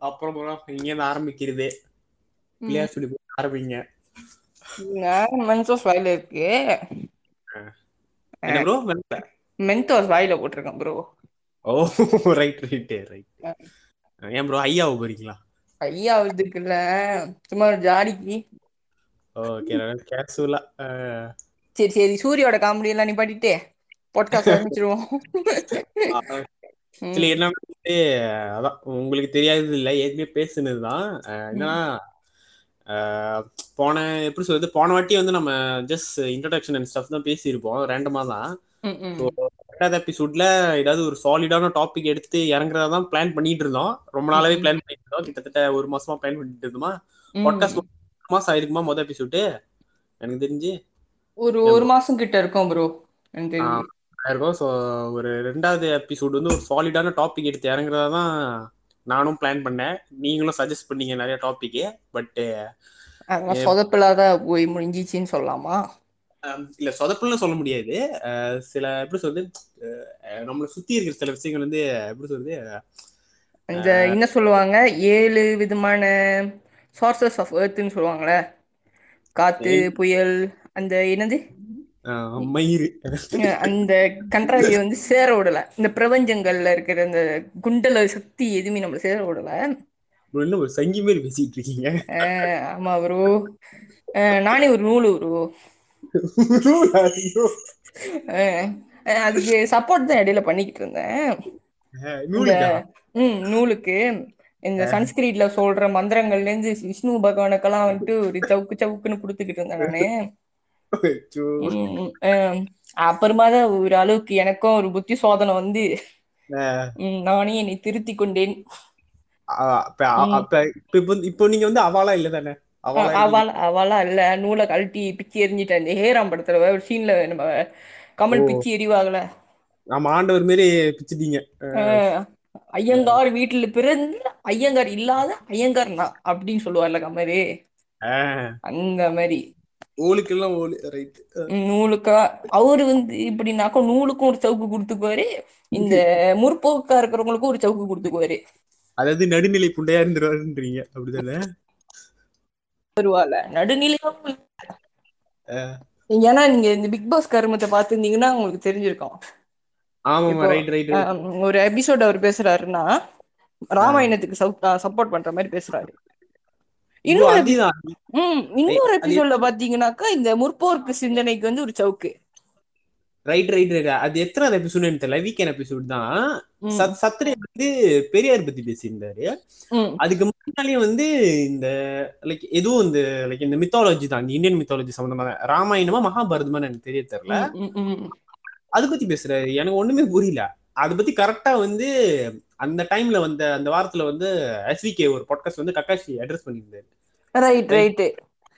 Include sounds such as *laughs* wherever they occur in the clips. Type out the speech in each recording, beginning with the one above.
அப்புறம் இங்க இருந்து ஆரம்பிக்கிறது. பிள்ளையார் சொல்லி ஆரம்பிங்க. மென்சோஸ் வாயில இருக்கு. என்ன ப்ரோ மென்தோஸ் வாயில போட்டிருக்கேன் bro oh right right right ஏன் ப்ரோ ஐயாவை போறீங்களா ஐயா இதுக்குல்ல சும்மா ஜாடிக்கு. ஓகே கேஷுவலா சரி சரி சூரியோட காமெடி எல்லாம் நிப்பாட்டிட்டு பாட்காஸ்ட் ஆரம்பிச்சிருவோம். ஆக்சுவலி என்ன வந்து, அதான் உங்களுக்கு தெரியாதது இல்ல ஏற்கனவே பேசுனதுதான். என்னன்னா போன எப்படி சொல்றது போன வாட்டி வந்து நம்ம ஜஸ்ட் இன்ட்ரடக்ஷன் அண்ட் ஸ்டஃப் தான் பேசியிருப்போம் ரேண்டமா தான். ரெண்டாவது எபிசோட்ல ஏதாவது ஒரு சாலிடான டாபிக் எடுத்து இறங்குறதா தான் பிளான் பண்ணிட்டு இருந்தோம். ரொம்ப நாளாவே பிளான் பண்ணிட்டு இருந்தோம். கிட்டத்தட்ட ஒரு மாசமா பிளான் பண்ணிட்டு இருந்தோமா. பாட்காஸ்ட் மாசம் ஆயிருக்குமா மொதல் எபிசோடு எனக்கு தெரிஞ்சு. ஒரு ஒரு மாசம் கிட்ட இருக்கும் ப்ரோ எனக்கு தெரிஞ்சு. இருக்கும் ஸோ ஒரு ரெண்டாவது எபிசோடு வந்து ஒரு சாலிடான டாபிக் எடுத்து இறங்குறதா தான் நானும் பிளான் பண்ணேன். நீங்களும் சஜஸ்ட் பண்ணீங்க நிறைய டாபிக் பட் அதெல்லாம் சொதப்பில்லாத போய் முடிஞ்சிச்சின்னு சொல்லலாமா இல்ல சொதப்பல்னு சொல்ல முடியாது. சில எப்படி சொல்றது? நம்மளை சுத்தி இருக்கிற சில விஷயங்கள் வந்து எப்படி சொல்றது? இந்த என்ன சொல்லுவாங்க? ஏழு விதமான சோர்சஸ் ஆஃப் எர்த்னு சொல்லுவாங்கல்ல காத்து புயல் அந்த என்னது? மயிறு. அந்த கன்றாவியை வந்து சேர விடல. இந்த பிரபஞ்சங்கள்ல இருக்கிற அந்த குண்டல சக்தி எதுவுமே நம்மள சேர விடல. என்ன ஒரு சங்கி மாதிரி பேசிட்டு இருக்கீங்க. ஆமா ப்ரோ. நானே ஒரு நூலு ப்ரோ. அதுக்கு சப்போர்ட் தான் இடையில பண்ணிக்கிட்டு இருந்தேன். அஹ் நூலுக்கா? ம் நூலுக்கு. இந்த சன்ஸ்கிரிட்ல சொல்ற மந்திரங்கள்ல இருந்து விஷ்ணு பகவானுக்கெல்லாம் வந்துட்டு ஒரு சவுக்கு சவுக்குன்னு கொடுத்துக்கிட்டு இருந்தேன் நானு. அப்புறமா தான் ஒரு அளவுக்கு எனக்கும் ஒரு புத்தி சோதனை வந்து. நானே என்னை திருத்தி கொண்டேன். இப்ப நீங்க வந்து அவாலா இல்ல தானே. அவளா அவளா இல்ல. நூலை கழட்டி பிச்சு எறிஞ்சிட்டேன். இந்த ஹேராம் படத்துல ஒரு சீன்ல நம்ம கமல் பிச்சு எறிவாகல. ஆமா ஆண்டவர் மாரி பிச்சுட்டீங்க. ஐயங்கார் வீட்டுல பிறந்து ஐயங்கார் இல்லாத ஐயங்கார் நான் அப்படின்னு சொல்லுவார்ல கமரு அந்த மாதிரி. ஓலுக்கெல்லாம் ஓலு ரைட் நூலுக்கா அவரு வந்து இப்படின்னாக்கா நூலுக்கும் ஒரு சவுக்கு கொடுத்துக்குவாரு. இந்த முற்போக்கா இருக்கிறவங்களுக்கும் ஒரு சவுக்கு கொடுத்துக்குவாரு. அதாவது நடுநிலை புண்டையா இருந்துருவாருன்றீங்க அப்படிதானே நடுநிலையும் இல்ல. ஏன்னா நீங்க இந்த பிக் பாஸ் கருமத்தை பார்த்திருந்தீங்கன்னா உங்களுக்கு தெரிஞ்சிருக்கும். ஆமாமா இப்போ, ரைட் ரைட் ஆஹ், ஒரு எபிசோட் அவர் பேசுறாருன்னா ராமாயணத்துக்கு சப்போர்ட் பண்ற மாதிரி பேசுறாரு. இன்னொரு எபிசோட்ல பாத்தீங்கன்னாக்கா இந்த முற்போக்கு சிந்தனைக்கு வந்து ஒரு சவுக்கு. ரைட் ரைட் ரைட் அது எத்தனாவது எபிசோடு தெரியல. வீக்கெண்ட் எபிசோட் தான். சத்ரே வந்து பெரியார் பத்தி பேசியிருந்தாரு. அதுக்கு முன்னாடியே வந்து இந்த லைக் எதுவும் இந்த லைக் இந்த மித்தாலஜி தான். இந்த இந்தியன் மித்தாலஜி சம்பந்தமா. ராமாயணமா மகாபாரதமா எனக்கு தெரிய தெரியல. அதை பத்தி பேசுறாரு. எனக்கு ஒண்ணுமே புரியல. அதை பத்தி கரெக்டா வந்து அந்த டைம்ல வந்த அந்த வாரத்துல வந்து எஸ்விகே ஒரு பாட்காஸ்ட் வந்து கக்காஷி அட்ரஸ் பண்ணியிருந்தாரு. ரைட் ரைட்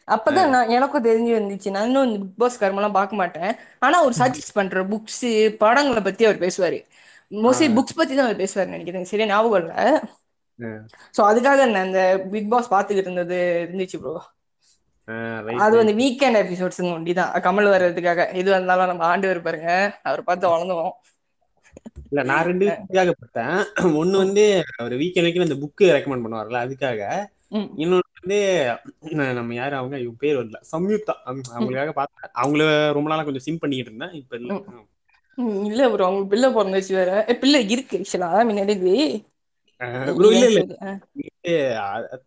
அப்பதான் நான் எனக்கும் தெரிஞ்சு வந்துச்சு. நான் இன்னும் பிக் பாஸ் கர்மெல்லாம் பார்க்க மாட்டேன். ஆனா அவர் சஜஸ்ட் பண்ற புக்ஸ் படங்களை பத்தி அவர் பேசுவாரு. மோஸ்ட்லி புக்ஸ் பத்தி தான் அவர் பேசுவாரு நினைக்கிறேன். சரியா ஞாபகம் இல்ல. சோ அதுக்காக நான் அந்த பிக் பாஸ் பாத்துக்கிட்டு இருந்தது இருந்துச்சு ப்ரோ அது. வந்து வீக்கெண்ட் எபிசோட்ஸுங்க ஒண்டி தான் கமல் வர்றதுக்காக. எது வந்தாலும் நம்ம ஆண்டு பாருங்க. அவர் பார்த்து வளர்ந்தோம் இல்ல நான் ரெண்டு இதுக்காக பார்த்தேன் ஒண்ணு வந்து ஒரு வீக்கெண்ட் வரைக்கும் அந்த புக் ரெக்கமெண்ட் பண்ணுவார்ல அதுக்காக. இன்னொன்னு வந்து நம்ம யாரு அவங்க இவங்க பேர் வரல. சம்யுக்தா. அவங்க- அவங்களுக்காக பார்த்தேன் அவங்கள ரொம்ப நாளா கொஞ்சம் சிம் பண்ணிட்டு இருந்தேன். இப்ப இல்ல. இல்ல ப்ரோ அவங்க பிள்ளை பிறந்துச்சு வேற. பிள்ளை இருக்கு ஆக்சுவலா முன்னாடி ப்ரோ இல்ல இல்ல.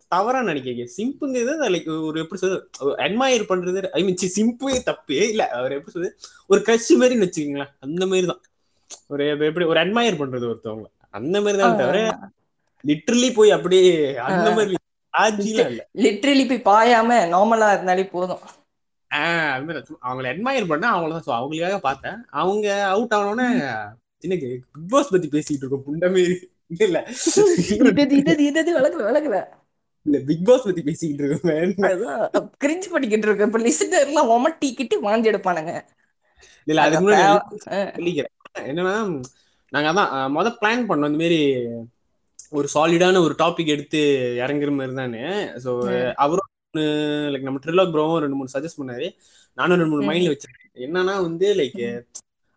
தவறா நினைக்கிறீங்க சிம்புங்கிறது லைக் ஒரு எப்படி சொல்றது அட்மயர் பண்றது ஐ மீன் சிம்பு தப்பு. இல்ல அவர் எப்படி சொல்றது ஒரு கட்சி மாதிரி வச்சுக்கீங்களேன் அந்த மாதிரி தான். ஒரு எப்படி ஒரு அட்மயர் பண்றது ஒருத்தவங்க. அந்த மாதிரி தான் தவிர லிட்டரலி போய் அப்படியே அந்த மாதிரி லிட்ரலி போய் பாயாம நார்மலா இருந்தாலே போதும். அவங்கள அட்மயர் பண்ண ஸோ அவங்களுக்காக பார்த்தேன். அவங்க அவுட் ஆனோடனே சின்ன பிக் பாஸ் பத்தி பேசிட்டு இருக்கோம் புண்ட மாரி இல்ல. *laughs* விளக்கல இல்ல பிக் பாஸ் பத்தி பேசிக்கிட்டு இருக்கோம் கிரிஞ்சு பண்ணிக்கிட்டு இருக்கு இப்ப லிஸ்டர் எல்லாம் ஒமட்டிக்கிட்டு வாந்தி எடுப்பானுங்க. இல்ல அதுக்கு முன்னாடி என்னன்னா நாங்க அதான் முத பிளான் பண்ணோம். இந்த மாதிரி ஒரு சாலிடான ஒரு டாபிக் எடுத்து இறங்குற மாதிரி தானே. ஸோ. அவரும் லைக் நம்ம ட்ரிலாக் ப்ரோவும் ரெண்டு மூணு சஜஸ்ட் பண்ணாரு. நானும் ரெண்டு மூணு. மைண்ட்ல வச்சிருக்கேன். என்னன்னா வந்து லைக்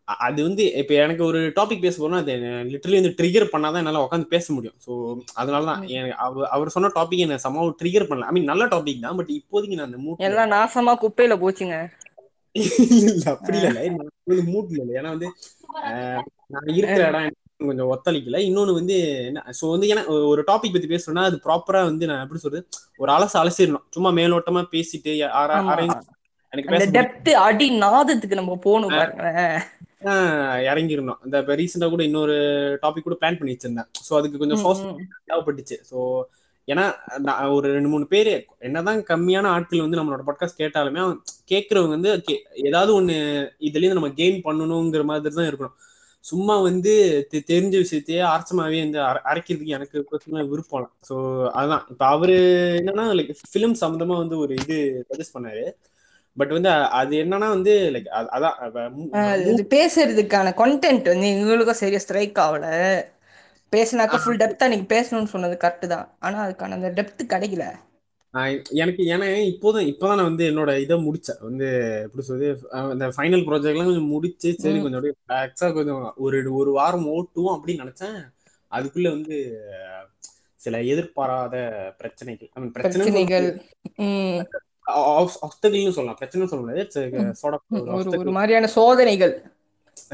அது வந்து இப்ப எனக்கு ஒரு டாபிக் பேச போறோம்னா அது லிட்டரலி வந்து ட்ரிகர் பண்ணாதான் என்னால உட்காந்து பேச முடியும். ஸோ அதனாலதான் அவர் அவர் சொன்ன டாபிக் என்ன சமாவும் ட்ரிகர் பண்ணல. ஐ மீன் நல்ல டாபிக் தான் பட் இப்போதைக்கு நான் அந்த மூட் எல்லாம் நாசமா குப்பையில போச்சுங்க. இல்ல அப்படி இல்ல இல்ல மூட்ல இல்ல ஏன்னா வந்து நான் இருக்கிற இடம் கொஞ்சம் ஒத்தளிக்கல இன்னொன்னு வந்து என்ன ஸோ வந்து ஏன்னா ஒரு டாபிக் பத்தி பேசுறேன்னா அது ப்ராப்பரா வந்து நான் எப்படி சொல்றது ஒரு அலசு அலசிடணும். சும்மா மேலோட்டமா பேசிட்டு எனக்கு டெப்த் அடி நாதத்துக்கு நம்ம போகணும் இறங்கிடணும். இந்த இப்போ ரீசெண்டாக கூட இன்னொரு டாபிக் கூட பிளான் பண்ணி வச்சிருந்தேன். ஸோ அதுக்கு கொஞ்சம். தேவைப்பட்டுச்சு. ஸோ ஏன்னா ஒரு ரெண்டு மூணு பேர் என்னதான் கம்மியான ஆட்கள் வந்து நம்மளோட பாட்காஸ்ட் கேட்டாலுமே கேட்கறவங்க வந்து ஏதாவது ஒண்ணு இதுல இருந்து நம்ம கெயின் பண்ணணுங்கிற மாதிரி தான் இருக்கணும். சும்மா வந்து தெரிஞ்ச விஷயத்தையே அரைச்சமாவே இந்த அர- அரைக்கிறதுக்கு எனக்கு ஆ விருப்பம் ஸோ அதுதான் இப்போ அவரு என்னன்னா லைக் ஃபிலிம் சம்மந்தமா வந்து ஒரு இது சஜஸ்ட் பண்ணாரு. பட் வந்து அது என்னன்னா வந்து லைக் அதான் பேசுறதுக்கான கண்டென்ட் வந்து எங்களுக்கும் சரியா ஸ்ட்ரைக் ஆகல. பேசினாக்கா ஃபுல் டெப்தா நீங்க பேசணும்னு சொன்னது கரெக்ட் தான் ஆனா அதுக்கான அந்த டெப்த் கிடைக்கல எனக்கு ஏன்னா இப்போதான் இப்போதான் நான் வந்து என்னோட இதை முடிச்சேன் வந்து எப்படி சொல்றது அஹ் இந்த ஃபைனல் ப்ராஜெக்ட்லாம் கொஞ்சம் முடிச்சு சரி. கொஞ்சம் அப்படியே கொஞ்சம் ஒரு ஒரு வாரம் ஓட்டுவோம் அப்படின்னு நினைச்சேன் அதுக்குள்ள வந்து சில எதிர்பாராத பிரச்சனைகள் பிரச்சனைகள் ஆப்ஸ்டகிள்னு சொல்லலாம் பிரச்சனை சொல்ல முடியாது ஒரு. மாதிரியான சோதனைகள்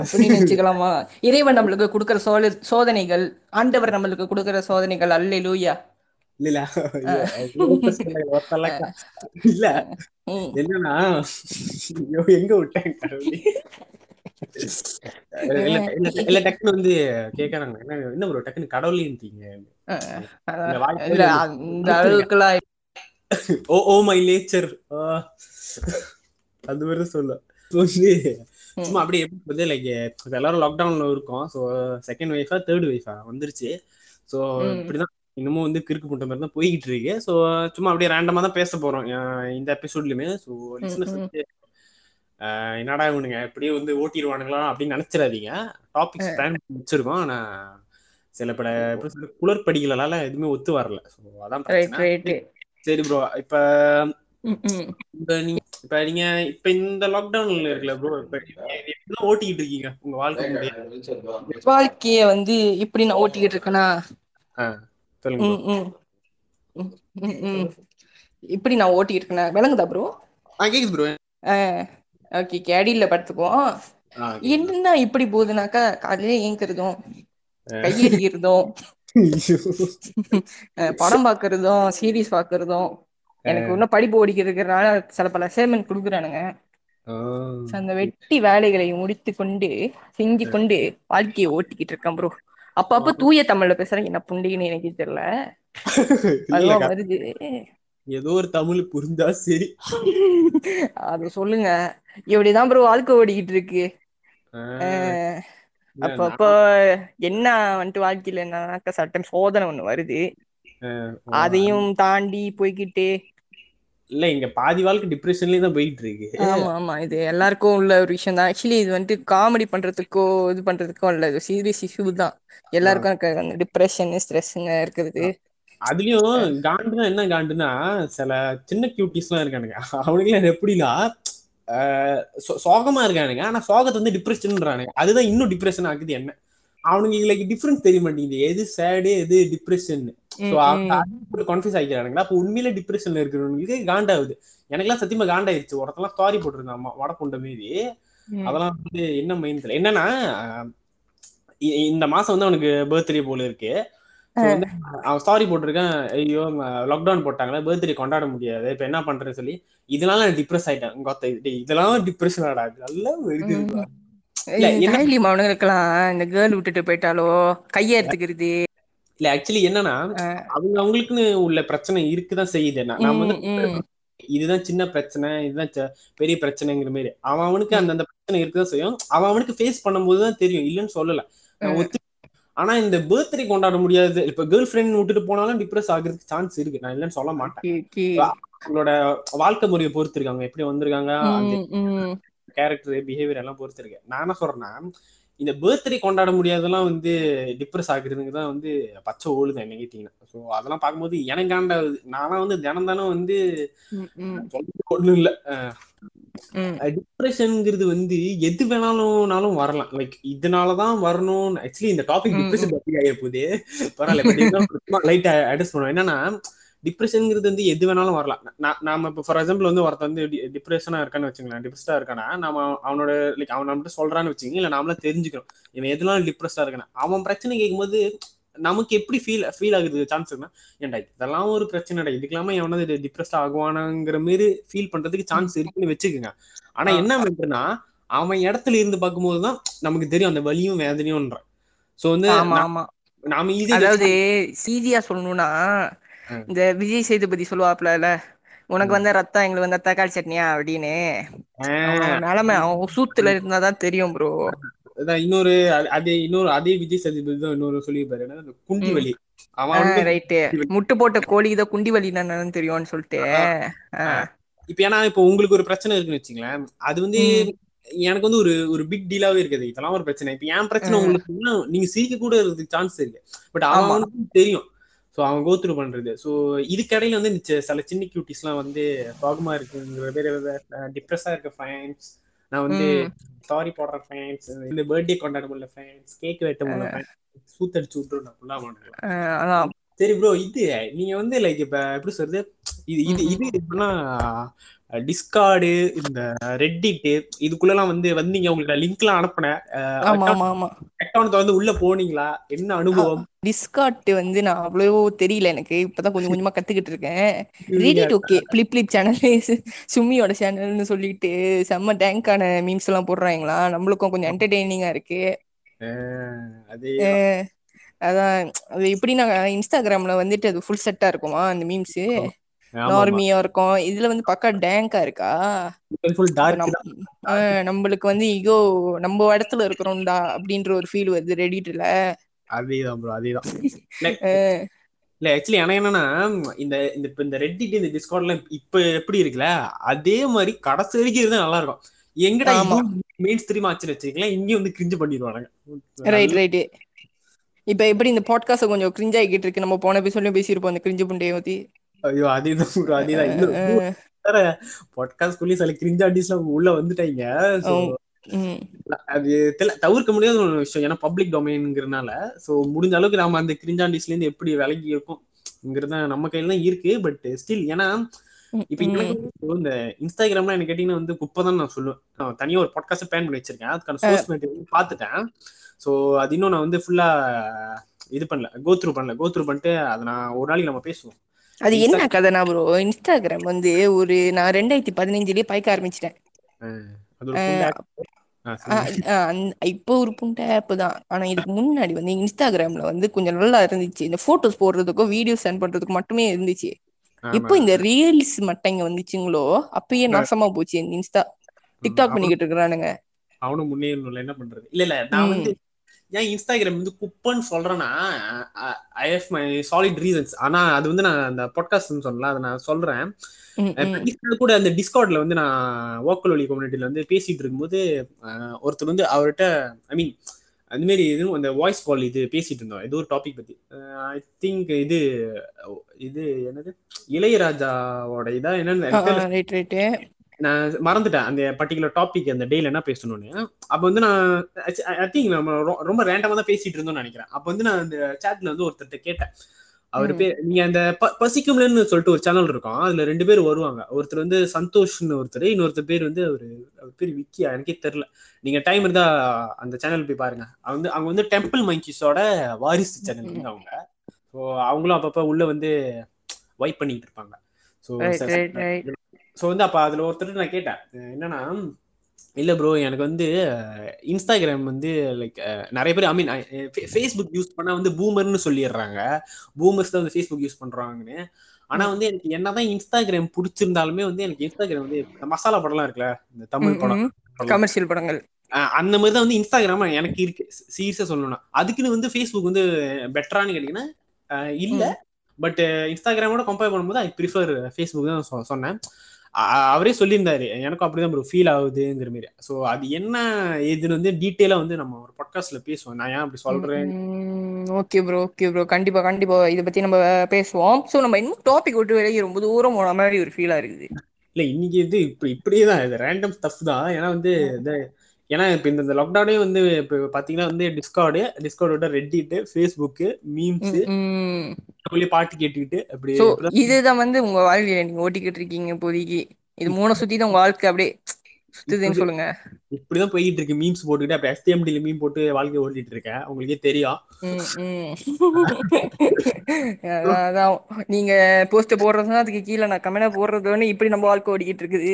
அப்படின்னு வச்சுக்கலாமா இறைவன் நம்மளுக்கு கொடுக்கிற சோழ சோதனைகள் ஆண்டவர் நம்மளுக்கு கொடுக்கிற சோதனைகள் அல்லேலூயா. இல்ல இல்ல. இல்லை, என்னன்னா எங்க விட்டேன் டக்குன்னு வந்து கேக்குறாங்க. என்ன ப்ரோ டக்குன்னு கடவுளேன்றீங்க அந்த அளவுக்குலாம் ஓ ஓ மை நேச்சர் அது மாதிரி சொல்ல. சும்மா அப்படியே எப்படி வந்து லைக் இப்போ எல்லாரும் லாக்டவுன்ல இருக்கோம். ஸோ செகண்ட் வைஃபா தேர்ட் வைஃபா வந்துருச்சு. ஸோ. இப்படிதான் இன்னமும் வந்து கிறுக்கு புண்ட மாதிரி தான் போய்கிட்டு இருக்கு. ஸோ சும்மா அப்படியே ரேண்டமா தான் பேச போறோம் இந்த எபிசோட்லயுமே ஸோ என்னடா இவனுங்க எப்படியே வந்து ஓட்டிடுவானுங்களா அப்படின்னு நினைச்சிடாதீங்க. டாபிக்ஸ் பிளான் வச்சிருக்கோம். ஆனா சில பல குளறுபடிகளால எதுவுமே ஒத்து வரல. ஸோ அதான் சரி ப்ரோ இப்ப நீங்க இப்ப நீங்க இப்ப இந்த லாக்டவுன்ல இருக்குல்ல ப்ரோ இப்ப எப்படிதான் ஓட்டிக்கிட்டு இருக்கீங்க? உங்க வாழ்க்கை வாழ்க்கைய வந்து இப்படி நான் ஓட்டிக்கிட்டு இருக்கேனா. இப்படி நான் ஓட்டிக்கிட்டு இருக்கேனா? விளங்குதா ப்ரோ கேக்குது ப்ரோ ஓகே கேடியில படுத்துக்குவோம். என்ன இப்படி போகுதுனாக்கா காலையில ஏங்கிறதும் கையடிக்கிறதும் படம் பாக்குறதும் சீரிஸ் பாக்குறதும் எனக்கு இன்னும் படிப்பு ஓடிக்கிறதுனால சில பல அசைன்மெண்ட் கொடுக்குறானுங்க. அந்த வெட்டி வேலைகளை முடித்து கொண்டு செஞ்சு கொண்டு வாழ்க்கையை ஓட்டிக்கிட்டு இருக்கேன் ப்ரோ அப்பப்ப தூய தமிழ்ல பேசுறேன். என்ன புண்டின்னு எனக்கு தெரியல. *laughs* அதுவும் வருது. ஏதோ ஒரு தமிழ் புரிஞ்சா சரி. *laughs* அது சொல்லுங்க. இப்படிதான் ப்ரோ வாழ்க்கை ஓடிக்கிட்டு இருக்கு? இல்ல, அப்பப்போ என்ன வந்துட்டு வாழ்க்கையில என்னன்னாக்கா சட்டம் சோதனை ஒண்ணு வருது. அதையும் தாண்டி போய்கிட்டு இல்ல இங்க பாதி வாழ்க்கை டிப்ரெஷன்லயே தான் போயிட்டு இருக்கு ஆமா ஆமா. இது எல்லாருக்கும் உள்ள ஒரு விஷயம் தான். ஆக்சுவலி இது வந்துட்டு காமெடி பண்றதுக்கோ இது பண்றதுக்கோ இல்ல. இது சீரியஸ் இஷ்யூ தான். எல்லாருக்கும் அந்த டிப்ரெஷன் ஸ்ட்ரெஸ்ஸுங்க இருக்குது அதுலயும் காண்டுனா என்ன காண்டுனா சில சின்ன கியூட்டிஸ் எல்லாம் இருக்கானுங்க. அவனுக்கு எப்படின்னா சோகமா இருக்கானுங்க. ஆனா சோகத்தை வந்து டிப்ரெஷன்ன்றானுங்க அதுதான் இன்னும் டிப்ரெஷன் ஆகுது என்ன. அவனுக்கு லைக் டிஃபரன்ஸ் தெரிய மாட்டேங்குது எது சேடு எது டிப்ரெஷன் கன்ஃபியூஸ் ஆகிக்கிறானுங்களா அப்போ உண்மையிலே டிப்ரெஷன்ல இருக்கிறவங்களுக்கு காண்டாகுது. எனக்கெல்லாம் சத்தியமா காண்டாயிருச்சு. ஒருத்தெல்லாம் ஸ்டாரி போட்டிருந்தான் அம்மா வடப்புண்ட மீதி. அதெல்லாம் வந்து என்ன மைண்ட்ல என்னன்னா இந்த மாசம் வந்து அவனுக்கு பர்த்டே போல இருக்கு. அவன் ஸ்டாரி போட்டிருக்கான். ஐயோ லாக்டவுன் போட்டாங்களே பர்த்டே கொண்டாட முடியாது. இப்ப என்ன பண்றேன்னு சொல்லி இதனால நான் டிப்ரெஸ் ஆயிட்டேன். இதெல்லாம் டிப்ரெஷன் ஆடா. நல்லா வருது ம். இல்ல, என்ன- தைலியம் அவனுங்களுக்கெல்லாம் இந்த கேர்ள் விட்டுட்டு போயிட்டாலோ? கைய எடுத்துக்கிறது இல்ல ஆக்சுவலி என்னன்னா அவங்க அவங்களுக்குன்னு உள்ள பிரச்சனை இருக்குதான் செய்யுது. நான் வந்து. இதுதான் சின்ன பிரச்சனை இதுதான் பெரிய பிரச்சனைங்கிற மாதிரி அவன் அவனுக்கு அந்தந்த பிரச்சனை இருக்குதான் செய்யும். அவன் அவனுக்கு ஃபேஸ் பண்ணும்போது தான் தெரியும். இல்லைன்னு சொல்லல. ஒத்து ஆனா இந்த பர்த்டே கொண்டாட முடியாது. இப்ப கேர்ள் ஃப்ரெண்ட் விட்டுட்டு போனாலும் டிப்ரெஸ் ஆகுறதுக்கு சான்ஸ் இருக்கு. நான் இல்லைன்னு சொல்ல மாட்டேன். அவங்களோட வாழ்க்கை முறையை பொறுத்து இருக்காங்க எப்படி வந்திருக்காங்க. கேரக்டர் பிஹேவியர் எல்லாம் பொறுத்து இருக்கு நான் என்ன சொல்றேன்னா இந்த பர்த்டே கொண்டாட முடியாதெல்லாம் வந்து டிப்ரெஸ் ஆகுறதுக்கு தான் வந்து பச்சை ஓடுது என்ன கேட்டீங்கன்னா ஸோ அதெல்லாம் பார்க்கும்போது எனக்கு ஆண்டாவது நான்லாம் வந்து தினம் தானே வந்து ம், ம். சொல்றதுக்கு ஒண்ணும் இல்ல. டிப்ரெஷன்ங்கிறது வந்து எது வேணாலும்னாலும் வரலாம். லைக் இதனாலதான் வரணும் ஆக்சுவலி இந்த டாபிக் டிப்ரெஷன் டாபிக் ஆகிய போகுது. பரவாயில்ல லைட் அட்ரஸ் பண்ணுவோம் என்னன்னா டிப்ரெஷன்ங்கிறது வந்து எது வேணாலும் வரலாம் நாம இப்போ ஃபார் எக்ஸாம்பிள் வந்து ஒருத்தன் வந்து டிப்ரெஷனா இருக்கான்னு வச்சுங்களேன் டிப்ரெஸ்டா இருக்கானா நம்ம அவனோட லைக் அவன் நம்மகிட்ட சொல்றான்னு வச்சுங்க இல்ல நாமளா தெரிஞ்சுக்கிறோம் இவன் எதுனால டிப்ரெஸ்டா இருக்கானா அவன் பிரச்சனை கேட்கும்போது நமக்கு எப்படி ஃபீல் ஃபீல் ஆகுது சான்ஸ் இருக்குன்னா ஏன்டா இதெல்லாம் ஒரு பிரச்சனைடா இதுக்கெல்லாம எவனாவது டிப்ரெஸ்ட் ஆகுவானாங்கிற மாதிரி ஃபீல் பண்றதுக்கு சான்ஸ் இருக்குன்னு வச்சுக்கோங்க ஆனா. என்ன மேட்டர்னா அவன் இடத்துல இருந்து பார்க்கும்போது தான் நமக்கு தெரியும் அந்த வலியும் வேதனையும்ன்ற சோ வந்து ஆமா ஆமா நாம அதாவது சீரியா சொல்லணும்னா. இந்த விஜய் சேதுபதி சொல்லுவாப்ல உனக்கு வந்த ரத்தம் எங்களுக்கு வந்த தக்காளி சட்னியா? அப்படின்னு. அவனோட நிலைமை அவன் சூத்துல இருந்தாதான் தெரியும் ப்ரோ இன்னொரு அது- இன்னொரு அதே விஜய் சேதுபதி தான் இன்னொரு சொல்லியிருப்பாரு. என்னன்னா குண்டி. வலி. அவன் ரைட்டு. முட்டு போட்ட கோழி இதை குண்டி வலி என்னன்னு தெரியும்னு சொல்லிட்டு. இப்ப ஏன்னா இப்போ உங்களுக்கு ஒரு பிரச்சனை இருக்குன்னு வச்சுங்களேன் அது வந்து. எனக்கு வந்து ஒரு ஒரு பிக் டீலாவே இருக்குது. இதெல்லாம் ஒரு பிரச்சனை. இப்ப என் பிரச்சனை. உங்களுக்கு நீங்க சிரிக்க கூட இருக்கிறதுக்கு சான்ஸ் இருக்கு. பட். அவனுக்கு தெரியும். சோ அவன் கோத்ரூ பண்றது. சோ இதுக்கடையில வந்து சில சின்ன கியூட்டிஸ் எல்லாம் வந்து சோகமா இருக்குங்கிற பேர் டிப்ரெஸ்ஸா இருக்க ஃபேன்ஸ் நான் வந்து. சாரி போடுற ஃபேன்ஸ் இந்த பர்த்டே கொண்டாட முடியல ஃபேன்ஸ் கேக் வெட்ட முடியல சூத்தடிச்சு விட்டுரும் நான் ஃபுல்லா அதான். சரி ப்ரோ இது நீங்க வந்து லைக் இப்ப எப்படி சொல்றது? இது இது இது எப்படின்னா டிஸ்கார்டு இந்த ரெட்டிட்டு இதுக்குள்ளலாம் வந்து வந்தீங்க உங்களுக்கு லிங்க் எல்லாம் அனுப்புனேன். ஆமா ஆமா ஆமா. அக்கௌண்ட் வந்து உள்ள போனீங்களா? என்ன அனுபவம்? டிஸ்கார்ட் வந்து நான் அவ்வளோ தெரியல எனக்கு. இப்பதான் கொஞ்சம் கொஞ்சமா கத்துக்கிட்டு இருக்கேன். Reddit okay flip flip channel சுமியோட சேனல்னு சொல்லிட்டு செம்ம டேங்கான மீம்ஸ் எல்லாம் போடுறாங்களா? நம்மளுக்கும் கொஞ்சம் என்டர்டெய்னிங்கா இருக்கு. அதே அதான் அது எப்படின்னா இன்ஸ்டாகிராம்ல வந்துட்டு அது ஃபுல் செட்டா இருக்குமா அந்த மீம்ஸ் நார்மியா இருக்கும். இதுல வந்து பக்கா டேங்கா இருக்கா? நம்மளுக்கு வந்து ஈகோ நம்ம இடத்துல இருக்கிறோம்டா அப்படின்ற ஒரு ஃபீல் வருது ரெடிட்ல அதேதான் ப்ரோ அதேதான். *laughs* இல்ல ஆக்சுவலி எனக்கு என்னன்னா இந்த இந்த இப்ப இந்த ரெட்டிட் இந்த டிஸ்கார்ட்லாம் இப்ப எப்படி இருக்குல்ல அதே மாதிரி கடைசி வரைக்கும் இருந்தா நல்லா இருக்கும். எங்கடா மெயின் ஸ்ட்ரீம் ஆச்சுன்னு வச்சுக்கலாம் இங்கேயும் வந்து கிரிஞ்சு பண்ணிடுவானுங்க. ரைட் ரைட் இப்ப எப்படி இந்த பாட்காஸ்ட் கொஞ்சம் கிரிஞ்ச் ஆகிட்டு இருக்கு? நம்ம போன எபிசோட்லயும் பேசியிருப்போம் அந்த கிரிஞ்சு புண்டையை பத்தி. ஐயோ அதேதான் bro, அதேதான் வேற. பாட்காஸ்ட் குள்ளி சில கிரிஞ்ச் ஆர்டிஸ்ட்லாம் உள்ள வந்துட்டாங்க. அது தவிர்க்க முடியாத ஒரு விஷயம். ஏன்னா பப்ளிக் டொமைன்ங்கிறனால சோ முடிஞ்ச அளவுக்கு நாம அந்த கிரிஞ்சாண்டிஸ்ல இருந்து எப்படி விலகி இருக்கோம்ங்கிறது நம்ம கையில தான் இருக்கு. பட் ஸ்டில் ஏன்னா இப்ப இந்த இன்ஸ்டாகிராம்லாம் எனக்கு கேட்டீங்கன்னா வந்து குப்பை தான் நான் சொல்லுவேன். நான் தனியா ஒரு பாட்காஸ்ட் பிளான் பண்ணி வச்சிருக்கேன். அதுக்கான சோர்ஸ் மெட்டீரியல் பார்த்துட்டேன். சோ அது இன்னும் நான் வந்து ஃபுல்லா இது பண்ணல. கோ த்ரூ பண்ணல. கோ த்ரூ பண்ணிட்டு அதை நான் ஒரு நாளைக்கு நம்ம பேசுவோம். அது என்ன கதைனா ப்ரோ இன்ஸ்டாகிராம் வந்து ஒரு நான் ரெண்டாயிரத்தி பதினஞ்சுலயே பாய்க்க ஆரம்பிச்சிட்டேன். இப்போ ஒரு புண்டை ஆப் தான். ஆனா இதுக்கு முன்னாடி வந்து இன்ஸ்டாகிராம்ல வந்து கொஞ்சம் நல்லா இருந்துச்சு. இந்த போட்டோஸ் போடுறதுக்கும் வீடியோ சென்ட் பண்றதுக்கும் மட்டுமே இருந்துச்சு. இப்போ இந்த ரீல்ஸ் மட்டும் இங்க வந்துச்சுங்களோ அப்பயே நாசமா போச்சு இன்ஸ்டா டிக்டாக் பண்ணிக்கிட்டு இருக்கிறானுங்க. அவனும் முன்னேறணும்ல என்ன பண்றது? இல்ல இல்ல நான். வந்து ஏன் இன்ஸ்டாகிராம் வந்து குப்பைன்னு சொல்றேன்னா I have my solid reasons ஆனா அது வந்து நான் அந்த பாட்காஸ்ட் சொல்லல அதை நான் சொல்றேன். கூட அந்த டிஸ்கார்ட்ல வந்து நான் ஓக்கல் ஒலி கம்யூனிட்டில வந்து பேசிட்டு இருக்கும்போது ஒருத்தர் வந்து அவர்கிட்ட ஐ மீன் அந்த மாதிரி இதுவும் அந்த வாய்ஸ் கால் இது பேசிட்டு இருந்தோம். ஏதோ ஒரு டாபிக் பத்தி. ஐ திங்க் இது இது என்னது? இளையராஜாவோட இதா என்னன்னு நான் மறந்துட்டேன் அந்த பர்டிகுலர் டாபிக் அந்த டேல என்ன பேசணும்னு. அப்ப வந்து நான் ஐ திங்க் நம்ம ரொம்ப ரேண்டமா தான் பேசிட்டு இருந்தோம்னு நினைக்கிறேன். அப்ப வந்து நான் அந்த சாட்ல வந்து ஒருத்தர்ட்ட கேட்டேன். அவர். பேர் நீங்க அந்த பசிக்கும்லன்னு சொல்லிட்டு ஒரு சேனல் இருக்கும். அதுல ரெண்டு பேர் வருவாங்க. ஒருத்தர் வந்து சந்தோஷ்னு ஒருத்தர் இன்னொருத்தர் பேர் வந்து அவரு அவர் பேர் விக்கியா? எனக்கே தெரியல. நீங்க டைம் இருந்தா அந்த சேனல் போய் பாருங்க. அவங்க வந்து அவங்க வந்து டெம்பிள் மங்கிஸோட வாரிசு சேனல் வந்து அவங்க. ஸோ அவங்களும் அப்பப்ப உள்ள வந்து வைப் பண்ணிட்டு இருப்பாங்க. ஸோ ஸோ வந்து அப்போ அதில் ஒருத்தர் நான் கேட்டேன். என்னன்னா இல்லை ப்ரோ எனக்கு வந்து இன்ஸ்டாகிராம் வந்து லைக் நிறைய பேர் ஐ மீன் ஃபேஸ்புக் யூஸ் பண்ணால் வந்து பூமர்னு சொல்லிடுறாங்க. பூமர்ஸ் தான் வந்து ஃபேஸ்புக் யூஸ் பண்ணுறாங்கன்னு ஆனால் வந்து எனக்கு என்னதான் இன்ஸ்டாகிராம் பிடிச்சிருந்தாலுமே வந்து எனக்கு இன்ஸ்டாகிராம் வந்து மசாலா படம்லாம் இருக்குல்ல இந்த தமிழ் படம் கமர்ஷியல் படங்கள். அந்த மாதிரி தான் வந்து இன்ஸ்டாகிராம் எனக்கு இருக்கு. சீரியஸா சொல்லணும்னா. அதுக்குன்னு வந்து ஃபேஸ்புக் வந்து பெட்டரானு கேட்டீங்கன்னா இல்ல. பட் இன்ஸ்டாகிராமோட கம்பேர் பண்ணும்போது ஐ ப்ரிஃபர் ஃபேஸ்புக் தான் சொன்னேன். அவரே சொல்லியிருந்தாரு. எனக்கும் அப்படிதான் ப்ரோ ஃபீல் ஆகுதுங்கிற மாதிரி ஸோ அது என்ன ஏதுன்னு வந்து டீட்டெயிலா வந்து நம்ம ஒரு பாட்காஸ்ட்ல பேசுவோம். நான் ஏன் அப்படி சொல்றேன்? ஓகே ப்ரோ ஓகே ப்ரோ கண்டிப்பா கண்டிப்பா இத பத்தி நம்ம பேசுவோம். சோ நம்ம இன்னும் டாபிக் விட்டு விலகி ரொம்ப தூரம் போன மாதிரி ஒரு ஃபீலா இருக்குது. இல்ல இன்னைக்கு இது இப்ப இப்படியே தான் இது ரேண்டம் ஸ்டஃப் தான். ஏன்னா வந்து ஏன்னா இப்ப இந்த லாக்டவுனே வந்து இப்ப பாத்தீங்கன்னா வந்து டிஸ்கார்டு டிஸ்கார்டோட ரெட்டிட்டு ஃபேஸ்புக்கு மீம்ஸ் ம். பாட்டு கேட்டுக்கிட்டு அப்படி இதுதான் வந்து உங்க வாழ்க்கையில நீங்க ஓட்டிக்கிட்டு இருக்கீங்க இப்போதைக்கு இது மூணு சுத்தி தான் உங்க வாழ்க்கை அப்படியே சுத்துதுன்னு சொல்லுங்க இப்படிதான் போயிட்டு இருக்கு மீம்ஸ் போட்டுக்கிட்டு அப்ப எஸ்டிஎம்டில மீம் போட்டு வாழ்க்கை ஓட்டிட்டு இருக்கேன் உங்களுக்கே தெரியும். *laughs* அதான். நீங்க போஸ்ட் போடுறதுனா அதுக்கு கீழே நான் கமெண்ட் போடுறது இப்படி நம்ம வாழ்க்கை ஓடிக்கிட்டு இருக்குது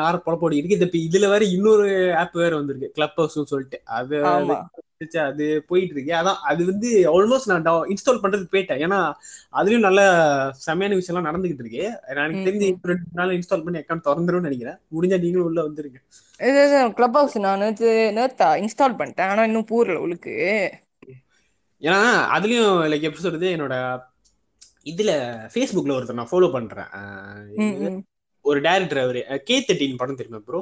நார பொழப்போடி இருக்கு. இது இதுல வேற இன்னொரு ஆப் வேற வந்திருக்கு. கிளப் ஹவுஸ்னு சொல்லிட்டு. அது அது போயிட்டு இருக்கு. அதான் அது வந்து ஆல்மோஸ்ட் நான் இன்ஸ்டால் பண்றதுக்கு போயிட்டேன். ஏன்னா அதுலயும் நல்ல செமையான விஷயம் எல்லாம் நடந்துகிட்டு இருக்கு. எனக்கு தெரிஞ்சு ரெண்டு நாள் இன்ஸ்டால் பண்ணி அக்கௌண்ட் திறந்துரும்னு நினைக்கிறேன். முடிஞ்சா நீங்களும் உள்ள வந்துருங்க. இது கிளப் ஹவுஸ் நான் நேத்து இன்ஸ்டால் பண்ணிட்டேன். ஆனா இன்னும் பூரல உங்களுக்கு ஏன்னா அதுலயும் லைக் எப்படி சொல்றது என்னோட இதுல ஃபேஸ்புக்ல ஒருத்தர் நான் ஃபாலோ பண்றேன். ஒரு டேரக்டர் அவரு. கே தேர்ட்டின் படம் தெரியுமா ப்ரோ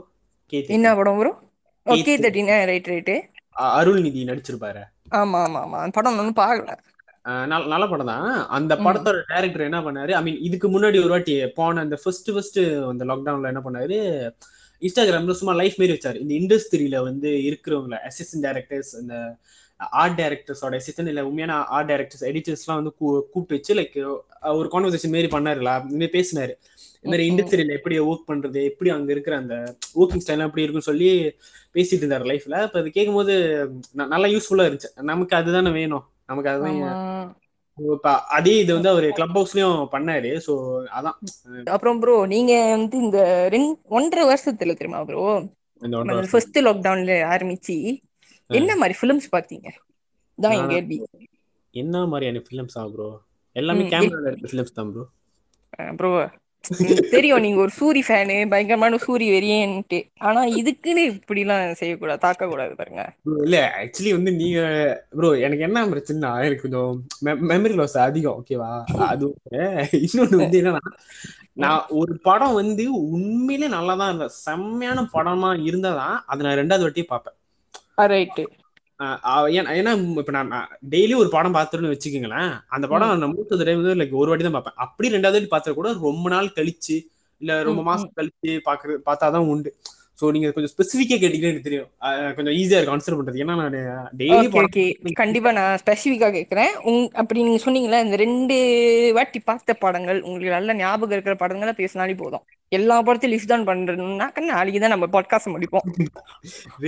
கே என்ன படம் வரும் okay thirteen right right Arulnithi நடிச்சிருப்பாரு. ஆமா ஆமா ஆமா. அந்த படம் ஒன்றும் பார்க்கல. நல்ல படம் தான். அந்த. படத்தோட டேரக்டர் என்ன பண்ணாரு? ஐ மீன் இதுக்கு முன்னாடி ஒரு வாட்டி போன அந்த ஃபர்ஸ்ட் ஃபர்ஸ்ட் அந்த லாக்டவுன்ல என்ன பண்ணாரு? இன்ஸ்டாகிராம்ல சும்மா லைஃப் மாரி வச்சாரு. இந்த இண்டஸ்ட்ரியில வந்து இருக்கிறவங்கள அசிஸ்டன்ட் டைரக்டர்ஸ் இந்த ஆர்ட் டைரக்டர்ஸோட அசிஸ்டன்ட் இல்ல உண்மையான ஆர்ட் டைரக்டர்ஸ் எடிட்டர்ஸ்லாம் வந்து கூ- கூப்பிட்டு வச்சு லைக் ஒரு கான்வர்சேஷன் மாரி பண்ணாருல பேசினாரு. இந்த மாதிரி. இண்டஸ்ட்ரியில எப்படி ஒர்க் பண்றது எப்படி அங்க இருக்கிற அந்த ஒர்க்கிங் ஸ்டைல் எப்படி இருக்குன்னு சொல்லி பேசிட்டு இருந்தாரு லைஃப்ல இப்ப அது கேட்கும்போது நல்லா யூஸ்ஃபுல்லா இருந்துச்சு. நமக்கு அதுதானே வேணும். நமக்கு அதுதான் அதே இது வந்து அவர் கிளப் ஹவுஸ்லயும் பண்ணாரு. சோ அதான். அப்புறம் ப்ரோ நீங்க வந்து இந்த ரெண்டு ஒன்றரை வருஷத்துல தெரியுமா ப்ரோ ஃபர்ஸ்ட் லாக்டவுன்ல ஆரம்பிச்சு என்ன மாதிரி ஃபிலிம்ஸ் பாத்தீங்க? தான் நான் கேள்வி என்ன மாதிரியான ஃபிலிம்ஸ் ஆ ப்ரோ எல்லாமே கேமரால இருக்க ஃபிலிம்ஸ் தான் ப்ரோ ப்ரோ *laughs* தெரியும் நீங்க ஒரு சூரி ஃபேனு பயங்கரமான சூரி வெறியன்ட்டு. ஆனா இதுக்குன்னு இப்படிலாம் செய்யக்கூடாது தாக்க கூடாது பாருங்க இல்ல ஆக்சுவலி வந்து நீங்க ப்ரோ எனக்கு என்ன பிரச்சனைனா எனக்கு கொஞ்சம் மெமரி லாஸ் அதிகம் ஓகேவா அது ஒண்ணு. இன்னொன்னு வந்து *laughs* என்னன்னா நான் ஒரு படம் வந்து உண்மையிலே நல்லா தான் இருந்தேன் செம்மையான படமா இருந்தாதான் அதை நான் ரெண்டாவது வாட்டி பார்ப்பேன். ரைட்டு ஏன்னா ஏன்னா இப்ப நான் டெய்லி ஒரு படம் பார்த்துருன்னு வச்சுக்கோங்களேன். அந்த படம் நான் மூத்த தடவை லைக் ஒரு வாட்டி தான் பார்ப்பேன். அப்படி ரெண்டாவது வாட்டி பார்த்தா கூட ரொம்ப நாள் கழிச்சு இல்ல ரொம்ப மாசம் கழிச்சு பாக்குறது பார்த்தாதான் உண்டு. சோ நீங்க கொஞ்சம் ஸ்பெசிஃபிக்கா கேட்டீங்கன்னா எனக்கு தெரியும். கொஞ்சம் ஈஸியா இருக்கும் ஆன்சர் பண்றது. ஏன்னா நான் டெய்லி ஓகே கண்டிப்பா நான் ஸ்பெசிஃபிக்கா கேக்குறேன். உங் அப்படி நீங்க சொன்னீங்களா இந்த ரெண்டு வாட்டி பார்த்த படங்கள் உங்களுக்கு நல்ல ஞாபகம் இருக்கிற படங்களை பேசினாலே போதும். எல்லா படத்தையும் லிஸ்ட் டவுன் பண்றதுனாக்க நாளைக்கு தான் நம்ம பாட்காஸ்ட் முடிப்போம்.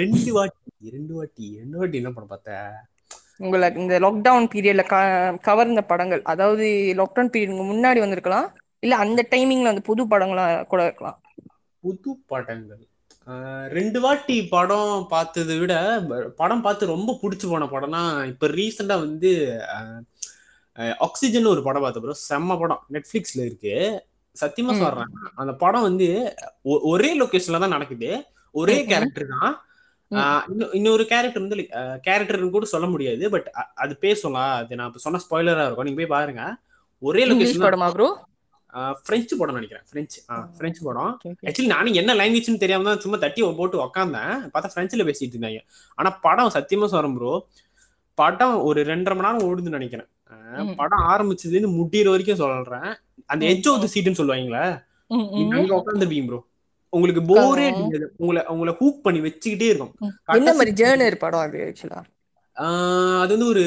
ரெண்டு வாட்டி ரெண்டு வாட்டி ரெண்டு வாட்டி என்ன படம் பார்த்தேன் உங்களை இந்த லாக்டவுன் பீரியட்ல கவர்ந்த படங்கள் அதாவது லாக்டவுன் பீரியட் முன்னாடி வந்திருக்கலாம் இல்ல அந்த டைமிங்ல அந்த புது படங்களா கூட இருக்கலாம்? புது படங்கள். ரெண்டு வாட்டி படம் பார்த்ததை விட படம் பார்த்து ரொம்ப பிடிச்சு போன படம்னா இப்ப ரீசெண்டா வந்து ஆக்சிஜன் ஒரு படம் பார்த்தேன் ப்ரோ செம்ம படம். நெட்ஃபிளிக்ஸ்ல இருக்கு. சத்தியமா. சொல்றேன். அந்த படம் வந்து ஒரே லொகேஷன்ல தான் நடக்குது. ஒரே. கேரக்டர் தான். இன்னொரு கேரக்டர் வந்து கேரக்டர்னு கூட சொல்ல முடியாது. பட் அது பேசலாம் அது நான் இப்ப சொன்ன ஸ்பாய்லரா இருக்கும். நீங்க போய் பாருங்க. ஒரே லொகேஷன் படமா ப்ரோ பிரெஞ்சு படம் நினைக்கிறேன். பிரெஞ்சு பிரெஞ்சு படம். ஆக்சுவலி நானும் என்ன லாங்குவேஜ்னு தெரியாம தான் சும்மா தட்டி போட்டு உக்காந்தேன். பார்த்தா பிரெஞ்சுல பேசிட்டு இருந்தாங்க. ஆனா படம் சத்தியமா சொல்றேன் ப்ரோ படம் ஒரு ரெண்டரை மணி நேரம் ஓடுதுன்னு நினைக்கிறேன். படம் ஆரம்பிச்சதுல இருந்து முடியிற வரைக்கும் சொல்றேன். அந்த ம், எட்ஜ் ஆஃப் த சீட்னு சொல்லுவாங்களே. அங்க உட்காந்துருப்பீங்க ப்ரோ உங்களுக்கு போரே. அடிக்காது உங்களை உங்களை ஹூக் பண்ணி வச்சுக்கிட்டே இருக்கும். என்ன மாதிரி ஜேர்னர் படம் அது ஆக்சுவலா அது வந்து ஒரு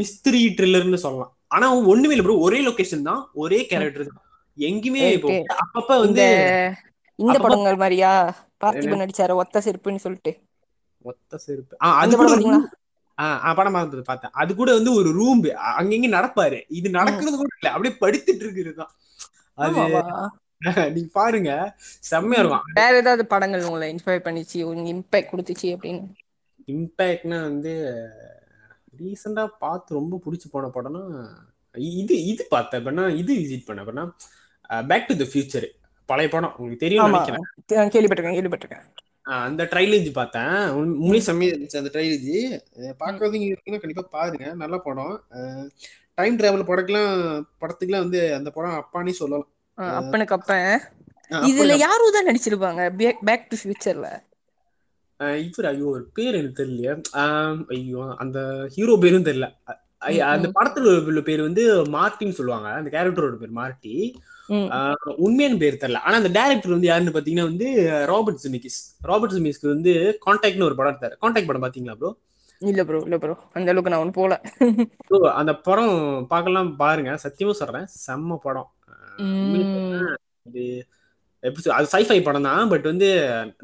மிஸ்திரி த்ரில்லர்னு சொல்லலாம். ஆனா ஒண்ணுமே இல்லை ப்ரோ ஒரே லொகேஷன் தான். ஒரே கேரக்டர் தான். எங்கேயுமே. அப்பப்ப வந்து இந்த படங்கள் மாதிரியா? பார்த்திபன் நடிச்சாரு ஒத்த செருப்புன்னு சொல்லிட்டு. ஒத்த செருப்பு. ஆ, அது கூட படம் ஒரு பாத்தீங்களா? ஆ, ஆ, படம் பார்த்தது பார்த்தேன். அது கூட வந்து ஒரு ரூம் அங்கங்க நடப்பாரு. இது நடக்கிறது கூட இல்ல. அப்படியே படுத்துட்டு இருக்கிறது தான் அது *laughs* நீங்க பாருங்க. செம்மையா இருக்கும். வேற ஏதாவது படங்கள் உங்களை இன்ஸ்பயர் பண்ணிச்சு உங்களுக்கு இம்பாக்ட் கொடுத்துச்சு அப்படின்னு? இம்பேக்ட்னா வந்து ரீசெண்டா பார்த்து ரொம்ப பிடிச்சி போன படம்னா இது இது பார்த்தேன். இது விசிட் பண்ண பேக் டு த ஃபியூச்சர் பழைய படம். உங்களுக்கு தெரியும் நினைக்கிறேன். கேள்விப்பட்டிருக்கேன் கேள்விப்பட்டிருக்கேன். அந்த ட்ரைலேஜ் பார்த்தேன். உண்மையிலே செம்மையா இருந்துச்சு அந்த ட்ரைலேஜ் பார்க்கறதுங்க இருக்குன்னா கண்டிப்பா பாருங்க. நல்ல படம். டைம் டிராவல் படத்துக்குலாம் படத்துக்குலாம் வந்து அந்த படம் அப்பானே சொல்லலாம். அப்பனுக்கு அப்பன் இதுல யாரும் தான் நடிச்சிருப்பாங்க? பேக் டு ஃபியூச்சர்ல இவர் ஐயோ ஒரு பேர் எனக்கு தெரியலையே. ஐயோ அந்த ஹீரோ பேரும் தெரியல. அந்த. படத்துல உள்ள பேர் வந்து மார்ட்டின்னு சொல்லுவாங்க. அந்த கேரக்டரோட பேர் மார்ட்டி. உண்மையான பேர் தெரியல. ஆனா அந்த டேரக்டர் வந்து யாருன்னு பாத்தீங்கன்னா வந்து ராபர்ட் ஜிமிகிஸ் ராபர்ட் ஜிமிகிஸ்க்கு வந்து கான்டாக்ட்னு ஒரு படம் எடுத்தாரு. கான்டாக்ட் படம் பாத்தீங்களா ப்ரோ இல்ல ப்ரோ இல்ல ப்ரோ அந்த அளவுக்கு நான் ஒன்னும் போல ப்ரோ அந்த படம் பார்க்கலாம் பாருங்க. சத்தியமா சொல்றேன். செம்ம படம். எப்படி அது சைஃபை படம் தான். பட் வந்து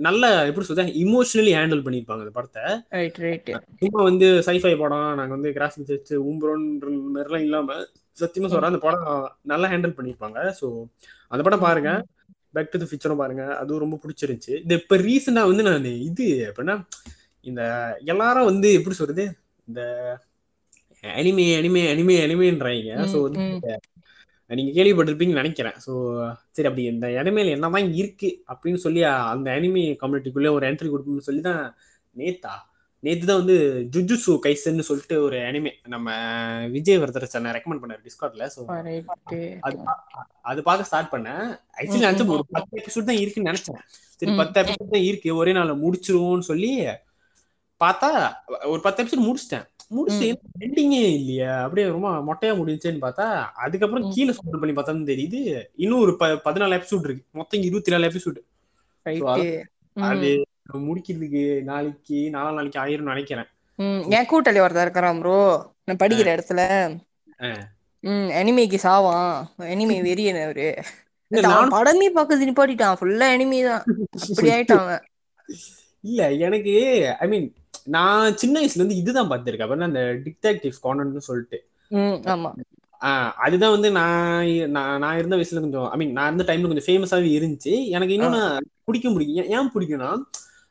நல்ல எப்படி சொல்றேன் இமோஷனலி ஹேண்டில் பண்ணியிருப்பாங்க அந்த படத்தை. ரைட் ரைட் சும்மா வந்து சைஃபை படம் நாங்க வந்து கிராஃபிக்ஸ் வச்சு ஊம்புறோன்ற மாதிரிலாம் இல்லாம சத்தியமா சொல்றேன் அந்த படம் நல்லா ஹேண்டில் பண்ணியிருப்பாங்க. ஸோ அந்த படம் பாருங்க. பேக் டு த ஃபியூச்சரும் பாருங்க. அதுவும் ரொம்ப பிடிச்சிருந்துச்சு. இந்த இப்ப ரீசெண்டா வந்து நான் இது எப்படின்னா இந்த எல்லாரும் வந்து எப்படி சொல்றது? இந்த அனிமே அனிமே அனிமே அனிமேன்றாங்க ஸோ வந்து நீங்க கேள்விப்பட்டிருப்பீங்கன்னு நினைக்கிறேன். ஸோ சரி அப்படி இந்த அனிமேல என்னதான் இருக்கு அப்படின்னு சொல்லி அந்த அனிமே கம்யூனிட்டிக்குள்ளே ஒரு என்ட்ரி கொடுக்கணும்னு சொல்லி தான் நேத்தா நேத்து தான் வந்து ஜுஜுசு கைசன்னு சொல்லிட்டு ஒரு அனிமே நம்ம விஜய் வரதர் சார் ரெக்கமெண்ட் பண்ணாரு டிஸ்கார்ட்ல ஸோ அது அது பார்க்க ஸ்டார்ட் பண்ணேன். ஆக்சுவலி நினைச்சேன் ஒரு பத்து எபிசோட் தான் இருக்குன்னு நினைச்சேன். சரி பத்து எபிசோட் தான் இருக்கு. ஒரே நாள்ல முடிச்சிருவோம்னு சொல்லி பார்த்தா ஒரு பத்து எபிசோட் முடிச்சிட்டேன். முடிச்சு எண்டிங்கே இல்லையா. அப்படியே ரொம்ப மொட்டையா முடிஞ்சுன்னு பார்த்தா அதுக்கப்புறம் கீழே ஸ்கோர் பண்ணி பார்த்தா தெரியுது. இன்னும் ஒரு பதினாலு எபிசோட் இருக்கு. மொத்தம் இருபத்தி நாலு எபிசோட் அது முடிக்கிறதுக்கு நாளைக்கு நாலு நாளைக்கு ஆயிரம் நினைக்கிறேன். என் கூட்டாளி ஒருத்தர் இருக்கிறான் ப்ரோ நான் படிக்கிற இடத்துல. ம் அனிமேக்கு சாவான். அனிமே *laughs* வெறியன் அவரு. படமே பாக்குறது நிப்பாட்டிட்டான். ஃபுல்லா அனிமே தான். அப்படி ஆயிட்டான் இல்ல எனக்கு ஐ மீன் நான் சின்ன வயசுல இருந்து இதுதான் பார்த்திருக்கேன். அப்படின்னா அந்த டிடெக்டிவ் கார்னர்னு சொல்லிட்டு. ஆமா. அதுதான் வந்து நான் நான் இருந்த வயசுல கொஞ்சம் ஐ மீன் நான் இருந்த டைம்ல கொஞ்சம் ஃபேமஸாவே இருந்துச்சு. எனக்கு இன்னொன்னு பிடிக்க முடியும் ஏன் பிடிக்கும்னா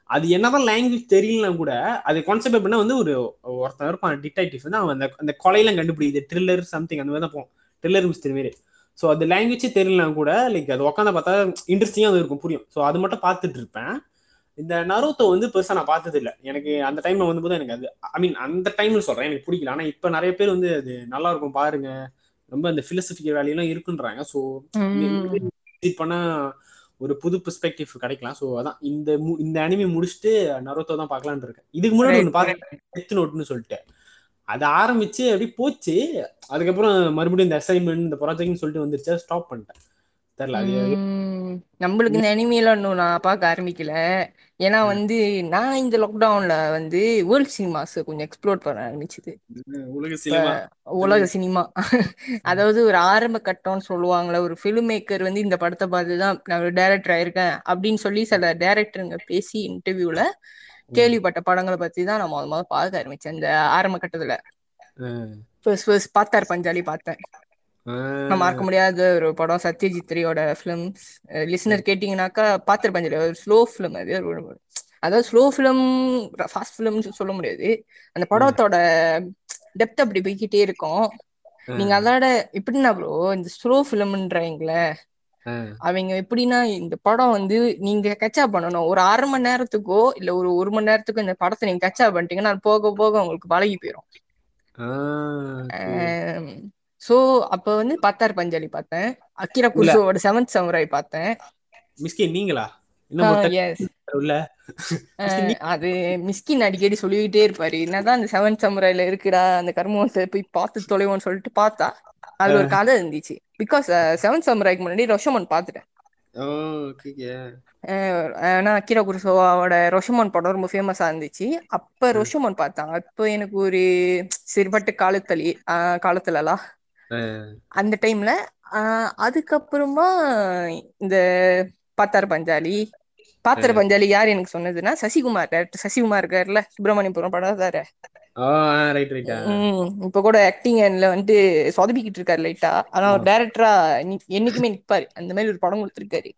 அது என்னதான் லாங்குவேஜ் தெரியலனா கூட அது கான்செப்ட் எப்படின்னா வந்து ஒரு ஒருத்தன் இருப்பான் டிடெக்டிவ் வந்து அவன் அந்த அந்த கொலையெல்லாம் கண்டுபிடிக்குது த்ரில்லர் சம்திங் அந்த மாதிரி தான் போவோம் த்ரில்லர் மிஸ்டர் மாரி ஸோ அது லாங்குவேஜே தெரியலனா கூட லைக் அது உட்காந்து பார்த்தா இன்ட்ரெஸ்டிங்காக அது இருக்கும் புரியும். ஸோ அது மட்டும் பார்த்துட்டு இருப்பேன். இந்த நரோத்தோ வந்து பெருசா நான் பார்த்தது இல்லை எனக்கு அந்த டைம்ல வந்து போது எனக்கு அது ஐ மீன் அந்த டைம்ல சொல்றேன் எனக்கு பிடிக்கல. ஆனா இப்ப நிறைய பேர் வந்து அது நல்லா இருக்கும் பாருங்க. ரொம்ப அந்த பிலசபிக்கல் வேலையெல்லாம் இருக்குன்றாங்க. ஸோ பண்ணா ஒரு புது பெர்ஸ்பெக்டிவ் கிடைக்கலாம். ஸோ அதான் இந்த இந்த அனிமே முடிச்சுட்டு நரோத்தோ தான் பார்க்கலான்னு இருக்கேன். இதுக்கு முன்னாடி ஒன்று பார்த்தேன். டெத் நோட்னு சொல்லிட்டு. அது ஆரம்பிச்சு அப்படி போச்சு. அதுக்கப்புறம் மறுபடியும் இந்த அசைன்மெண்ட் இந்த ப்ராஜெக்ட்னு சொல்லிட்டு வந்துருச்சு. ஸ்டாப் பண்ணிட்டேன். தெரியல அது நம்மளுக்கு இந்த அனிமையெல்லாம் இன்னும் நான் பார்க்க ஆரம்பிக்கல. ஏன்னா வந்து நான் இந்த லாக்டவுன்ல வந்து வேர்ல்ட் சினிமாஸ் கொஞ்சம் எக்ஸ்ப்ளோர் பண்ண ஆரம்பிச்சது. உலக சினிமா அதாவது ஒரு ஆரம்ப கட்டம்னு சொல்லுவாங்களே ஒரு ஃபிலிம் மேக்கர் வந்து இந்த படத்தை பார்த்துதான் நான் ஒரு டைரக்டர் ஆயிருக்கேன் அப்படின்னு சொல்லி சில டைரக்டருங்க பேசி இன்டர்வியூல கேள்விப்பட்ட படங்களை பத்தி தான் நான் முத முதல்ல பார்க்க ஆரம்பிச்சேன் இந்த ஆரம்ப கட்டத்துல ஃபர்ஸ்ட் ஃபர்ஸ்ட் பார்த்தார் பஞ்சாலி பார்த்தேன். மறக்க முடியாத ஒரு படம் சத்யஜித் த்ரீயோட ஃபிலிம்ஸ் லிசனர் கேட்டீங்கன்னாக்கா பாத்திர பஞ்சலி ஒரு ஸ்லோ ஃபிலிம் அது அதாவது ஸ்லோ ஃபிலிம் ஃபாஸ்ட் ஃபிலிம்னு சொல்ல முடியாது. அந்த படத்தோட டெப்த் அப்படி போய்கிட்டே இருக்கும். நீங்க அதோட எப்படின்னா ப்ரோ இந்த ஸ்லோ ஃபிலிம்ன்றீங்களே அவங்க எப்படின்னா இந்த படம் வந்து நீங்க கச்சா பண்ணணும். ஒரு அரை மணி நேரத்துக்கோ இல்ல ஒரு ஒரு மணி நேரத்துக்கோ இந்த படத்தை நீங்க கச்சா பண்ணிட்டீங்கன்னா போக போக உங்களுக்கு பழகி போயிடும் சோ அப்ப வந்து பத்தார் பஞ்சாலி பார்த்தேன். அக்கிரா குருசோவோட செவன்த் சமுராய் பார்த்தேன். மிஸ்கி நீங்களா? அது மிஸ்கின் அடிக்கடி சொல்லிக்கிட்டே இருப்பாரு. என்னதான் அந்த செவன்த் சமுராயில இருக்குடா அந்த கர்மத்தை போய் பார்த்து தொலைவோன்னு சொல்லிட்டு பார்த்தா அது ஒரு கதை இருந்துச்சு. பிகாஸ் செவன்த் சமுராய்க்கு முன்னாடி ரொஷமன் பாத்துட்டேன் ஆனா அக்கிரா குருசோவாவோட ரொஷமன் படம் ரொம்ப ஃபேமஸா இருந்துச்சு. அப்ப ரொஷமன் பார்த்தாங்க அப்ப எனக்கு ஒரு சரிப்பட்ட காலத்தலி காலத்துலலாம். அந்த டைம்ல அதுக்கப்புறமா இந்த பாத்தார் பஞ்சாலி. பாத்திர பஞ்சாலி யார் எனக்கு சொன்னதுன்னா சசிகுமார் டேரக்டர் சசிகுமார் இருக்காருல்ல சுப்பிரமணியபுரம் படாதாரு இப்ப கூட ஆக்டிங் வந்துட்டு சொதப்பிக்கிட்டு இருக்காரு லைட்டா. ஆனா ஒரு டேரக்டரா என்னைக்குமே நிப்பாரு. அந்த மாதிரி ஒரு படம் கொடுத்திருக்காரு.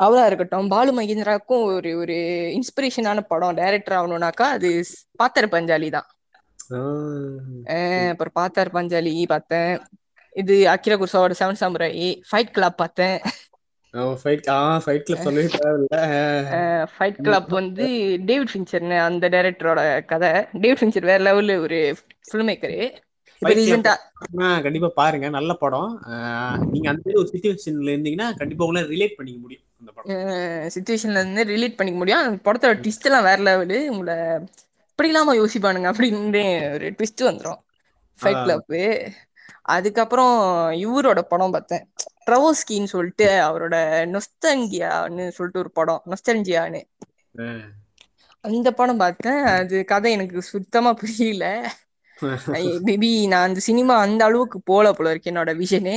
அவரா இருக்கட்டும் பாலு மகேந்திராவுக்கும் ஒரு ஒரு இன்ஸ்பிரேஷனான படம். டைரக்டர் ஆகணும்னாக்கா அது பாத்திர பஞ்சாலி தான். அப்புறம் பாத்தார் பஞ்சாலி பார்த்தேன். இது அக்கிரா குர்சாவோட செவன் சாமுராய் ஃபைட் கிளப் பார்த்தேன். ஃபைட் கிளப் வந்து டேவிட் ஃபின்ச்சர் அந்த டைரக்டரோட கதை. டேவிட் ஃபின்ச்சர் வேற லெவல்ல ஒரு ஃபில்ம் மேக்கரு கண்டிப்பா பாருங்க. நல்ல படம். நீங்க அந்த ஒரு சிச்சுவேஷன்ல இருந்தீங்கன்னா கண்டிப்பா உங்களை ரிலேட் பண்ணிக்க முடியும் அந்த படம். சிச்சுவேஷன்ல இருந்து ரிலேட் பண்ணிக்க முடியும். அந்த படத்தோட ட்விஸ்ட் எல்லாம் வேற லெவலு உங்களை இப்படி இல்லாம யோசிப்பானுங்க. அப்படின்னு ஒரு ட்விஸ்ட் வந்துடும் ஃபைட் கிளப் அதுக்கப்புறம் இவரோட படம் பார்த்தேன். ட்ரவோஸ்கின்னு சொல்லிட்டு அவரோட நொஸ்தங்கியான்னு சொல்லிட்டு ஒரு படம். நொஸ்டன்ஜியான்னு அந்த படம் பார்த்தேன். அது கதை எனக்கு சுத்தமா புரியல. மேபி நான் அந்த சினிமா அந்த அளவுக்கு போல போல இருக்கு என்னோட விஷனே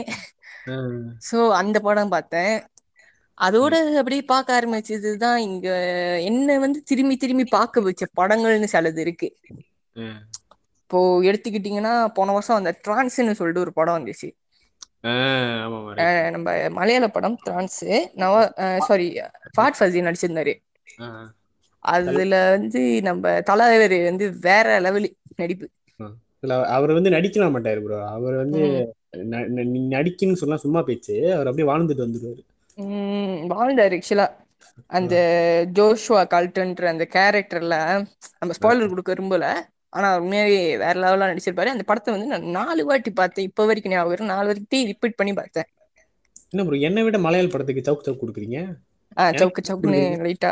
சோ அந்த படம் பார்த்தேன். அதோட அப்படியே பார்க்க ஆரம்பிச்சதுதான் இங்க என்ன வந்து திரும்பி திரும்பி பார்க்க வச்ச படங்கள்னு சிலது இருக்கு. இப்போ எடுத்துக்கிட்டீங்கன்னா போன வருஷம் அந்த டிரான்ஸ்னு சொல்லிட்டு ஒரு படம் வந்துச்சு. நம்ம மலையாள படம் டிரான்ஸ். நவ சாரி ஃபாட் ஃபசி நடிச்சிருந்தாரு. அதுல வந்து நம்ம தலைவர் வந்து வேற லெவல் நடிப்பு. அவர் வந்து நடிக்கலாம் மாட்டாரு ப்ரோ அவர் வந்து நடிக்கணும்னு சொல்ல சும்மா பேச்சு. அவர் அப்படியே வாழ்ந்துட்டு வந்துருவாரு. வாழ்ந்தாரு ஆக்சுவலா அந்த ஜோஷுவா கால்டன்ற அந்த கேரக்டர்ல நம்ம ஸ்பாய்லர் கொடுக்க விரும்பல. ஆனா உண்மையாவே வேற லெவலா நடிச்சிருப்பாரு. அந்த படத்தை வந்து நான் நாலு வாட்டி பார்த்தேன். இப்ப வரைக்கும் ஞாபகம் நாலு வரைக்கும் ரிப்பீட் பண்ணி பார்த்தேன். என்ன ப்ரோ என்னை விட மலையாள படத்துக்கு சவுக்கு சவுக்கு கொடுக்குறீங்க? ஆஹ் சவுக்கு சவுக்குன்னு லைட்டா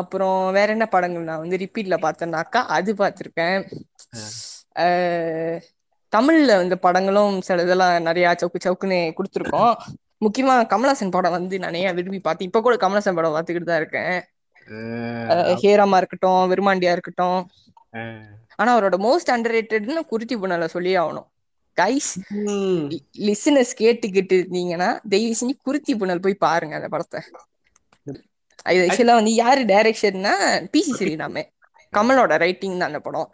அப்புறம் வேற என்ன படங்கள் நான் வந்து ரிப்பீட்ல பார்த்தேன்னாக்கா அது பார்த்திருக்கேன். தமிழ்ல வந்து படங்களும் சில இதெல்லாம் நிறைய சவுக்கு சவுக்குன்னு கொடுத்துருக்கோம். முக்கியமா கமலாசன் படம் வந்து நிறைய விரும்பி பார்த்தேன். இப்ப கூட கமலாசன் படம் பார்த்துக்கிட்டு தான் இருக்கேன். ஹேராமா இருக்கட்டும் விருமாண்டியா இருக்கட்டும். ஆனா அவரோட மோஸ்ட் அண்டர் ரேட்டட்னு குருத்தி புனல சொல்லி ஆகணும். கைஸ் லிசனஸ் கேட்டுக்கிட்டு இருந்தீங்கன்னா தயவு செஞ்சு குருத்தி புனல் போய் பாருங்க அந்த படத்தை. ஆக்சுவலா வந்து யாரு டைரக்ஷன்னா பிசி ஸ்ரீராமே கமலோட ரைட்டிங் தான் அந்த படம்.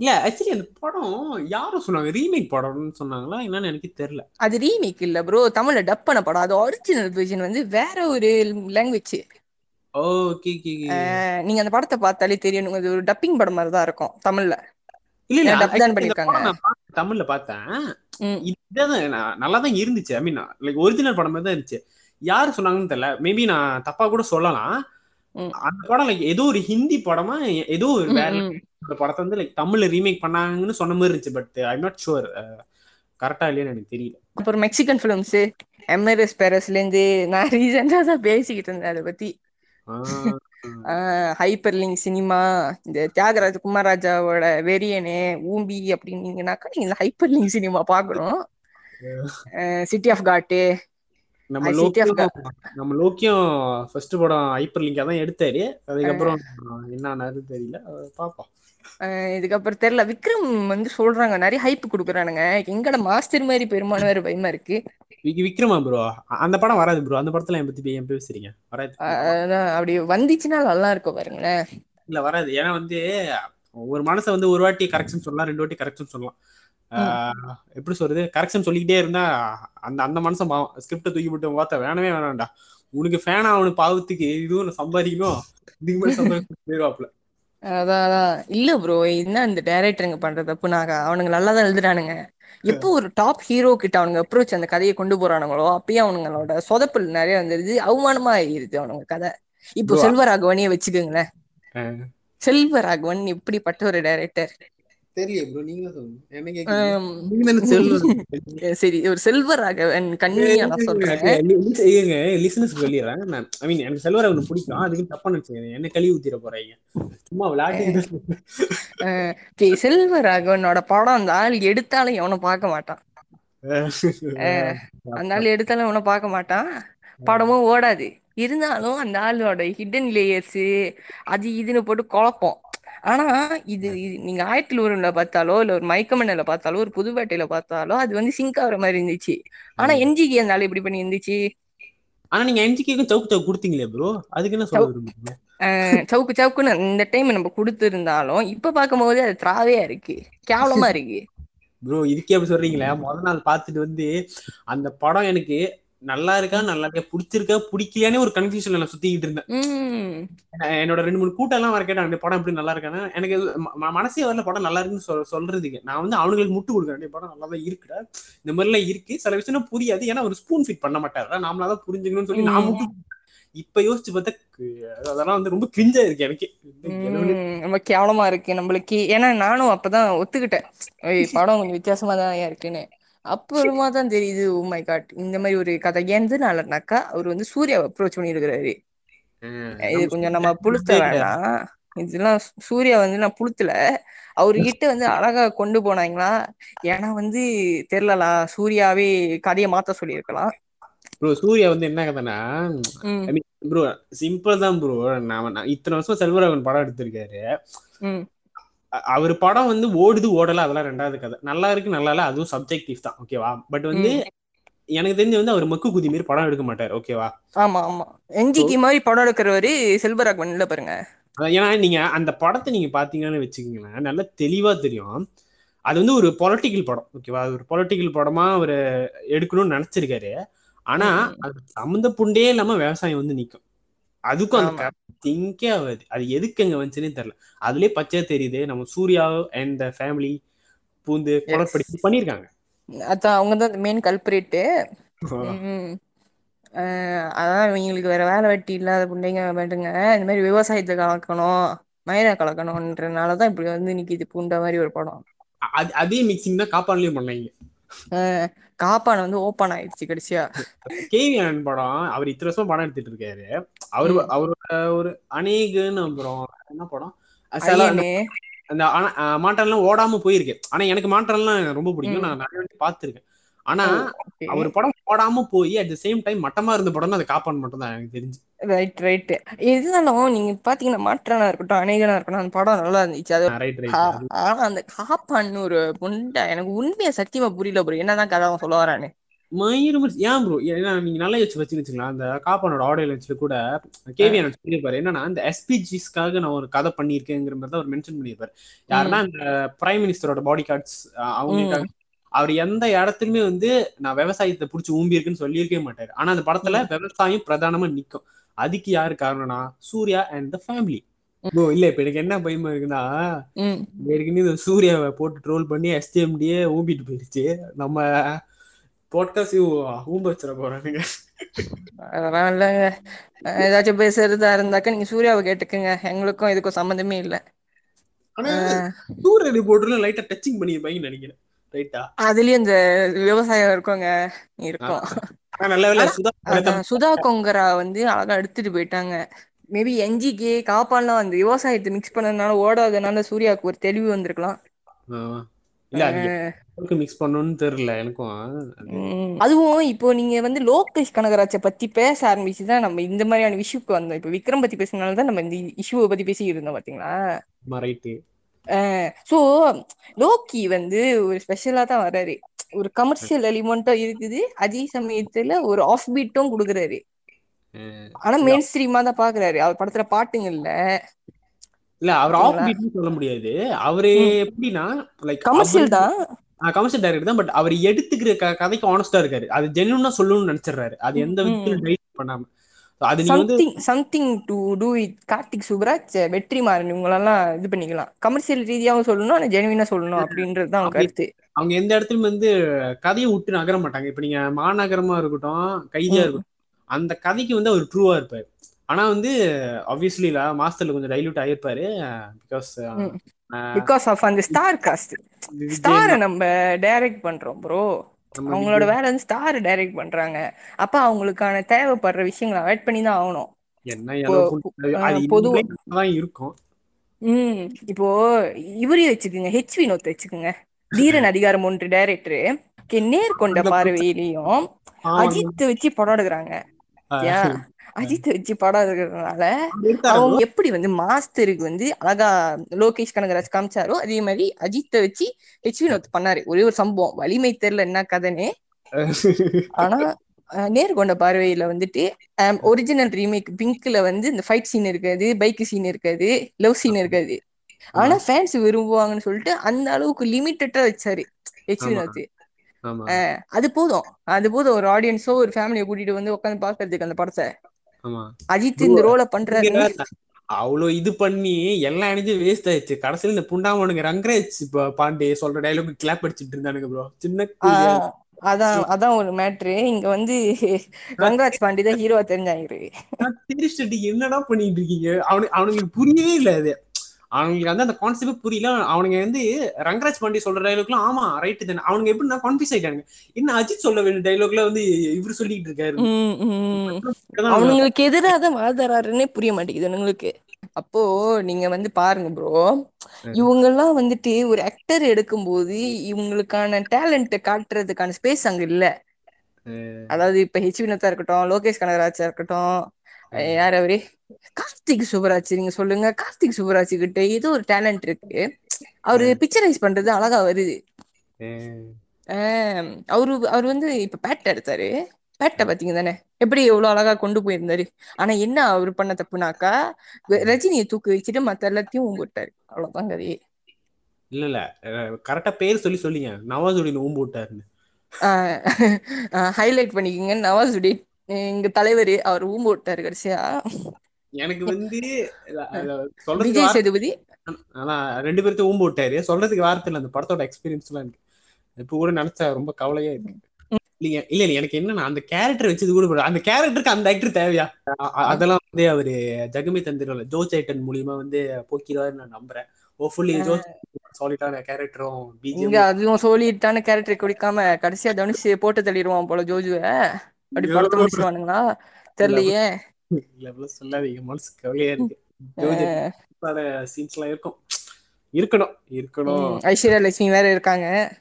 இல்ல ஆக்சுவலி அந்த படம் யாரும் சொன்னாங்க? ரீமேக் படம்னு சொன்னாங்களா? என்னன்னு எனக்கு தெரியல. அது ரீமேக் இல்ல ப்ரோ தமிழ்ல டப் பண்ண படம். அது ஒரிஜினல் வெர்ஷன் வந்து வேற ஒரு லாங்குவேஜ் ஓகே நீங்க அந்த படத்தை பார்த்தாலே தெரியும். அது ஒரு டப்பிங் படம் மாதிரி தான் இருக்கும் தமிழ்ல. இல்ல இல்ல. டப் தான் பண்ணிருக்காங்க தமிழ்ல பார்த்தேன். இதுதான் நல்லா தான் இருந்துச்சு. ஐ மீன் லைக் ஒரிஜினல் படம் மாதிரி தான் இருந்துச்சு. யாரு சொன்னாங்கன்னு தெரியல. மேபி நான் தப்பா கூட சொல்லலாம். அந்த படம் லைக் ஏதோ ஒரு ஹிந்தி படமா ஏதோ ஒரு வேற படத்தை வந்து லைக் தமிழ்ல ரீமேக் பண்ணாங்கன்னு சொன்ன மாதிரி இருந்துச்சு பட் ஐ நாட் ஷுவர் கரெக்டா இல்லையான்னு எனக்கு தெரியல. அப்புறம் மெக்சிகன் பிலிம்ஸ் எம்எர்எஸ் பேரஸ்ல இருந்து நான் ரீசெண்டா தான் பேசிக்கிட்டு இருந்தேன் அதை பத்தி. ஹைப்பர் லிங்க் சினிமா இந்த தியாகராஜ குமாரராஜாவோட வெரியனு ஊம்பி அப்படின்னீங்கன்னாக்கா நீங்க ஹைப்பர் லிங்க் சினிமா பாக்கணும் சிட்டி ஆஃப் காட்டு நம்ம லோக்கியம் நம்ம லோக்கியம் ஃபர்ஸ்ட் படம் ஹைப்பர் லிங்கா தான் எடுத்தாரு. அதுக்கப்புறம் என்ன தெரியல. பாப்போம் இதுக்கப்புறம் தெரியல. விக்ரம் வந்து சொல்றாங்க நிறைய ஹைப் குடுக்குறானுங்க. எங்கட மாஸ்டர் மாதிரி பெருமான வேற பயமா இருக்கு. விக்ரமா ப்ரோ அந்த படம் வராது ப்ரோ அந்த படத்துல என் பத்தி ஏன் பேசுறீங்க? வராது. அப்படி வந்துச்சுன்னா நல்லா இருக்கும் பாருங்களேன். இல்ல வராது. ஏன்னா வந்து ஒரு மனசை வந்து ஒரு வாட்டி கரெக்ஷன் சொல்லலாம் ரெண்டு வாட்டி கரெக்ஷன் சொல்லலாம். எப்படி சொல்றது? கரெக்ஷன் சொல்லிக்கிட்டே இருந்தா அந்த அந்த மனுஷன் ஸ்கிரிப்ட தூக்கி விட்டு பார்த்தா வேணவே வேணாம்டா. உனக்கு ஃபேன் ஆகணும் பாவத்துக்கு. இதுவும் சம்பாதிக்கணும். இதுக்கு மேலே சம்பாதிக்கணும் அதான் அதான். இல்ல ப்ரோ என்ன இந்த டைரக்டருங்க பண்ற தப்புனாக அவனுங்க நல்லா தான் எழுதுறானுங்க. எப்போ ஒரு டாப் ஹீரோ கிட்ட அவனுங்க அப்ரோச் அந்த கதையை கொண்டு போறானுங்களோ அப்பயே அவனுங்களோட சொதப்பல் நிறைய வந்துருது. அவமானமா ஆயிருது அவனுங்க கதை. இப்போ செல்வராகவனையே வச்சுக்கோங்களேன். செல்வராகவன் எப்படிப்பட்ட ஒரு டைரக்டர் சரி ஒரு செல்வராகவன் கண்ணியா நான் சொல்றேன். சொல்லிடுறேன். ஐ மீன் எனக்கு செல்வராகவன் பிடிக்கும். அதுக்கு தப்பா நினைச்சுங்க என்ன கழுவி ஊத்திர போறீங்க? சும்மா விளையாட்டு செல்வராகவனோட படம் அந்த ஆள் எடுத்தாலும் எவனும் பார்க்க மாட்டான். அந்த ஆள் எடுத்தாலும் எவனும் பார்க்க மாட்டான். படமும் ஓடாது. இருந்தாலும் அந்த ஆளோட ஹிடன் லேயர்ஸ் அது இதுன்னு போட்டு குழப்பம். ஆனா இது நீங்க ஆயிரத்தி ஒருல பார்த்தாலோ இல்ல ஒரு மைக்கமண்ணில பார்த்தாலோ ஒரு புதுப்பேட்டையில பார்த்தாலோ அது வந்து சிங்க் ஆகுற மாதிரி இருந்துச்சு. ஆனா என்ஜிக்கு அந்த ஆள் எப்படி பண்ணி இருந்துச்சு. ஆனா நீங்க என்ஜிக்கு சவுக்கு சவுக்கு கொடுத்தீங்களே ப்ரோ அதுக்கு என்ன சொல்ல சவுக்கு சவுக்குன்னு இந்த டைம் நம்ம கொடுத்துருந்தாலும் இப்ப பார்க்கும்போது அது திராவையா இருக்கு. கேவலமா இருக்கு. *laughs* ப்ரோ இதுக்கே அப்படி சொல்றீங்களே? முதல் நாள் பார்த்துட்டு வந்து அந்த படம் எனக்கு நல்லா இருக்கா நல்லா இருக்கா பிடிச்சிருக்கா பிடிக்கலையானே ஒரு கன்ஃபியூஷன்ல நான் சுத்திக்கிட்டு இருந்தேன். என்னோட ரெண்டு மூணு கூட்டம் எல்லாம் வர கேட்டாங்க அந்த படம் எப்படி நல்லா இருக்கானு எனக்கு மனசே வரல படம் நல்லா இருக்குன்னு சொல் சொல்றதுக்கு. நான் வந்து அவங்களுக்கு முட்டு கொடுக்குறேன் படம் நல்லா தான் இருக்குடா. இந்த மாதிரி எல்லாம் இருக்கு. சில விஷயம் புரியாது. ஏன்னா ஒரு ஸ்பூன் ஃபிட் பண்ண மாட்டாரு. நாமளா தான் புரிஞ்சுக்கணும்னு சொல்லி நான் முட்டு இப்ப யோசிச்சு பார்த்தா அதெல்லாம் வந்து ரொம்ப கிரிஞ்சா இருக்கு எனக்கு. ரொம்ப கேவலமா இருக்கு நம்மளுக்கு. ஏன்னா நானும் அப்பதான் ஒத்துக்கிட்டேன். படம் கொஞ்சம் வித்தியாசமா தான் இருக்குன்னு. அப்புறமா தான் தெரியுது ஓ மை காட் இந்த மாதிரி ஒரு கதை. எந்தனாலனாக்கா அவர் வந்து சூர்யாவை அப்ரோச் பண்ணிருக்கிறாரு இது கொஞ்சம் நம்ம புளுத்த வேணாம். இதெல்லாம் சூர்யா வந்து நான் புளுத்துல. அவர்கிட்ட வந்து அழகா கொண்டு போனாங்களா? ஏன்னா வந்து தெரியலலா சூர்யாவே கதையை மாத்த சொல்லியிருக்கலாம். ப்ரோ சூர்யா வந்து என்ன கதைனா ப்ரோ சிம்பிள் தான் ப்ரோ நான் இத்தனை வருஷம் செல்வராகவன் படம் எடுத்திருக்காரு. அவர் படம் வந்து ஓடுது ஓடல அதெல்லாம் ரெண்டாவது கதை. நல்லா இருக்கு நல்லா இல்ல அதுவும் சப்ஜெக்டிவ் தான் ஓகேவா பட் வந்து எனக்கு தெரிஞ்சு வந்து அவர் மக்கு குதி மாரி படம் எடுக்க மாட்டார் ஓகேவா ஆமா ஆமா. என்ஜிக்கு மாதிரி படம் எடுக்கிறவரு செல்வராகவன் இல்ல பாருங்க ஏன்னா நீங்க அந்த படத்தை நீங்க பாத்தீங்கன்னு வச்சுக்கோங்களேன் நல்லா தெளிவா தெரியும். அது வந்து ஒரு பொலிட்டிக்கல் படம் ஓகேவா அது ஒரு பொலிட்டிக்கல் படமா அவர் எடுக்கணும்னு நினைச்சிருக்காரு. ஆனா. அது சம்மந்த புண்டே இல்லாம விவசாயம் வந்து நிக்கும். அதுக்கும். அந்த திங்கே ஆகாது அது எதுக்கு அங்க வந்துச்சுன்னே தெரியல. அதுலயே பச்சையா தெரியுது. நம்ம சூர்யா அண்ட் ஃபேமிலி பூந்து குளப்படி பண்ணிருக்காங்க அதான் அவங்க தான் மெயின் கல்பரேட்டு அதான் இவங்களுக்கு வேற வேலை வெட்டி இல்லாத பிள்ளைங்க வேண்டுங்க இந்த மாதிரி விவசாயத்தை கலக்கணும் மயிரை கலக்கணும்ன்றனாலதான் இப்படி வந்து நிக்குது. பூண்ட மாதிரி ஒரு படம். அது மிக்சிங் தான் காப்பான்லயும் பண்ணாங்க. காப்பான் வந்து ஓப்பன் ஆயிடுச்சு கடைசியா. கேவி ஆனந்த் படம் அவர் இத்தனை வருஷம் படம் எடுத்துட்டு இருக்காரு. அவரு. அவரோட ஒரு அநேகன்னு அப்புறம் என்ன படம்? அந்த- மாட்டெல்லாம் ஓடாம போயிருக்கு. ஆனா எனக்கு மாட்டெல்லாம் எனக்கு ரொம்ப பிடிக்கும். நான் நிறைய வாட்டி பார்த்திருக்கேன். ஆனா அவர் படம் ஓடாம போய் அட் த சேம் டைம் மட்டமா இருந்த படம் அது காப்பான் மட்டும் தான் எனக்கு தெரிஞ்சு. ரைட் ரைட் இருந்தாலும் நீங்க பாத்தீங்கன்னா மாற்றானா இருக்கட்டும் அநேகனா இருக்கட்டும் அந்த படம் நல்லா இருந்துச்சு. அது ரைட் ஆ- ரைட் ஆனா அந்த காப்பான்னு ஒரு புண்டை எனக்கு உண்மையா சத்தியமா புரியல ப்ரோ என்னதான் கதை அவன் சொல்ல வரான்னு. மயிறு மயிறு- ஏன் ப்ரோ ஏன்னா நீங்க நல்லா யோசிச்சு வச்சு வச்சுக்கலாம் அந்த காப்பானோட ஆடியோ லான்ச்ல கூட கேவி எனக்கு சொல்லியிருப்பாரு. என்னன்னா இந்த எஸ்பிஜிஸ்க்காக நான் ஒரு கதை பண்ணியிருக்கேங்கிற மாதிரி தான் அவர் மென்ஷன் பண்ணியிருப்பாரு. யாருன்னா இந்த பிரைம் மினிஸ்டரோட பாடி கார்ட்ஸ் அவங்களுக்காக அவர் எந்த இடத்துலயுமே வந்து நான் விவசாயத்தை புடிச்சு ஊம்பி இருக்குன்னு சொல்லியிருக்கவே மாட்டாரு. ஆனா அந்த படத்துல விவசாயம் பிரதானமா நிக்கும். அதுக்கு யாரு காரணம்னா Suriya and the family bro இல்ல இப்ப எனக்கு என்ன பயமா இருக்குன்னா ஏற்கனவே இந்த சூர்யாவை போட்டு ட்ரோல் பண்ணி எஸ்டிஎம்டியே ஊம்பிட்டு போயிருச்சு. நம்ம பாட்காஸ்டையும் ஊம்ப வச்சிட போறானுங்க. அதெல்லாம் இல்லைங்க ஏதாச்சும் பேசுறதா இருந்தாக்க நீங்க சூர்யாவை கேட்டுக்குங்க. எங்களுக்கும் இதுக்கும் சம்மந்தமே இல்ல. ஆனா சூரிய ரிப்போர்ட்ல லைட்டா டச்சிங் பண்ணிருப்பாங்கன்னு நினைக்கிறேன். ரைட்டா அதுலயும் இந்த விவசாயம் இருக்கோங்க இருக்கும். சுதா கொங்கரா வந்து அழகா எடுத்துட்டு போயிட்டாங்க. மேபி என்ஜிகே காப்பான்லாம் அந்த விவசாயத்தை மிக்ஸ் பண்ணதுனால ஓடாதனால சூர்யாவுக்கு ஒரு தெளிவு வந்திருக்கலாம். மிக்ஸ் பண்ணணும்னு தெரியல எனக்கும். அதுவும் இப்போ நீங்க வந்து லோகேஷ் கனகராஜை பத்தி பேச ஆரம்பிச்சுதான் நம்ம இந்த மாதிரியான இஷ்யூக்கு வந்தோம். இப்போ விக்ரம் பத்தி பேசினால தான் நம்ம இந்த இஷ்யூவை பத்தி பேசிக்கிட்டு இருந்தோம் பாத்தீங்களா? சோ லோக்கி வந்து ஒரு ஸ்பெஷலா தான் வர்றாரு. ஒரு கமர்ஷியல் எலிமெண்ட்டும் இருக்குது. அதே சமயத்துல ஒரு ஆஃப் பீட்டும் கொடுக்குறாரு ஆனா மெயின் ஸ்ட்ரீமா தான் பாக்குறாரு. அவர் படத்துல பாட்டுங்க இல்ல இல்ல அவர் ஆஃப்? பீட்னு சொல்ல முடியாது. அவரு. எப்படின்னா லைக் கமர்ஷியல் தான். கமர்ஷியல் டைரக்டர் தான் பட் அவர் எடுத்துக்கிற கதைக்கு ஆனஸ்டா இருக்காரு. அது ஜென்யூனா சொல்லணும்னு நினைச்சிடுறாரு. அது எந்த விதத்திலும். டைட் பண்ணாம. அது something something to do with Karthik Subbaraj Vetrimaaran இவங்களெல்லாம் இது பண்ணிக்கலாம். கமர்ஷியல் ரீதியாவும் சொல்லணும் ஆனா ஜெனுவினா சொல்லணும் அப்படின்றது தான் கருத்து. அவங்க எந்த இடத்துலயும் வந்து கதையை விட்டு நகர மாட்டாங்க. இப்ப நீங்க மாநகரமா இருக்கட்டும் கைதியா. இருக்கட்டும் அந்த கதைக்கு வந்து அவர் ட்ரூவா இருப்பாரு. ஆனா வந்து ஆப்வியஸ்லி மாஸ்டர்ல கொஞ்சம் டைல்யூட் ஆயிருப்பாரு பிகாஸ். பிகாஸ் ஆஃப் அந்த ஸ்டார் காஸ்ட் ஸ்டாரை நம்ம டைரக்ட் பண்றோம் ப்ரோ அவங்களோட வேலை வந்து ஸ்டார் டைரக்ட் பண்றாங்க. அப்ப அவங்களுக்கான தேவைப்படுற விஷயங்களை அவாய்ட் பண்ணி தான் ஆகணும். இருக்கும். ம் இப்போ இவரையும் வச்சுக்கோங்க. ஹெச் வினோத் வச்சுக்கோங்க. தீரன் அதிகாரம் ஒன்று டைரக்டர் நேர்கொண்ட பார்வையிலையும் அஜித் வச்சு படம் எடுக்கிறாங்க அஜித் வச்சு படம் bro? அவங்க எப்படி வந்து மாஸ்டருக்கு வந்து அழகா லோகேஷ் கனகராஜ் காமிச்சாரோ அதே மாதிரி அஜித்தை வச்சு ஹெச் வினோத் பண்ணாரு. ஒரே ஒரு சம்பவம். வலிமை தெரியல என்ன கதைன்னு. ஆனா நேர்கொண்ட பார்வையில வந்துட்டு ஒரிஜினல் ரீமேக் பிங்க்ல வந்து இந்த ஃபைட் சீன் இருக்காது பைக் சீன் இருக்காது லவ் சீன் இருக்காது. ஆனா ஃபேன்ஸ் விரும்புவாங்கன்னு சொல்லிட்டு அந்த அளவுக்கு லிமிட்டடா வச்சாரு ஹெச். வினோத். அது போதும். அது போதும். ஒரு ஆடியன்ஸோ ஒரு ஃபேமிலியை கூட்டிட்டு வந்து உட்காந்து பாக்குறதுக்கு அந்த படத்தை. அஜித் இந்த ரோலை பண்றாரு. அவ்வளவு இது பண்ணி எல்லா எனர்ஜியும் வேஸ்ட் ஆயிடுச்சு. கடைசியில இந்த புண்டாமனுங்க ரங்கராஜ் பாண்டே சொல்ற டைலாக் கிளாப் அடிச்சிட்டு இருந்தானுங்க ப்ரோ சின்ன அதான் அதான் ஒரு மேட்ரு இங்க வந்து ரங்கராஜ் பாண்டி தான் ஹீரோவா தெரிஞ்சாங்க என்னடா பண்ணிட்டு இருக்கீங்க? அவனு அவனுங்களுக்கு புரியவே இல்ல அது. அவனுங்களுக்கு வந்து அந்த கான்செப்ட் புரியல. அவனுங்க வந்து ரங்கராஜ் பாண்டி சொல்ற டைலாக்லாம் ஆமா ரைட் தானே. அவனுங்க எப்படின்னா கான்ஃபியூஸ் ஆயிட்டாங்க என்ன அஜித் சொல்ல வேண்டிய டைலாக்ல வந்து இவர் சொல்லிட்டு இருக்காரு. அவனுங்களுக்கு எதிராக தான் வாதாடுறாருன்னே புரிய மாட்டேங்குது அவனுங்களுக்கு. அப்போ நீங்க வந்து பாருங்க ப்ரோ இவங்க எல்லாம் வந்துட்டு ஒரு ஆக்டர் எடுக்கும்போது இவங்களுக்கான டேலண்ட காட்டுறதுக்கான ஸ்பேஸ் அங்க இல்ல. அதாவது இப்ப ஹெச் வினோத்தா இருக்கட்டும் லோகேஷ் கனகராஜா இருக்கட்டும் யார் அவரு? கார்த்திக் சுப்பராஜ் நீங்க சொல்லுங்க. கார்த்திக் சுப்பராஜ் கிட்ட ஏதோ ஒரு டேலண்ட் இருக்கு. அவரு பிக்சரைஸ் பண்றது அழகா வருது. அவரு அவர் வந்து இப்ப பேட் எடுத்தாரு. பேட்டை பாத்தீங்க தானே? எப்படி எவ்வளவு அழகா கொண்டு போயிருந்தாரு? ஆனா என்ன அவர் பண்ண தப்புனாக்கா ரஜினியை தூக்கி வச்சுட்டு மத்த எல்லாத்தையும் ஊம்பிட்டாரு. அவ்வளவுதான் கதையே. இல்ல இல்ல. கரெக்டா பேர் சொல்லி சொல்லிங்க. நவாசுடின் ஊம்பு விட்டாருன்னு ஹைலைட் பண்ணிக்கோங்க நவாசுடீன் எங்க தலைவர் அவர் ஊம்பு விட்டாரு கடைசியா. எனக்கு வந்து விஜய் சேதுபதி. ஆனா ரெண்டு பேர்த்தையும் ஊம்பு விட்டாரு சொல்றதுக்கு வார்த்தை இல்ல அந்த படத்தோட எக்ஸ்பீரியன்ஸ் எல்லாம் இருக்கு. இப்ப கூட நினைச்சா ரொம்ப கவலையா இருக்கு. இல்லைங்க இல்ல இல்ல எனக்கு என்னன்னா அந்த கேரக்டர் வச்சது கூட. அந்த கேரக்டருக்கு அந்த ஆக்டர் தேவையா? அதெல்லாம் வந்து அவரு ஜெகமே தந்திரம்ல ஜோ சேட்டன் மூலியமா வந்து போக்கிடுவாரு நான் நம்புறேன். ஹோப்ஃபுல்லி ஜோ சாலிட்டான கேரக்டரும் அதுவும் சொல்லிட்டான கேரக்டர் குடிக்காம கடைசியா தனுஷ் போட்டு தள்ளிடுவான் போல ஜோஜுவ. அப்படி படத்தை முடிச்சிருவானுங்களா? தெரியலையே. லெவல சொல்லாதீங்க மனசு கவலையா இருக்கு. இருக்கும். இருக்கணும் இருக்கணும். ம், ஐஸ்வர்யா லட்சுமி வேற இருக்காங்க.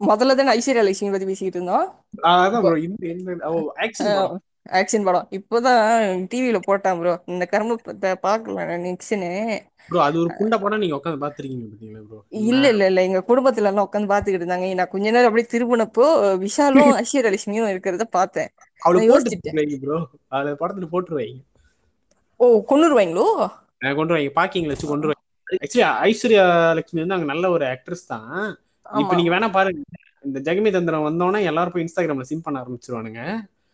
முதல்ல தானே ஐஸ்வர்யா லட்சுமி பத்தி பேசிக்கிட்டு இருந்தோம். ஆக்ஷன் படம். இப்போதான் டிவில போட்டான் ப்ரோ இந்த கர்மத்தை பார்க்கல நிக்சனு bro அது ஒரு குண்ட படம் நீங்க உட்காந்து பாத்துருக்கீங்க பாத்தீங்களா ப்ரோ இல்ல இல்ல இல்ல. எங்க குடும்பத்துல எல்லாம் உட்காந்து பாத்துக்கிட்டு இருந்தாங்க. நான் கொஞ்ச நேரம் அப்படியே திரும்பினப்போ விஷாலும் *laughs* ஐஸ்வர்யா லட்சுமியும் இருக்கிறத பார்த்தேன். அவளை யோசிச்சிட்டேன். ப்ரோ அவளை படத்துல போட்டு வைங்க ஓ கொண்டுருவாங்களோ அஹ் கொண்டு வைங்க பாக்கிங்ல வச்சு கொண்டு வைங்க ஆக்சுவலி ஐஸ்வர்யா லட்சுமி வந்து அங்க நல்ல ஒரு ஆக்ட்ரஸ் தான். இப்ப நீங்க வேணா பாருங்க. இந்த ஜெகமே தந்திரம் வந்தோடனே எல்லாரும் போய் இன்ஸ்டாகிராம்ல சிம் பண்ண ஆரம்பிச்சிருவானுங்க.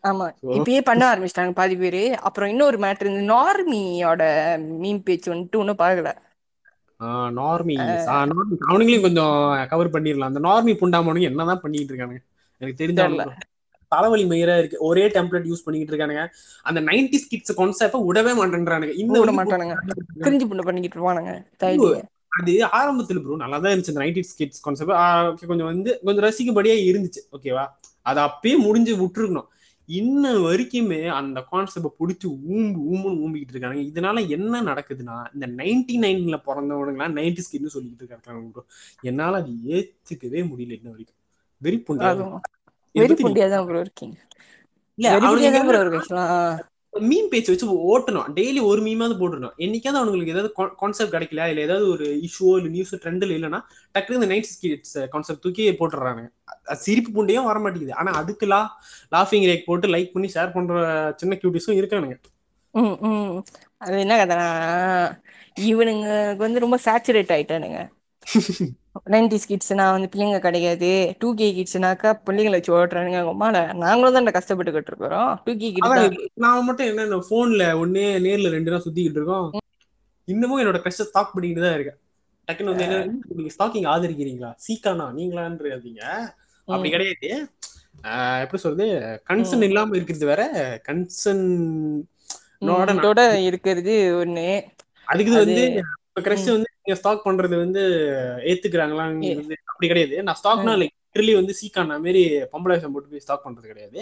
ஆமா. இப்பயே பண்ண ஆரம்பிச்சிட்டாங்க பாதி பேரு. அப்புறம் இன்னொரு மேட்ரு இந்த நார்மியோட மீன் பேச்சு வந்துட்டு ஒன்னும் பார்க்கல. ஆஹ் நார்மி. நார்மி. அவனுங்களையும் கொஞ்சம் கவர் பண்ணிடலாம். அந்த நார்மி புண்டாமனுங்க என்னதான் பண்ணிட்டு இருக்கானுங்க. எனக்கு தெரிஞ்ச தெரியல. அவனுங்க தலைவலி மயிரா இருக்கு. ஒரே டெம்ப்ளேட் யூஸ் பண்ணிட்டு இருக்கானுங்க. அந்த நைன்டி கிட்ஸ் கான்செப்ட் விடவே மாட்டேன்றானுங்க. இந்த விட மாட்டானுங்க. கிரிஞ்சு புண்ணு பண்ணிக்கிட்டு இருப்பானுங்க. தைரியம். அது ஆரம்பத்துல ப்ரோ நல்லா தான் இருந்துச்சு அந்த நைன்டி கிட்ஸ் கான்செப்ட் கொஞ்சம் வந்து கொஞ்சம் ரசிக்கும்படியா இருந்துச்சு. ஓகேவா அது அப்பயே முடிஞ்சு விட்டுருக்கணும். இன்ன வரைக்குமே அந்த கான்செப்ட பிடிச்சி ஊம்பு ஊம்புன்னு ஊம்பிக்கிட்டு இருக்காங்க இதனால என்ன நடக்குதுன்னா இந்த நைன்டி நைன்ல பிறந்தவனுங்களாம் நைன்டி ஸ்கிட்னு சொல்லிக்கிட்டு இருக்காங்க என்னால அது ஏத்துக்கவே முடியல இன்ன வரைக்கும். வெறி புண்டா அதுவும். வெறி புண்டியா தான் ப்ரோ இருக்கீங்க. மீம் பேச்சு வச்சு ஓட்டணும். டெய்லி ஒரு மீமாவது போட்டுருணும் என்னைக்காவது அவங்களுக்கு ஏதாவது கான்செப்ட் கிடைக்கல இல்ல ஏதாவது ஒரு இஷ்யூ இல்ல நியூஸ் ட்ரெண்ட்ல இல்லைன்னா டக்குனு இந்த நைட் ஸ்கிட்ஸ் கான்செப்ட் தூக்கி போட்டுறாங்க சிரிப்பு புண்டையும் வர மாட்டேங்குது. ஆனா அதுக்கு லா லாஃபிங் ரேக் போட்டு லைக் பண்ணி ஷேர் பண்ற சின்ன கியூட்டிஸும் இருக்கானுங்க. அது என்ன கதைனா இவனுங்க வந்து ரொம்ப சேச்சுரேட் ஆயிட்டானுங்க. *laughs* நைன்டிஸ் கிட்ஸ்னா வந்து பிள்ளைங்க கிடையாது. டூ கே கிட்ஸ்னாக்கா பிள்ளைங்களை வச்சு ஓட்டுறானுங்க. உமால நாங்களும் தான் கஷ்டப்பட்டுக்கிட்டு இருக்கிறோம். டூ கே கிட்ஸ் நான் மட்டும் என்ன போன்ல ஒன்னே நேர்ல ரெண்டு நாள் சுத்திக்கிட்டு இருக்கோம். இன்னமும் என்னோட கஷ்ட ஸ்டாக் பண்ணிக்கிட்டு தான் இருக்கேன். டக்குன்னு வந்து என்ன நீங்க ஸ்டாக்கிங் ஆதரிக்கிறீங்களா? சீக்கானா? நீங்களான்றீங்க. அப்படி கிடையாது. எப்படி சொல்றது? கன்சர்ன் இல்லாம இருக்கிறது வேற. கன்சர்ன் இருக்கிறது ஒண்ணு. அதுக்கு வந்து இப்ப கிரஷ் வந்து நீங்க ஸ்டாக் பண்றது வந்து ஏத்துக்கிறாங்களாங்கிறது அப்படி கிடையாது. நான் ஸ்டாக்னா லைக் லிட்டரலி வந்து சீக்கான மாதிரி பொம்பளை வேஷம் போட்டு போய் ஸ்டாக் பண்றது கிடையாது.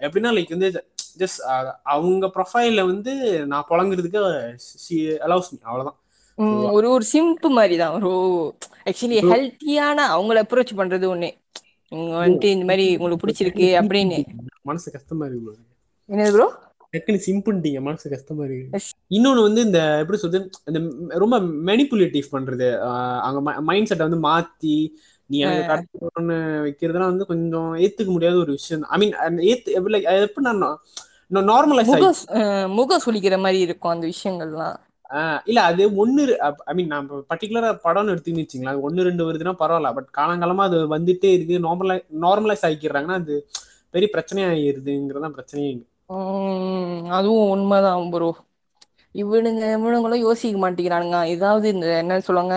எப்படின்னா லைக் வந்து ஜஸ்ட் அவங்க ப்ரொஃபைல்ல வந்து நான் புழங்குறதுக்கு அலவுஸ் மீ அவ்வளவுதான் ஒரு ஒரு சிம்பு மாதிரி தான் ஒரு ஆக்சுவலி ஹெல்த்தியான அவங்கள அப்ரோச் பண்றது ஒண்ணு. வந்துட்டு இந்த மாதிரி உங்களுக்கு பிடிச்சிருக்கு அப்படின்னு. மனசு கஷ்டமா இருக்கு. என்னது ப்ரோ டக்குன்னு சிம்பிள்ட்டீங்க மனசு கஷ்டமா இருக்கு. இன்னொன்னு வந்து இந்த எப்படி சொல்றது இந்த ரொம்ப மெனிப்புலேட்டிவ் பண்றது. ஆஹ் அவங்க மைண்ட் செட்டை வந்து மாத்தி நீ எனக்கு கரெக்டான வைக்கிறதுலாம் வந்து கொஞ்சம் ஏத்துக்க முடியாத ஒரு விஷயம். ஐ மீன் ஏத்து எப்படி எப்படி நான் நார்மலைஸ் முகம் சுளிக்கிற மாதிரி இருக்கும் அந்த விஷயங்கள்லாம். இல்ல அது ஒன்னு ஐ மீன் நான் பர்டிகுலரா படம்னு எடுத்துன்னு வச்சுங்களேன் அது ஒன்னு ரெண்டு வருதுன்னா பரவாயில்ல. பட் காலங்காலமா அது வந்துட்டே இருக்கு. நார்மலை நார்மலைஸ் ஆக்கிடுறாங்கன்னா அது பெரிய பிரச்சனையாயிருதுங்கிறதான் பிரச்சனையே உம் அதுவும் உண்மைதான் ப்ரோ இவனுங்க இவனுங்களும் யோசிக்க மாட்டேங்கிறானுங்க. ஏதாவது இந்த என்ன சொல்லுவாங்க?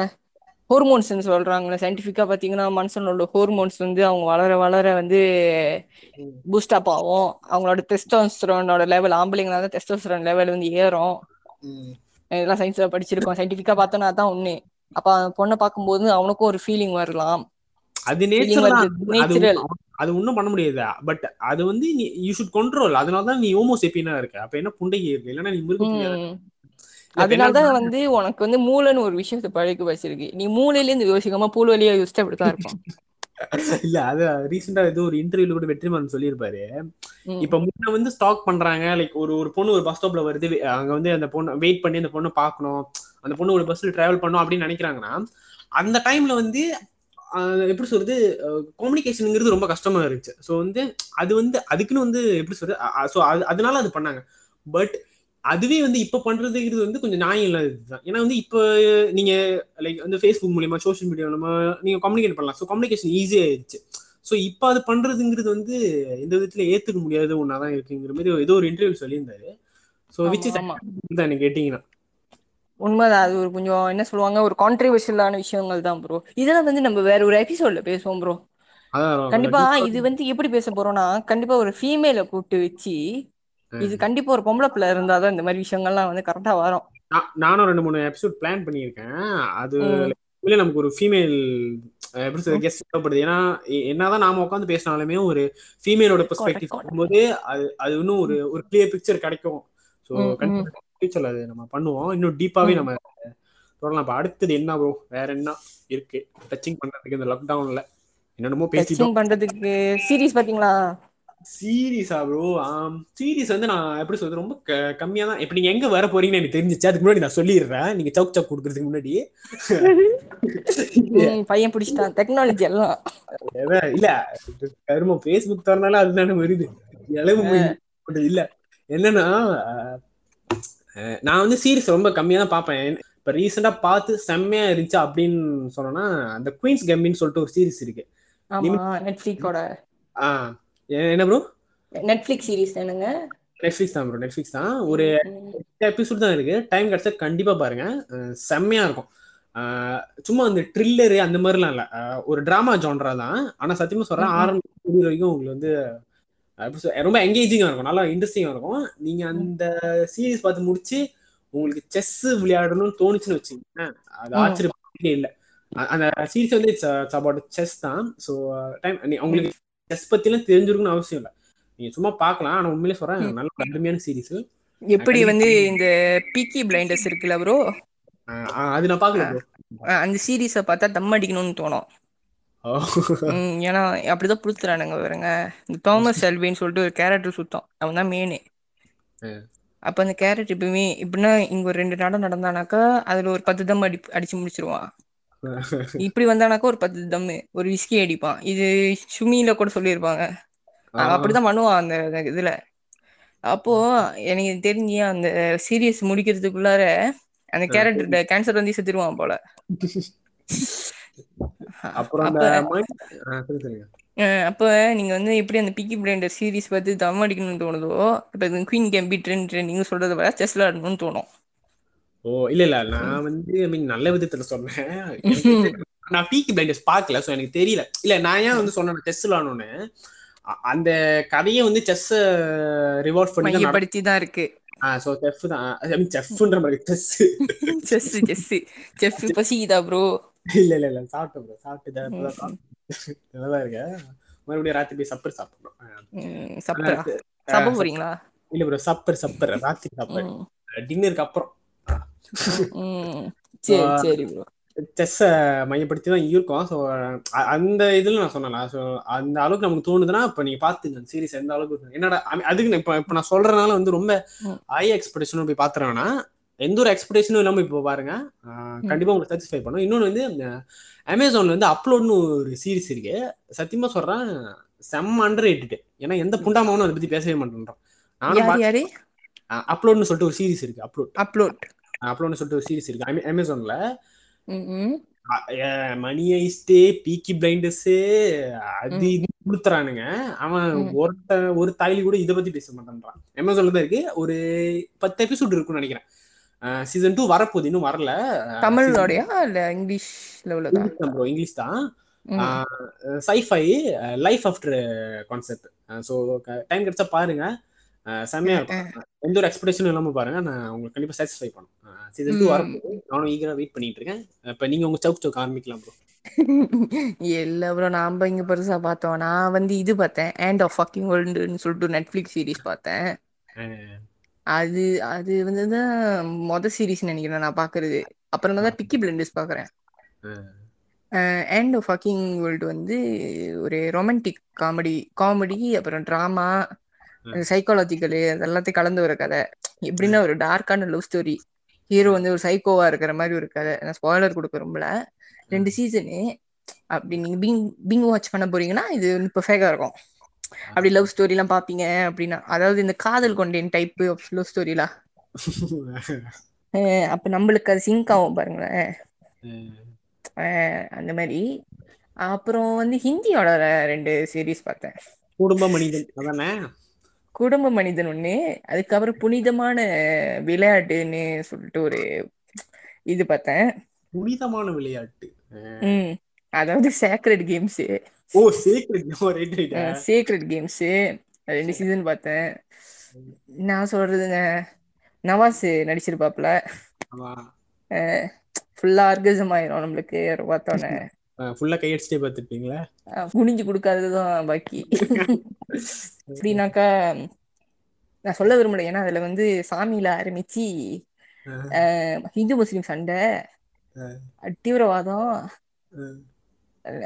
ஹோர்மோன்ஸ்னு சொல்றாங்க சயின்டிஃபிக்கா பாத்தீங்கன்னா மனுஷனோட ஹோர்மோன்ஸ் வந்து அவங்க வளர வளர வந்து பூஸ்ட் அப் ஆகும். அவங்களோட டெஸ்டோஸ்டரோனோட லெவல் ஆம்பளைங்களால டெஸ்டோஸ்டரோன் லெவல் வந்து ஏறும். இதெல்லாம் சயின்ஸ்ல படிச்சிருக்கோம். சயின்டிஃபிக்கா பார்த்தோன்னா அதான் உண்மை அப்ப அந்த பொண்ணை பார்க்கும்போது அவனுக்கும் ஒரு ஃபீலிங் வரலாம். அது Feeling நேச்சர் வருது. அது ஒண்ணும் பண்ண முடியாது. பட் அது வந்து நீ யூ ஷுட் கண்ட்ரோல் அதனால தான் நீ ஹோமோசேப்பியனா இருக்க. அப்ப என்ன புண்டைக்கு இருக்கு? இல்லைன்னா நீ மிருக புண்டையா உம் அதனாலதான் வந்து உனக்கு வந்து மூளைன்னு ஒரு விஷயத்த பழக்க வச்சிருக்கு. நீ மூளையில இருந்து யோசிக்காம பூல் வழியா யோசிச்சா அப்படித்தான் இருக்கும் *laughs* இல்ல அது ரீசெண்டா ஏதோ ஒரு இன்டர்வியூல கூட வெற்றிமாறன் சொல்லியிருப்பாரு. இப்ப முன்ன வந்து ஸ்டாக் பண்றாங்க. லைக் ஒரு ஒரு பொண்ணு ஒரு பஸ் ஸ்டாப்ல வருது. அங்க வந்து அந்த பொண்ணு வெயிட் பண்ணி அந்த பொண்ணை பார்க்கணும். அந்த பொண்ணு ஒரு பஸ்ல டிராவல் பண்ணும் அப்படின்னு நினைக்கிறாங்கன்னா அந்த டைம்ல வந்து எப்படி சொல்றது கம்யூனிகேஷனுங்கிறது ரொம்ப கஷ்டமா இருந்துச்சு. ஸோ வந்து அது வந்து அதுக்குன்னு வந்து எப்படி சொல்றது ஸோ அதனால அது பண்ணாங்க. பட் அதுவே வந்து இப்ப பண்றதுங்கிறது வந்து கொஞ்சம் நியாயம் இல்லாததுதான் ஏன்னா வந்து இப்ப நீங்க லைக் வந்து ஃபேஸ்புக் மூலியமா சோஷியல் மீடியா மூலமா நீங்க கம்யூனிகேட் பண்ணலாம். ஸோ கம்யூனிகேஷன் ஈஸியா ஆயிடுச்சு. ஸோ இப்போ அது பண்றதுங்கிறது வந்து எந்த விதத்துல ஏத்துக்க முடியாத ஒன்னாதான் இருக்குங்கிற மாதிரி ஏதோ ஒரு இன்டர்வியூ சொல்லியிருந்தாரு. ஸோ விச் தான் கேட்டீங்கன்னா. உண்மைதான். அது ஒரு கொஞ்சம் என்ன சொல்லுவாங்க ஒரு கான்ட்ரிவர்ஷியலான விஷயங்கள் தான் ப்ரோ இதெல்லாம் வந்து நம்ம வேற ஒரு எபிசோட்ல பேசுவோம் ப்ரோ கண்டிப்பா இது வந்து எப்படி பேச போறோம்னா கண்டிப்பா ஒரு ஃபீமேல கூப்பிட்டு வச்சு இது கண்டிப்பா ஒரு பொம்பளை பிள்ளை இருந்தாதான் இந்த மாதிரி விஷயங்கள்லாம் வந்து கரெக்டா வரும். நான்- நானும் ரெண்டு மூணு எபிசோட் பிளான் பண்ணியிருக்கேன். அது. உண்மையிலே நமக்கு ஒரு ஃபீமேல் எப்படி சொல்ற கெஸ்ட் தேவைப்படுது. ஏன்னா என்னதான் நாம உட்காந்து பேசினாலுமே ஒரு ஃபீமேலோட பெர்ஸ்பெக்டிவ். பார்க்கும்போது அது அது இன்னும் ஒரு ஒரு கிளியர் பிக்சர் கிடைக்கும். ஸோ ஃபியூச்சர்ல அது நம்ம பண்ணுவோம். இன்னும் டீப்பாவே. நம்ம சொல்லலாம் இப்ப அடுத்தது என்ன ப்ரோ வேற என்ன இருக்கு? டச்சிங் பண்றதுக்கு இந்த லாக்டவுன்ல என்னென்னமோ டச்சிங் பண்றதுக்கு சீரிஸ் பாத்தீங்களா? சீரியஸா ப்ரோ சீரிஸ் வந்து நான் எப்படி சொல்றது? ரொம்ப கம்மியா தான். இப்ப நீங்க எங்க வர போறீங்கன்னு எனக்கு தெரிஞ்சிச்சு. அதுக்கு முன்னாடி நான் சொல்லிடுறேன். நீங்க சவுக் சவுக் கொடுக்கறதுக்கு முன்னாடி. *laughs* பையன் பிடிச்சிட்டான். டெக்னாலஜி எல்லாம். இல்ல. கருமம் ஃபேஸ்புக் திறந்தாலும் அதுதானே வருது. மொழி இல்ல. என்னன்னா நான் வந்து சீரிஸ் ரொம்ப கம்மியா தான் பார்ப்பேன். இப்ப ரீசெண்டா பார்த்து செம்மையா இருந்துச்சு அப்படின்னு சொன்னோன்னா அந்த குயின்ஸ் கம்பின்னு சொல்லிட்டு ஒரு சீரிஸ் இருக்கு. ஆமா நெட்ஃபிளிக்ஸோட ஆஹ் என்ன ப்ரோ நெட்ஃபிளிக்ஸ் சீரிஸ் தானுங்க. நெட்ஃபிளிக்ஸ் தான் ப்ரோ நெட்ஃபிளிக்ஸ் தான். ஒரு எபிசோட் தான் இருக்கு. டைம் கிடைச்சா கண்டிப்பா பாருங்க. செம்மையா இருக்கும். சும்மா அந்த ட்ரில்லரு அந்த மாதிரிலாம் இல்ல. ஒரு டிராமா ஜான்ரா தான். ஆனா சத்தியமா சொல்றேன். ஆரம்பம் வரைக்கும் உங்களுக்கு வந்து ரொம்ப எங்கேஜிங்கா இருக்கும். நல்லா இன்ட்ரெஸ்டிங்கா இருக்கும். நீங்க அந்த சீரிஸ் பார்த்து முடிச்சு உங்களுக்கு செஸ் விளையாடணும்னு தோணுச்சுன்னு வச்சுக்கோங்க அது ம். ஆச்சரியப்பே இல்ல. அந்த சீரிஸ் வந்து இட்ஸ் அபவுட் செஸ் தான். ஸோ டைம் உங்களுக்கு செஸ் பத்திலாம் தெரிஞ்சிருக்கணும்னு அவசியம் இல்லை. நீங்க சும்மா பார்க்கலாம். ஆனா உண்மையிலே சொல்றேன் ம். நல்ல அருமையான சீரிஸ் எப்படி வந்து இந்த பீக்கி பிளைண்டர்ஸ் இருக்குல்ல ப்ரோ அது நான் பார்க்கல ப்ரோ அந்த சீரீஸை பார்த்தா தம் அடிக்கணும்னு தோணும். ஏன்னா அப்படிதான் புடுத்துறானுங்க பாருங்க. இந்த தாமஸ் செல்வின்னு சொல்லிட்டு ஒரு கேரக்டர் சுத்தம். அவன் தான் மெயின். அப்ப அந்த கேரக்டர் எப்பவுமே இப்படின்னா இங்க ஒரு ரெண்டு நாடம் நடந்தானாக்கா அதுல ஒரு பத்து தம் அடி அடிச்சு முடிச்சிருவான். *laughs* இப்படி வந்தானாக்கா ஒரு பத்து தம்மு ஒரு விஸ்கி அடிப்பான். இது சுமியில கூட சொல்லியிருப்பாங்க. அப்படிதான் பண்ணுவான் அந்த இதுல. அப்போ எனக்கு தெரிஞ்சு அந்த சீரியஸ் முடிக்கிறதுக்குள்ளார அந்த கேரக்டர் கேன்சர் வந்து செத்துருவான் போல. *laughs* அப்ப நீங்க வந்து எப்படி அந்த பிக்கி பிளைண்டர் சீரிஸ் பார்த்து தம் அடிக்கணும்னு தோணுதோ இப்ப குயின் கேம்பிட் நீங்க சொல்றத விட செஸ் விளையாடணும்னு தோணும். ஓ இல்ல இல்ல நான் வந்து ஐ மீன் நல்ல விதத்துல சொன்னேன். *laughs* நான் பீக்கி பிளைண்டர்ஸ் பார்க்கல சோ எனக்கு தெரியல. இல்ல நான் ஏன் வந்து சொன்னேன் செஸ் விளாடணும்னு. அந்த கதையை வந்து செஸ் ரிவார்ட் பண்ணி மையப்படுத்தி தான் இருக்கு. சோ செஃப் தான். ஐ மீன் செஃப்ன்ற மாதிரி செஸ். *laughs* Chess chess. செஃப் பசிக்குதா ப்ரோ இல்ல இல்ல இல்ல. சாப்பிட்டேன் bro. சாப்பிட்டு தான் இருக்கேன் மறுபடியும் ராத்திரி போய் சப்பர் சாப்பிடணும். ஆ. சப்பரா? ஆ, சாப்பிட சப்- போறீங்களா? இல்ல ப்ரோ சப்பர் சப்பர். ராத்திரி சாப்பாடு ம், டின்னருக்கு அப்புறம். சரி சரி ப்ரோ செஸ்ஸை மையப்படுத்தி தான் இருக்கும். ஸோ அந்த இதில் நான் சொன்னேன் ஸோ அந்த அளவுக்கு நமக்கு தோணுதுன்னா இப்போ நீங்கள் பார்த்துங்க சீரிஸ் எந்த அளவுக்கு இருக்கு. என்னடா அதுக்கு இப்போ இப்போ நான் சொல்றதுனால வந்து ரொம்ப. ஹை எக்ஸ்பெக்டேஷனும் போய் பார்த்துறேன்னா எந்த ஒரு எக்ஸ்பெக்டேஷனும் இல்லாமல் இப்போ பாருங்க. ஆஹ் கண்டிப்பா உங்களுக்கு சாட்டிஸ்ஃபை பண்ணும். இன்னொன்று வந்து அமேசான்ல வந்து அப்லோட்னு ஒரு சீரிஸ் இருக்கு. சத்தியமா சொல்றேன் செம்ம அண்டர் ரேட்டட் ஏன்னா எந்த புண்டாமாவும் அதை பத்தி பேசவே மாட்டேன்றான். நானும் அப்லோட்னு சொல்லிட்டு ஒரு சீரிஸ் இருக்கு அப்லோட் அப்லோட் அப்லோட்னு சொல்லிட்டு ஒரு சீரிஸ் இருக்கு. அமே- அமேசான்ல மணி ஐஸ்டே பீக்கி பிளைண்டர்ஸ் அது இது கொடுத்துறானுங்க. அவன். ஒருத்த ஒரு தாய்லி கூட இதை பத்தி பேச மாட்டேன்றான். அமேசான்ல தான் இருக்கு. ஒரு பத்து எபிசோட் இருக்கும்னு நினைக்கிறேன். சீசன் டூ வரப்போகுது இன்னும் வரல. தமிழோடயா இல்ல இங்கிலீஷ் தான் ப்ரோ இங்கிலீஷ் தான். Sci-fi life after concept so time கிடைச்சா பாருங்க. செம்மையா இருக்கும். எந்த ஒரு எக்ஸ்பெக்டேஷனும் இல்லாம பாருங்க நான் உங்களுக்கு கண்டிப்பா சாட்டிஸ்ஃபை பண்ணும் சீசன் டூ. வரப்போகுது. நானும் ஈகரா வெயிட் பண்ணிட்டு இருக்கேன். இப்ப நீங்க உங்க சவுக் சவுக் ஆரம்பிக்கலாம் ப்ரோ இல்ல ப்ரோ நாம இங்க பெருசா பார்த்தோம். நான் வந்து இது பார்த்தேன். அண்ட் ஆஃப் ஃபக்கிங் வேர்ல்டுன்னு சொல்லிட்டு நெட்ஃபிளிக்ஸ் சீரிஸ் பார்த்தேன். அது அது வந்து தான் மொத சீரிஸ் நினைக்கிறேன் நான் பாக்குறது. அப்புறம் தான் பிக்கி பிளண்டர்ஸ் பாக்குறேன் அண்ட் ஃபக்கிங் வேர்ல்டு வந்து ஒரு ரொமான்டிக் காமெடி காமெடி அப்புறம் ட்ராமா சைக்காலஜிக்கலு அது எல்லாத்தையும் கலந்து ஒரு கதை. எப்படின்னா ஒரு டார்க்கான லவ் ஸ்டோரி ஹீரோ வந்து ஒரு சைக்கோவா இருக்கிற மாதிரி ஒரு கதை. நான் ஸ்பாய்லர் கொடுக்க ரொம்பல ரெண்டு சீசனு அப்படி நீங்க பிங் பிங் வாட்ச் பண்ண போறீங்கன்னா இது பெர்ஃபெக்டா இருக்கும். அப்படி லவ் ஸ்டோரி எல்லாம் பாப்பீங்க அப்படின்னா அதாவது இந்த காதல் கொண்டேன் டைப் ஆஃப் லவ் ஸ்டோரிலாம் அப்ப நம்மளுக்கு அது சிங்க் ஆகும் பாருங்களேன். அந்த மாதிரி. அப்புறம் வந்து ஹிந்தியோட ரெண்டு சீரீஸ் பார்த்தேன். குடும்ப மனிதன் அதானே? குடும்ப மனிதன் ஒண்ணு அதுக்கப்புறம் புனிதமான விளையாட்டுன்னு சொல்லிட்டு ஒரு இது பார்த்தேன். புனிதமான விளையாட்டு. அதாவது சேக்ரெட் கேம்ஸ் ஓ சீக்கிரம் ரைட் ரைட் சீக்ரெட் கேம்ஸ் ரெண்டு சீசன் பார்த்தேன். நான் சொல்றதுங்க நவாஸ் நடிச்சிருப்பாப்ல ஃபுல்லா ஆர்கசம் ஆயிரும் நம்மளுக்கு பார்த்தோன்னே. ஃபுல்லா கையடிச்சிட்டே பார்த்துருப்பீங்களா? குனிஞ்சு கொடுக்காததுதான் பாக்கி. எப்படின்னாக்கா நான் சொல்ல விரும்பல. ஏன்னா அதுல வந்து சாமியில ஆரம்பிச்சு ஹிந்து முஸ்லிம் சண்டை தீவிரவாதம்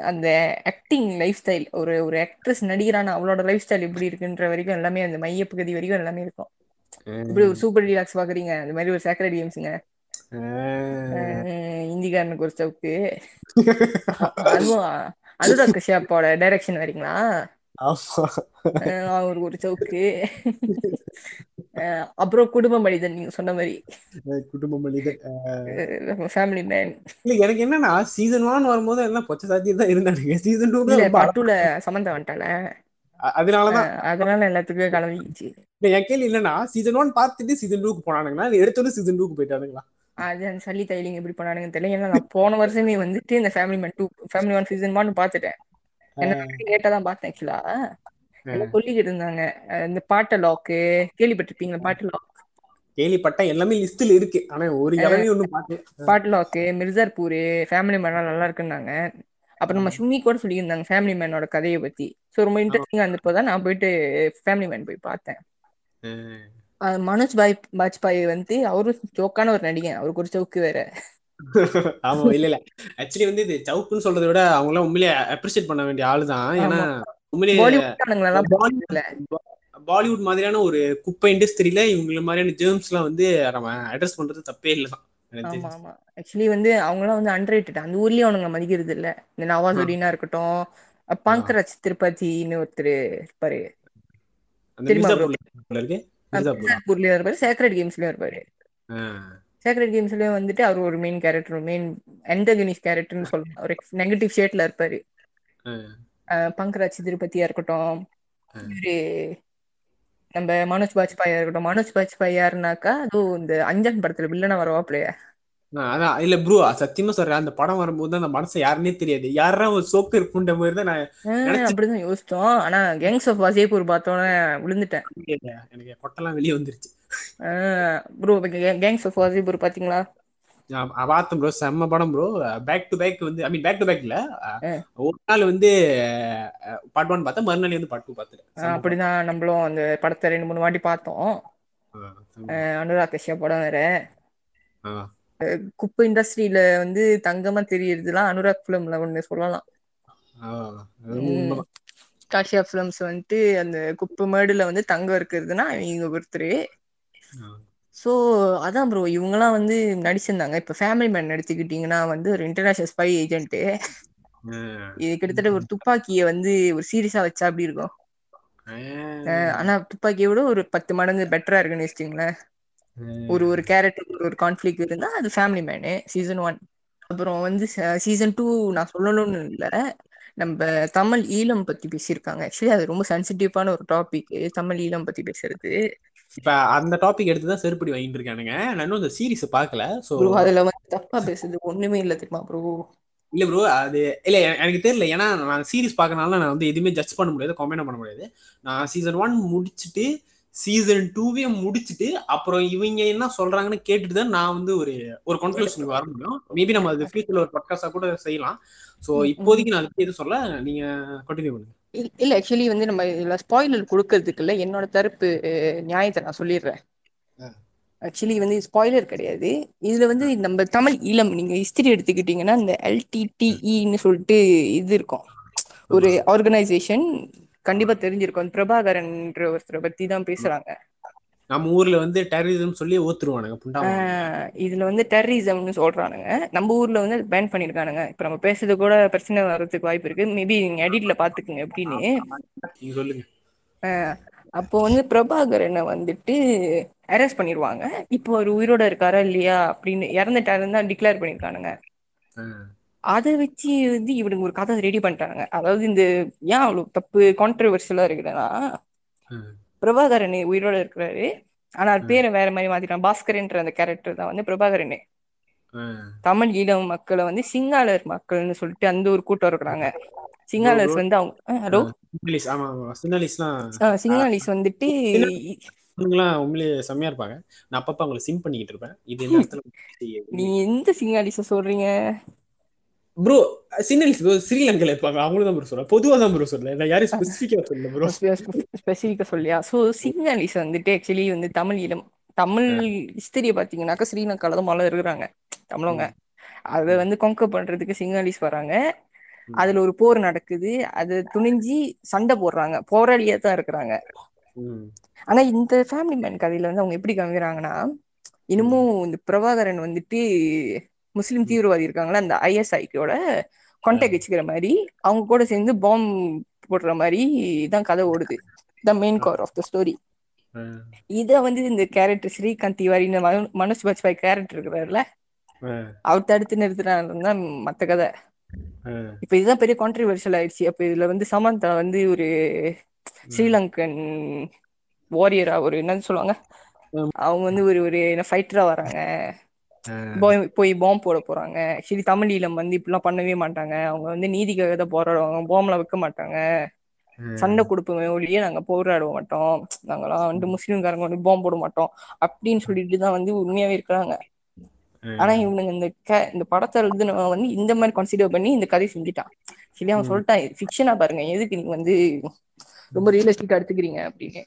அந்த ஆக்டிங் லைஃப் ஸ்டைல் ஒரு ஒரு ஆக்ட்ரஸ் நடிகரான அவளோட லைஃப் ஸ்டைல் எப்படி இருக்குன்ற வரைக்கும் எல்லாமே அந்த மைய பகுதி வரைக்கும் எல்லாமே இருக்கும். இப்படி ஒரு சூப்பர் டிலாக்ஸ் பாக்குறீங்க அந்த மாதிரி ஒரு சேக்ரட் கேம்ஸுங்க இந்திக்காரனுக்கு ஒரு சவுக்கு அதுவும் அனுராக் கஷ்யப்போட டைரக்ஷன் வரீங்களா? அவருக்கு ஒரு சவுக்கு அப்புறம் குடும்ப மனிதன் நீங்க சொன்ன மாதிரி. குடும்ப மனிதன் ஃபேமிலி மேன் இல்ல எனக்கு என்னன்னா சீசன் ஒன் வரும்போது எல்லாம் பொச்ச சாத்தியம் தான் இருந்தானுங்க சீசன் டூ இல்ல பட்டுல சமந்தா வந்துட்டால அதனாலதான். அதனால எல்லாத்துக்கும் கிளம்பிச்சு என் கேள்வி என்னன்னா சீசன் ஒன் பார்த்துட்டு சீசன் டூக்கு போனானுங்களா? எடுத்தோன்னு சீசன் டூக்கு போயிட்டானுங்களா? அது சல்லி தைலிங் எப்படி பண்ணானுங்க தெரியல. ஏன்னா நான் போன வருஷமே வந்துட்டு இந்த Family Man two Family One season one பார்த்துட்டேன். லேட்டா தான் பார்த்தேன் ஆக்சுவலா சொல்லிக்கிட்டு இருந்தாங்க இந்த பாட்ட லாக்கு கேள்விப்பட்டிருப்பீங்க பாட்டு லாக் கேள்விப்பட்ட எல்லாமே லிஸ்ட்ல இருக்கு. ஆனா ஒரு இடமே ஒண்ணும் பார்க்கல பாட்டு லாக்கு மிர்சார்பூர் ஃபேமிலி மேன் நல்லா இருக்குன்னாங்க. அப்புறம் நம்ம சுமி கூட சொல்லியிருந்தாங்க ஃபேமிலி மேனோட கதையை பத்தி. ஸோ ரொம்ப இன்ட்ரெஸ்டிங்கா இருந்தப்போதான் நான் போயிட்டு ஃபேமிலி மேன் போய் பார்த்தேன். மனோஜ் பாய் பாஜ்பாய் வந்து அவரும் ஜோக்கான ஒரு நடிகன். அவருக்கு ஒரு சவுக்கு வேற. ஆமா இல்ல இல்ல. ஆக்சுவலி வந்து இது சவுக்குன்னு சொல்றதை விட அவங்க எல்லாம் உண்மையிலே அப்ரிஷியேட் பண்ண வேண்டிய ஆளுதான். ஏன்னா பாலிவுட் மாதிரியான ஒரு குப்பை இண்டஸ்ட்ரியில இவங்கள மாதிரியான ஜேர்ம்ஸ் எல்லாம் வந்து நம்ம அட்ரஸ் பண்றது தப்பே இல்லதான் ஆமா ஆமா. ஆக்சுவலி வந்து அவங்க எல்லாம் வந்து அண்டர்ரேட்டட் அந்த ஊர்லயே அவனுங்க மதிக்கிறது இல்ல. இந்த நவாசுடினா இருக்கட்டும் பங்கராஜ் திருப்பதின்னு ஒருத்தர் இருப்பாரு. மிர்சாப்பூர்லயும் இருப்பாரு சேக்ரெட் கேம்ஸ்லயும் இருப்பாரு. சேக்ரெட் கேம்ஸ்லயும் வந்துட்டு அவர் ஒரு மெயின் கேரக்டர் மெயின் என்டகனிஸ் கேரக்டர்னு சொல்லலாம். ஒரு நெகட்டிவ் ஷேட்ல இருப்பாரு. பங்கராஜ் திருப்பதியா இருக்கட்டும் நம்ம மனோஜ் பாஜ்பாயா இருக்கட்டும். மனோஜ் பாஜ்பாய் யாருனாக்கா அதுவும் இந்த அஞ்சன் படத்துல வில்லனா வரவாப்லையா. அதான் இல்ல ப்ரூ சத்தியமா சொல்றேன். அந்த படம் வரும்போது அந்த மனசு யாருன்னே தெரியாது. யாரா ஒரு சோக்கு இருக்குன்ற மாதிரி தான் நான் அப்படிதான் யோசிச்சோம். ஆனா கேங்ஸ் ஆஃப் வாசியப்பூர் பார்த்தோன்னே விழுந்துட்டேன். எனக்கு கொட்டெல்லாம் வெளியே வந்துருச்சு. ப்ரோ கேங்ஸ் ஆஃப் வாசியப்பூர் பாத்தீங்களா பார்த்தேன் ப்ரோ செம்ம படம் ப்ரோ பேக் டு பேக் வந்து I mean back to back இல்ல. ஒரு நாள் வந்து பார்ட் ஒன் பார்த்தேன். மறுநாள் வந்து பார்ட் டூ பார்த்துட்டேன் அப்படிதான் நம்மளும் அந்த படத்தை ரெண்டு மூணு வாட்டி பார்த்தோம். அனுராக் கஷ்யப் படம் வேற. குப்பை இண்டஸ்ட்ரியில வந்து தங்கமா தெரியறதுலாம் அனுராக் பிலிம்ல ஒண்ணு சொல்லலாம். காஷியா பிலிம்ஸ் வந்துட்டு அந்த குப்பை மேடுல வந்து தங்கம் இருக்கிறதுனா இவங்க ஒருத்தர் ஸோ அதான் ப்ரோ இவங்கெல்லாம் வந்து நடிச்சிருந்தாங்க. இப்போ ஃபேமிலி மேன் எடுத்துக்கிட்டீங்கன்னா வந்து ஒரு இன்டர்நேஷனல் ஸ்பை ஏஜென்ட்டு இது கிட்டத்தட்ட ஒரு துப்பாக்கியை வந்து ஒரு சீரியஸா வச்சா அப்படி இருக்கும்? ஆனா துப்பாக்கியை விட ஒரு பத்து மடங்கு பெட்டரா இருக்குன்னு வச்சுங்களேன் ஒரு ஒரு கேரக்டர் ஒரு கான்ஃபிளிக் இருந்தா அது ஃபேமிலி மேனு சீசன் ஒன் அப்புறம் வந்து சீசன் டூ நான் சொல்லணும்னு இல்லை. நம்ம தமிழ் ஈழம் பத்தி பேசியிருக்காங்க. ஆக்சுவலி அது ரொம்ப சென்சிட்டிவான ஒரு டாபிக் தமிழ் ஈழம் பத்தி பேசுறது. இப்ப அந்த டாபிக் எடுத்து தான் செருப்படி வாங்கிட்டு இருக்கானுங்க நான் இன்னும் அந்த சீரிஸ் பார்க்கல. சோ அதுல வந்து தப்பா பேசுறது ஒண்ணுமே இல்ல தெரியுமா ப்ரோ இல்ல ப்ரோ அது இல்ல எனக்கு தெரியல. ஏன்னா நான் சீரிஸ் பார்க்கறனால நான் வந்து எதுவுமே ஜட்ஜ் பண்ண முடியாது கமெண்ட் பண்ண முடியாது. நான் சீசன் ஒன் முடிச்சுட்டு சீசன் டூவையும் முடிச்சுட்டு அப்புறம் இவங்க என்ன சொல்றாங்கன்னு கேட்டுட்டு தான் நான் வந்து ஒரு ஒரு கன்க்ளூஷனுக்கு வர முடியும். மேபி நம்ம அது ஃபியூச்சர்ல ஒரு பாட்காஸ்டா கூட செய்யலாம். சோ இப்போதைக்கு நான் அதுக்கு எதுவும் சொல்ல நீங்க கண்டினியூ பண்ணுங்க. இல்ல ஆக்சுவலி வந்து நம்ம இதுல ஸ்பாயிலர் கொடுக்கறதுக்கு இல்ல. என்னோட தரப்பு நியாயத்தை நான் சொல்லிடுறேன். ஆக்சுவலி வந்து ஸ்பாய்லர் கிடையாது. இதுல வந்து நம்ம தமிழ் ஈழம் நீங்க ஹிஸ்டரி எடுத்துக்கிட்டீங்கன்னா இந்த எல்டிடிஇன்னு சொல்லிட்டு இது இருக்கும். ஒரு ஆர்கனைசேஷன் கண்டிப்பா தெரிஞ்சிருக்கும். அந்த பிரபாகரன்ற ஒருத்தரை பத்தி தான் பேசுறாங்க. நம்ம ஊர்ல வந்து டெரரிசம் சொல்லி ஆஹ் இதுல வந்து டெரரிசம்னு சொல்றானுங்க. நம்ம ஊர்ல வந்து பேன் பண்ணிருக்கானுங்க. இப்ப நம்ம பேசுறது கூட பிரச்சனை வர்றதுக்கு வாய்ப்பு இருக்கு. மேபி நீங்க எடிட்ல பாத்துக்குங்க எப்படின்னு. நீங்க சொல்லுங்க. அப்போ வந்து பிரபாகரனை வந்துட்டு அரெஸ்ட் பண்ணிடுவாங்க இப்போ அவர் உயிரோட இருக்காரா இல்லையா அப்படின்னு இறந்துட்டாருன்னு தான் டிக்ளேர் பண்ணியிருக்கானுங்க ஆ. அதை வச்சு வந்து இவனுங்க ஒரு கதை ரெடி பண்ணிட்டாங்க அதாவது இந்த ஏன் அவ்வளவு தப்பு கான்ட்ரவர்ஷியலா இருக்குதுன்னா. பிரபாகரன் உயிரோட இருக்கிறாரு. ஆனா அவர் பேரை வேற மாதிரி மாத்திட்டான் பாஸ்கரன்ற அந்த கேரக்டர் தான் வந்து பிரபாகரன். தமிழ் ஈழம் மக்களை வந்து சிங்களர் மக்கள்னு சொல்லிட்டு அந்த ஒரு கூட்டம் இருக்கிறாங்க. சிங்களர்ஸ் வந்து அவங்க ஹலோ? சிங்களீஸ் வந்துட்டு செம்மையா இருப்பாங்க. நான் அப்பப்ப அவங்களை சிம் பண்ணிக்கிட்டு இருப்பேன். இது நீ எந்த சிங்காலிஸ சொல்றீங்க? ப்ரோ சின்னலிஸ் ஸ்ரீலங்கால இருப்பாங்க. அவங்களும் தான் ப்ரோ சொல்றேன் பொதுவா தான் ப்ரோ சொல்றேன். நான் யாரையும் ஸ்பெசிஃபிக்கா சொல்லல ப்ரோ ஸ்பெசிஃபிக்கா சொல்லியா? ஸோ சிங்காலிஸ் வந்துட்டு ஆக்சுவலி வந்து தமிழ் இடம் தமிழ் ஹிஸ்டரிய பாத்தீங்கன்னாக்கா ஸ்ரீலங்கால தான் மழை இருக்கிறாங்க தமிழவங்க. அதை வந்து கொங்க பண்றதுக்கு சிங்காலிஸ் வராங்க. அதுல ஒரு போர் நடக்குது. அது துணிஞ்சு சண்டை போடுறாங்க. போராளியா தான் இருக்கிறாங்க. ஆனா இந்த ஃபேமிலி மேன் கதையில வந்து அவங்க எப்படி காமிக்கிறாங்கன்னா இன்னமும் இந்த பிரபாகரன் வந்துட்டு முஸ்லிம் தீவிரவாதி இருக்காங்களா அந்த ஐஎஸ்ஐக்கோட கான்டாக்ட் வச்சுக்கிற மாதிரி அவங்க கூட சேர்ந்து பாம் போடுற மாதிரி தான் கதை ஓடுது. The main core of the story இத வந்து இந்த கேரக்டர் ஸ்ரீகாந்த் திவாரி இந்த மனோ- மனோஜ் பாஜ்பாய் கேரக்டர் இருக்கிறாருல அவர் தடுத்து நிறுத்தினாருன்னு தான் மத்த கதை. இப்ப இதுதான் பெரிய கான்ட்ரிவர்ஷியல் ஆயிடுச்சு. அப்ப இதுல வந்து சமந்தா வந்து ஒரு ஸ்ரீலங்கன் வாரியரா ஒரு என்னன்னு சொல்லுவாங்க அவங்க வந்து ஒரு ஒரு ஃபைட்டரா வராங்க. போய் பாம்பு போட போறாங்க. சரி தமிழ் ஈழம் வந்து இப்படிலாம் பண்ணவே மாட்டாங்க. அவங்க வந்து நீதிக்காக தான் போராடுவாங்க. பாம்பெலாம் வைக்க மாட்டாங்க. சண்டை கொடுப்போமே ஒழிய நாங்க போராட மாட்டோம். நாங்கெல்லாம் வந்து முஸ்லீம்காரங்க வந்து பாம்பு போட மாட்டோம். அப்படின்னு சொல்லிட்டு தான் வந்து உண்மையாவே இருக்கிறாங்க. ஆனா இவனுங்க இந்த க- இந்த படத்தை எழுதுனவன் வந்து இந்த மாதிரி கன்சிடர் பண்ணி இந்த கதை செஞ்சுட்டான். சரி அவன் சொல்லிட்டான் ஃபிக்ஷனா பாருங்க. எதுக்கு நீங்க வந்து ரொம்ப ரியலிஸ்டிக்கா எடுத்துக்கிறீங்க? அப்படின்னு.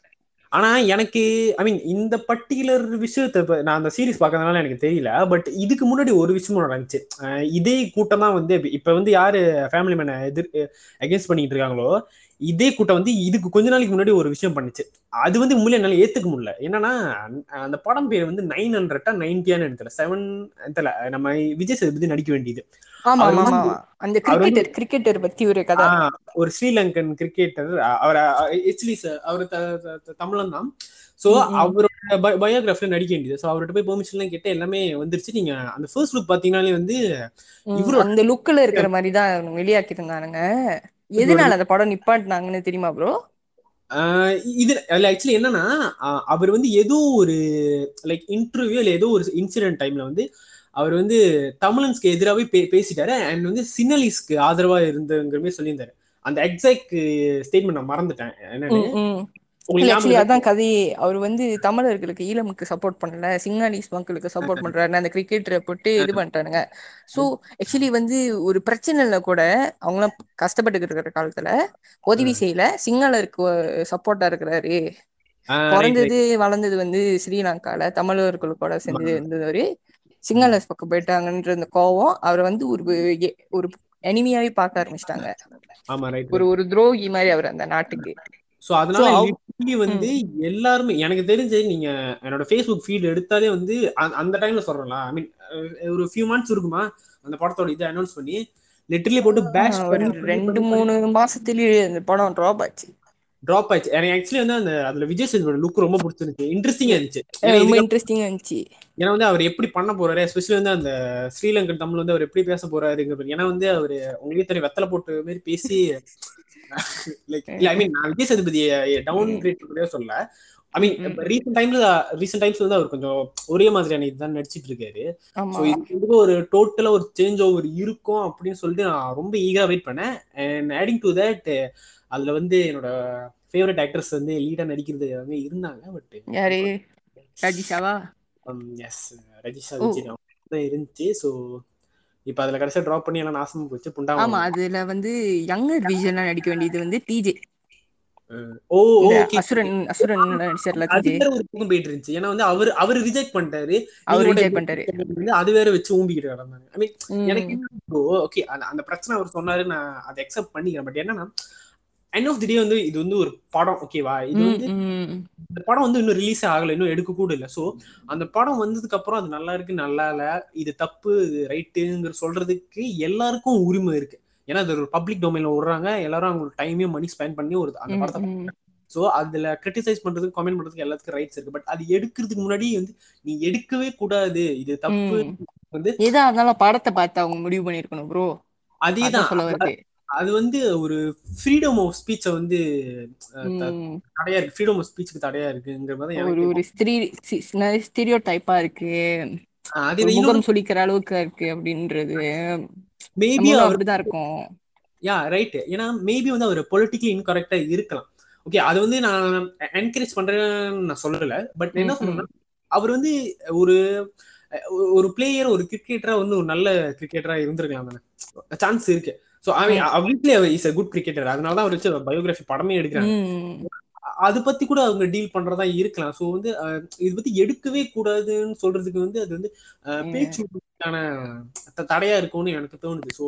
ஆனா எனக்கு ஐ மீன் இந்த பர்டிகுலர் விஷயத்த நான் அந்த சீரிஸ் பார்க்கறதுனால எனக்கு தெரியல. பட் இதுக்கு முன்னாடி ஒரு விஷயமும் நடந்துச்சு. இதே கூட்டம் தான் வந்து இப்ப- இப்ப வந்து யாரு ஃபேமிலி மேனை எதிர் அகேன்ஸ்ட் பண்ணிட்டு இருக்காங்களோ இதே கூட்டம் வந்து இதுக்கு கொஞ்ச நாளைக்கு முன்னாடி ஒரு விஷயம் பண்ணுச்சு. அது வந்து உண்மையிலே என்னால ஏத்துக்க முடியல. என்னன்னா அந்த- படம் பேர் வந்து நைன் ஹண்ட்ரட்டா நைன்டியான்னு எனக்கு செவன் தெரியல நம்ம விஜய் சேதுபதி நடிக்க வேண்டியது. அந்த கிரிக்கெட்டர் கிரிக்கெட்டர் பத்தி ஒரு கதை. ஒரு ஸ்ரீலங்கன் கிரிக்கெட்டர் அவர் ஆக்சுவலி அவர் தமிழன் தான். சோ. அவரோட பயோகிராஃபில நடிக்க வேண்டியது. சோ அவர்கிட்ட போய் பெர்மிஷன் எல்லாம் கேட்டு எல்லாமே வந்துருச்சு. நீங்க அந்த ஃபர்ஸ்ட் லுக் பாத்தீங்கன்னாலே வந்து ம், இவரோட- அந்த லுக்ல இருக்கிற மாதிரி தான் வெளியாக்கி இருந்தானுங்க எதனால அந்த படம் நிப்பாட்டினாங்கன்னு தெரியுமா ப்ரோ இது ஆக்சுவலி என்னன்னா அவர் வந்து ஏதோ ஒரு லைக் இன்டர்வியூ இல்ல ஏதோ ஒரு இன்சிடென்ட் டைம்ல வந்து அவர் வந்து தமிழன்ஸ்க்கு எதிராகவே பே பேசிட்டாரு அண்ட் வந்து சின்னலிஸ்க்கு ஆதரவா இருந்தங்கிற மாதிரி சொல்லியிருந்தாரு. அந்த எக்ஸாக்ட் ஸ்டேட்மெண்ட் நான் மறந்துட்டேன். என்னன்னு? ஆக்சுவலி அதான் கதை. அவர் வந்து தமிழர்களுக்கு ஈழமுக்கு சப்போர்ட் பண்ணல. சிங்காலிஸ் மக்களுக்கு சப்போர்ட் *laughs* பண்றாரு அந்த கிரிக்கெட்டரை போட்டு இது பண்ணிட்டானுங்க. சோ ஆக்சுவலி வந்து ஒரு பிரச்சனைல கூட. அவங்களாம் கஷ்டப்பட்டு இருக்கிற காலத்துல உதவி செய்யல. சிங்களருக்கு சப்போர்ட்டா இருக்கிறாரு. பிறந்தது வளர்ந்தது வந்து ஸ்ரீலங்கால. தமிழர்களுக்கூட சேர்ந்து இருந்தவரு சிங்களஸ் பக்கம் போயிட்டாங்கன்ற அந்த கோவம் அவரை வந்து ஒரு ஒரு எனிமியாவே பார்க்க ஆரம்பிச்சிட்டாங்க. ஒரு ஒரு துரோகி மாதிரி அவர் அந்த நாட்டுக்கு. சோ அதனால literally வந்து எல்லாருமே எனக்கு தெரிஞ்சு நீங்க என்னோட ஃபேஸ்புக் ஃபீட் எடுத்தாலே வந்து அந்த- அந்த டைம்ல சொல்றேன்ல ஐ மீன் ஒரு ஃபியூ மந்த்ஸ் இருக்குமா அந்த படத்தோட இதை அனௌன்ஸ் பண்ணி லிட்டரலி போட்டு பேஷ் ரெண்டு மூணு மாசத்துலயே இந்த படம் ட்ராப் ஆச்சு. டிராப் ஆயிடுச்சு எனக்கு ஆக்சுவலி வந்து அந்த அதுல விஜய் சேதுபதி லுக் ரொம்ப பிடிச்சிருந்துச்சு. இன்ட்ரெஸ்டிங்கா இருந்துச்சு. ரொம்ப இன்ட்ரெஸ்டிங்கா இருந்துச்சு. ஏன்னா வந்து அவர் எப்படி பண்ண போறாரு எஸ்பெஷலி வந்து அந்த ஸ்ரீலங்கன் தமிழ் வந்து அவர் எப்படி பேச போறாருங்கிறது ஏன்னா வந்து அவரு உங்களுக்கே தெரியும் வெத்தலை போட்டு மாதிரி பேசி லைக் ஐ மீன் நான் விஜய் சேதுபதி டவுன் கிரேட் கூட சொல்ல ஐ மீன். ரீசெண்ட் டைம்ல ரீசெண்ட் டைம்ஸ் வந்து அவர் கொஞ்சம் ஒரே மாதிரியான இதுதான் நடிச்சிட்டு இருக்காரு ஸோ இது வந்து ஒரு டோட்டலா ஒரு சேஞ்ச் ஓவர் இருக்கும் அப்படின்னு சொல்லிட்டு நான் ரொம்ப ஈகரா வெயிட் பண்ணேன். அண்ட் ஆடிங் டு தட் அதுல வந்து என்னோட ஃபேவரட் ஆக்டர்ஸ் வந்து லீடா நடிக்கிறது அவங்க இருந்தாங்க பட் யாரு? ராஜிஷாவா? Yes Rajisha oh. விஜய் தான் இருந்துச்சு. ஸோ இப்போ அதுல கடைசியா ட்ராப் பண்ணி எல்லாம் நாசமா போச்சு புண்டா ஆமா அதுல வந்து யங்கர் விஜயனா நடிக்க வேண்டியது வந்து டிஜே ஓ ஓகே அசுரன் அசுரன் நடிச்சார்ல பக்கம் போயிட்டு இருந்துச்சு. ஏன்னா வந்து அவர் அவர் ரிஜெக்ட் பண்ணிட்டாரு. அவர் ரிஜெக்ட் பண்ணிட்டாரு. அது வேற வச்சு ஊம்பிக்கிட்டு கிடந்தாங்க ஐ மீன் எனக்கு ஓகே அந்த அந்த பிரச்சனை அவர் சொன்னாரு நான் அதை அக்செப்ட் பண்ணிக்கிறேன். பட் என்னன்னா எண்ட் ஆஃப் தி டே வந்து இது வந்து ஒரு படம் ஓகேவா இது வந்து. இந்த படம் வந்து இன்னும் ரிலீஸ் ஆகல இன்னும் எடுக்க கூட இல்ல. சோ அந்த படம் வந்ததுக்கு அப்புறம் அது நல்லா இருக்கு நல்லா இல்ல இது தப்பு இது ரைட்டுங்கிற சொல்றதுக்கு எல்லாருக்கும் உரிமை இருக்கு. ஏன்னா அது ஒரு பப்ளிக் டொமைன்ல விடுறாங்க எல்லாரும் அவங்க டைமையும் மணி ஸ்பெண்ட் பண்ணி ஒரு அந்த படத்தை. சோ அதுல கிரிட்டிசைஸ் பண்றதுக்கு கமெண்ட் பண்றதுக்கு எல்லாத்துக்கும் ரைட்ஸ் இருக்கு. பட் அது எடுக்கிறதுக்கு முன்னாடி வந்து நீ எடுக்கவே கூடாது. இது தப்பு. வந்து எதா இருந்தாலும் படத்தை பார்த்து அவங்க முடிவு பண்ணிருக்கணும் ப்ரோ அதேதான். அது வந்து ஒரு ஃப்ரீடம் ஆஃப் ஸ்பீச்ச வந்து. தடையா இருக்கு. ஃப்ரீடம் ஆஃப் ஸ்பீச்சுக்கு தடையா இருக்குங்கிற மாதிரி ஒரு ஒரு ஸ்திரீ ஸ்டீரியோ டைப்பா இருக்கு. அது முகம் சுளிக்கிற அளவுக்கு இருக்கு அப்படின்றது. மேபி அப்படிதான் இருக்கும். யா ரைட் ஏன்னா மேபி வந்து அவர் பொலிட்டிக்கலி இன்கரெக்டா இருக்கலாம். ஓகே அது வந்து நான் என்கரேஜ் பண்றேன்னு நான் சொல்லல. பட் என்ன. சொல்றேன்னா அவர் வந்து ஒரு ஒரு பிளேயர் ஒரு கிரிக்கெட்டரா வந்து ஒரு நல்ல கிரிக்கெட்டரா இருந்திருக்கலாம் தானே. சான்ஸ் இருக்கு. ஸோ obviously அவர் இஸ் a குட் கிரிக்கெட்டர் அதனால தான் அவர் வச்சு பயோகிராஃபி படமே எடுக்கிறாங்க. அது பத்தி கூட அவங்க டீல் பண்றதா இருக்கலாம். சோ வந்து இது பத்தி எடுக்கவே கூடாதுன்னு சொல்றதுக்கு வந்து அது வந்து. பேச்சுக்கான தடையா இருக்கும்னு எனக்கு தோணுது. சோ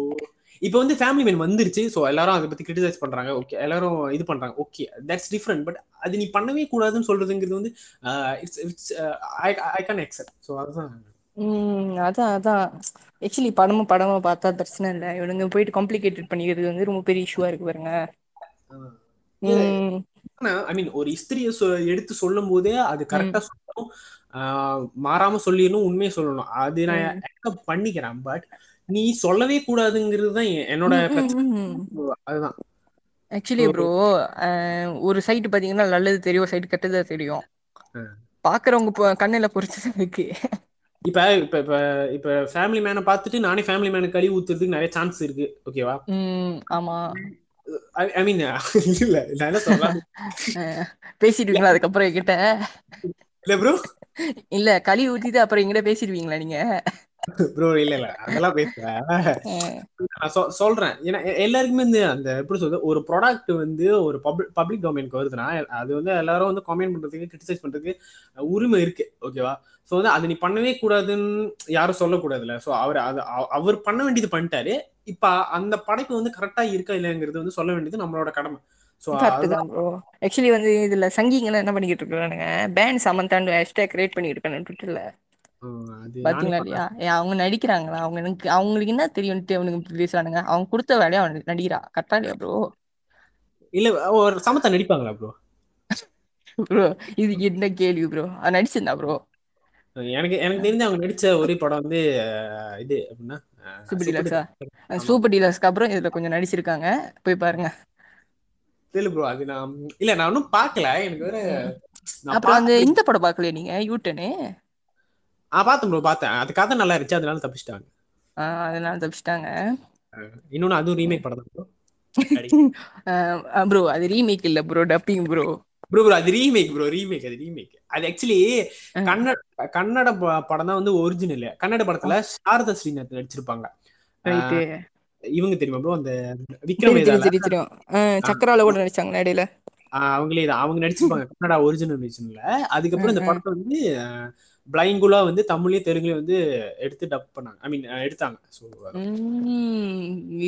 இப்போ வந்து ஃபேமிலி மேன் வந்துருச்சு. சோ எல்லாரும் அதை பத்தி கிரிட்டிசைஸ் பண்றாங்க. ஓகே எல்லாரும் இது பண்றாங்க. ஓகே தட்ஸ் டிஃப்ரெண்ட் பட் அது நீ பண்ணவே கூடாதுன்னு சொல்றதுங்கிறது வந்து it's it's I can accept so அதுதான். ம், அதான் அதான். ஆக்சுவலி படமும் படமா பார்த்தா பிரச்சனை இல்லை. இவனுங்க போயிட்டு காம்ப்ளிகேட்டட் பண்ணிக்கிறது வந்து ரொம்ப பெரிய இஷ்யூவா இருக்கு பாருங்க. ம், ஐ மீன் ஒரு இஸ்திரியை எடுத்து சொல்லும் போதே அது கரெக்டா சொல்லணும். ஆஹ் மாறாம சொல்லிடணும் உண்மையை சொல்லணும். அது நான் ம். அக்செப்ட் பண்ணிக்கிறேன் பட் நீ சொல்லவே கூடாதுங்கிறது தான் என்னோட ம், ம், பிரச்சனை. ம். அதுதான். ஆக்சுவலி ப்ரோ ஒரு சைடு பாத்தீங்கன்னா நல்லது தெரியும் சைடு கெட்டது தெரியும். பாக்குறவங்க பொ- கண்ணுல பொறுத்து இருக்கு. இப்ப இப்ப இப்ப இப்ப ஃபேமிலி மேனை பார்த்துட்டு நானே ஃபேமிலி மேனுக்கு கழுவி ஊத்துறதுக்கு நிறைய சான்ஸ் இருக்கு. ஓகேவா ஆமா. ஐ மீன் இல்ல நான் என்ன அஹ், பேசிடுவீங்களா அதுக்கப்புறம் என்கிட்ட? இல்ல ப்ரோ இல்ல களி ஊத்திட்டு அப்புறம் என்கிட்ட பேசிடுவீங்களா நீங்க? ப்ரோ இல்ல இல்ல. அதெல்லாம் பேசுறேன் சொ- சொல்றேன். ஏன்னா எல்லாருக்குமே இந்த அந்த எப்படி சொல்றது ஒரு ப்ராடக்ட் வந்து ஒரு பப்ளிக் பப்ளிக் டொமைனுக்கு வருதுன்னா அது வந்து எல்லாரும் வந்து கமெண்ட் பண்றதுக்கு கிரிட்டிசைஸ் பண்றதுக்கு உரிமை இருக்கு. ஓகேவா ஸோ வந்து அதை நீ பண்ணவே கூடாதுன்னு யாரும் சொல்லக்கூடாதுல்ல. ஸோ அவர் அது அவ- அவர் பண்ண வேண்டியது பண்ணிட்டாரு. இப்ப அந்த படைப்பு வந்து கரெக்டா இருக்கா இல்லைங்கிறது வந்து சொல்ல வேண்டியது நம்மளோட கடமை. ஆக்சுவலி வந்து இதுல சங்கிங்கெல்லாம் என்ன பண்ணிக்கிட்டு இருக்கானுங்க? பேன் சமந்தாண்டு ஹேஷ்டேக் கிரியேட் பண்ணிட்டு இருக்கானு ட்விட்டர்ல பாத்தீங்களா இல்லையா? ஏன் அவங்க நடிக்கிறாங்களா? அவங்க எனக்கு அவங்களுக்கு என்ன தெரியும்ட்டு அவனுக்கு பேசுறானுங்க. அவங்க கொடுத்த வேலையை அவனுக்கு நடிக்கிறா. கரெக்டா இல்லையா ப்ரோ இல்ல ஒரு சமத்தா நடிப்பாங்களா ப்ரோ ப்ரோ இது என்ன கேள்வி ப்ரோ அது நடிச்சிருந்தா ப்ரோ எனக்கு எனக்கு தெரிஞ்சு அவங்க நடிச்ச ஒரே படம் வந்து இது அப்படின்னா சூப்பர் டீலக்ஸா ஆமா. சூப்பர் டீலக்ஸ்க்கு அப்புறம் இதுல கொஞ்சம் நடிச்சிருக்காங்க. போய் பாருங்க. இல்ல ப்ரோ அது நான் இல்ல நான் ஒன்னும் பார்க்கல. எனக்கு வேற அப்புறம் அந்த இந்த படம் பார்க்கலையா நீங்க? யூட்டனு ஆ பார்த்தேன் ப்ரோ பார்த்தேன் அது கதை நல்லா இருந்துச்சு அதனால தப்பிச்சிட்டாங்க. அதனால தப்பிச்சிட்டாங்க. இன்னொன்னு அதுவும் ரீமேக் படம் தான் ப்ரோ ப்ரோ அது ரீமேக் இல்ல bro dubbing bro bro bro அது ரீமேக் ப்ரோ ரீமேக் அது ரீமேக் அது ஆக்சுவலி ஆ. கன்னட கன்னட படம் தான் வந்து ஒரிஜினல் கன்னட படத்துல சாரதா ஸ்ரீநாத் நடிச்சிருப்பாங்க. இவங்க தெரியுமா ப்ரோ அந்த விக்ரம் சக்கரால கூட நடிச்சாங்க இடையில அவங்களே தான். அவங்க நடிச்சிருப்பாங்க. கன்னடா ஒரிஜினல் ஒரிஜினல்ல அதுக்கப்புறம் இந்த. படத்தை வந்து பிளைங்குலா வந்து தமிழ்லயும் தெலுங்குலயும் வந்து எடுத்து டப் பண்ணாங்க. ஐ மீன் எடுத்தாங்க. ஸோ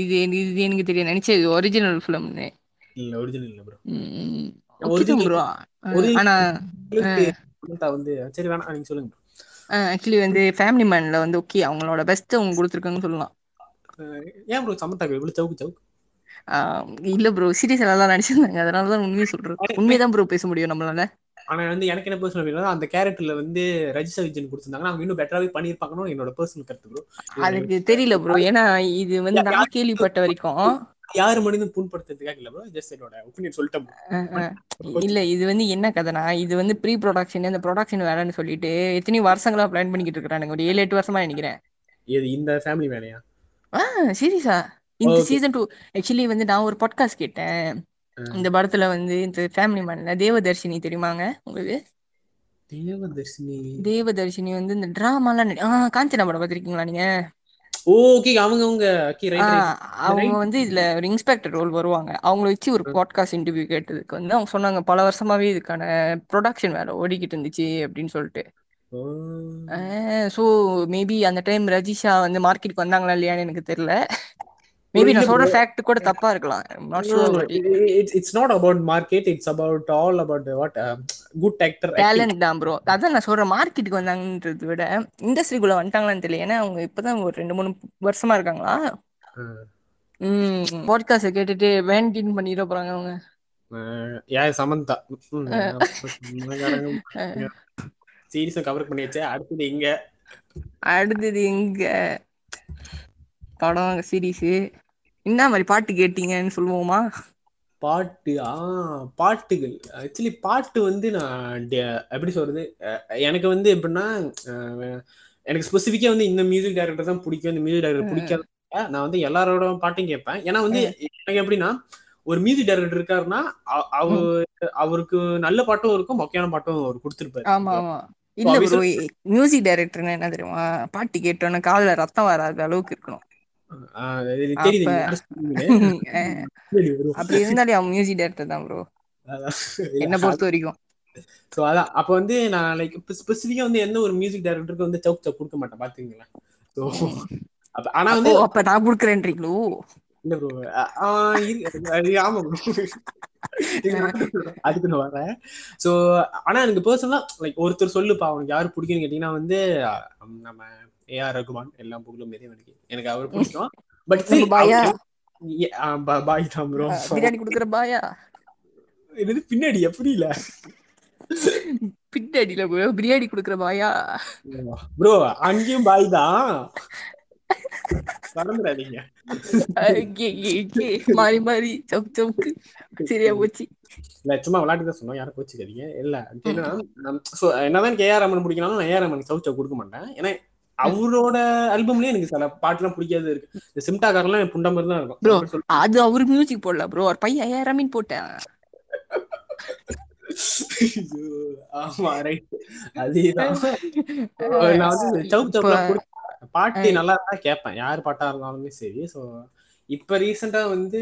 இது இது எனக்கு தெரியும் நினைச்சது ஒரிஜினல் ஃபிலிம்னு இல்ல ஒரிஜினல் இல்ல ப்ரோ Original- ப்ரோ ஆனா வந்து சரி வேணாம் நீங்க சொல்லுங்க. ஆக்சுவலி வந்து ஃபேமிலி மேன்ல வந்து ஓகே அவங்களோட பெஸ்ட் அவங்க கொடுத்துருக்காங்கன்னு சொல்லலாம். ஏன் ப்ரோ சமத்தாக்கு இவ்வளவு சவுக்கு சவுக்கு இல்ல ப்ரோ சீரியஸ் எல்லாம் நடிச்சிருந்தாங்க. அதனால தான் உண்மையை சொல்றேன். உண்மையதான் ப்ரோ பேச முடியும் நம்மளால. ஆனா வந்து எனக்கு என்ன பர்சனல் அப்படின்னா அந்த கேரக்டர்ல வந்து ரஜிஷா விஜயன் கொடுத்திருந்தாங்கன்னா அவங்க இன்னும் பெட்டராவே பண்ணிருப்பாங்கன்னு என்னோட பர்சனல் கருத்து ப்ரோ அதுக்கு தெரியல ப்ரோ ஏன்னா இது வந்து நான் கேள்விப்பட்ட வரைக்கும். யாரு மனிதன் புண்படுத்துறதுக்காக இல்ல ப்ரோ ஜஸ்ட் என்னோட ஒப்பீனியன் சொல்லிட்டேன். இல்ல இது வந்து என்ன கதைனா இது வந்து ப்ரீ ப்ரொடக்ஷன் இந்த ப்ரொடக்ஷன் வேலைன்னு சொல்லிட்டு எத்தனையோ வருஷங்களா பிளான் பண்ணிக்கிட்டு இருக்கானுங்க ஒரு ஏழு எட்டு வருஷமா நினைக்கிறேன். இது இந்த ஃபேமிலி வேலையா? ஆ சீரியஸா இந்த. சீசன் டூ ஆக்சுவலி வந்து நான் ஒரு பாட்காஸ்ட் கேட்டேன். இந்த படத்துல வந்து இந்த ஃபேமிலி மேன்ல தேவதர்ஷினி தெரியுமாங்க உங்களுக்கு? தேவதர்ஷினி. தேவதர்ஷினி வந்து இந்த டிராமாலாம் நடி ஆ காஞ்சனா படம் பார்த்திருக்கீங்களா நீங்க? அவங்க ஆஹ் வந்து இதுல ஒரு இன்ஸ்பெக்டர் ரோல் வருவாங்க. அவங்கள வச்சு ஒரு பாட்காஸ்ட் இன்டர்வியூ கேட்டதுக்கு வந்து அவங்க சொன்னாங்க பல வருஷமாவே இதுக்கான ப்ரொடக்ஷன் வேலை ஓடிக்கிட்டு இருந்துச்சு அப்படின்னு சொல்லிட்டு. ஸோ மேபி அந்த டைம் ரஜிஷா வந்து மார்க்கெட்டுக்கு வந்தாங்களா இல்லையான்னு எனக்கு தெரியல. மேபி நான் சொல்ற ஃபேக்ட் கூட தப்பா இருக்கலாம். Not sure it's not about market it's about all about what good actor talent தான் ப்ரோ அதான் நான் சொல்றேன் மார்க்கெட்டுக்கு வந்தாங்கன்றத விட இண்டஸ்ட்ரிக்குள்ள வந்துட்டாங்களான்னு தெரியல ஏன்னா அவங்க இப்பதான் ஒரு ரெண்டு மூணு வருஷமா இருக்காங்களா? ம் பாட்காஸ்ட் கேட்டுட்டு வேண்டின் பண்ணிட போறாங்க அவங்க. யா சமந்தா. சீரியஸா கவர் பண்ணியாச்சு அடுத்தது இங்க. அடுத்தது எங்க படம் சீரீஸ் என்ன மாதிரி பாட்டு கேட்டீங்கன்னு சொல்லுவோமா? பாட்டு ஆ பாட்டுகள். ஆக்சுவலி பாட்டு வந்து நான் எப்படி சொல்றது? எனக்கு வந்து எப்படின்னா எனக்கு ஸ்பெசிஃபிக்கா வந்து இந்த மியூசிக் டைரக்டர் தான் பிடிக்கும். இந்த மியூசிக் டைரக்டர் பிடிக்காத நான் வந்து எல்லாரோட பாட்டும் கேட்பேன். ஏன்னா வந்து எனக்கு எப்படின்னா ஒரு மியூசிக் டைரக்டர் இருக்காருன்னா அவரு அவருக்கு நல்ல பாட்டும் இருக்கும் மொக்கையான பாட்டும் அவர் கொடுத்துருப்பாரு. இல்ல ப்ரோ மியூசிக் டைரக்டர்னா என்ன தெரியுமா? பாட்டு கேட்டோன்னா காதுல ரத்தம் வராத அளவுக்கு இருக்கணும். *laughs* *laughs* அப்படி இருந்தாலே அவன் மியூசிக் டைரக்டர் தான் ப்ரோ என்ன பொறுத்த வரைக்கும். ஸோ அதான். அப்போ வந்து நான் லைக் ஸ்பெசிஃபிக்காக வந்து எந்த ஒரு மியூசிக் டைரக்டருக்கு வந்து சவுக் சவுக் கொடுக்க மாட்டேன் பாத்துங்களேன் ஸோ ஆனா வந்து அப்ப நான் கொடுக்குறேன்றீங்களோ? இல்ல ப்ரோ ஆமா ப்ரோ அதுக்கு நான் வரேன். ஸோ ஆனா எனக்கு பர்சனலா லைக் ஒருத்தர் சொல்லுப்பா அவனுக்கு யாரு பிடிக்கும்னு கேட்டீங்கன்னா வந்து நம்ம ஏஆர் ரகுமான் எல்லாம் புகழும் மீதே எனக்கு அவர் பிடிக்கும். பட் பாயா? பாய் தான் ப்ரோ பிரியாணி குடுக்குற பாயா? இது பின்னாடி எப்படி இல்ல பின்னாடில ப்ரோ பிரியாணி குடுக்குற பாயா? ப்ரோ அங்கேயும் பாய் தான். மறந்துடாதீங்க. மாறி மாறி சவுக் சவுக்கு. சரியா போச்சு. இல்ல சும்மா விளையாட்டு தான் சொன்னோம். யாரும் கோச்சுக்காதீங்க. இல்ல என்னதான் கே ஆர் ரமன் பிடிக்கனாலும் நான் ஏ ஆர் ரமன் சவுக் கொடுக்க மாட்டேன். ஏன்னா அவரோட ஆல்பம்லயே எனக்கு சில பாட்டுலாம் பிடிக்காது இருக்கு. இந்த சிம்டாக்காரெல்லாம் புண்டா மாதிரி தான் இருக்கும். ப்ரோ அது அவரு மியூசிக் போடல ப்ரோ ஒரு பையன் ரமீன் போட்டேன் ஆமா ரைட் அதேதான். நான் வந்து சவுக் சவுக்ல பாட்டு நல்லா இருந்தா கேட்பேன். யார் பாட்டா இருந்தாலுமே சரி. ஸோ இப்ப ரீசெண்டா வந்து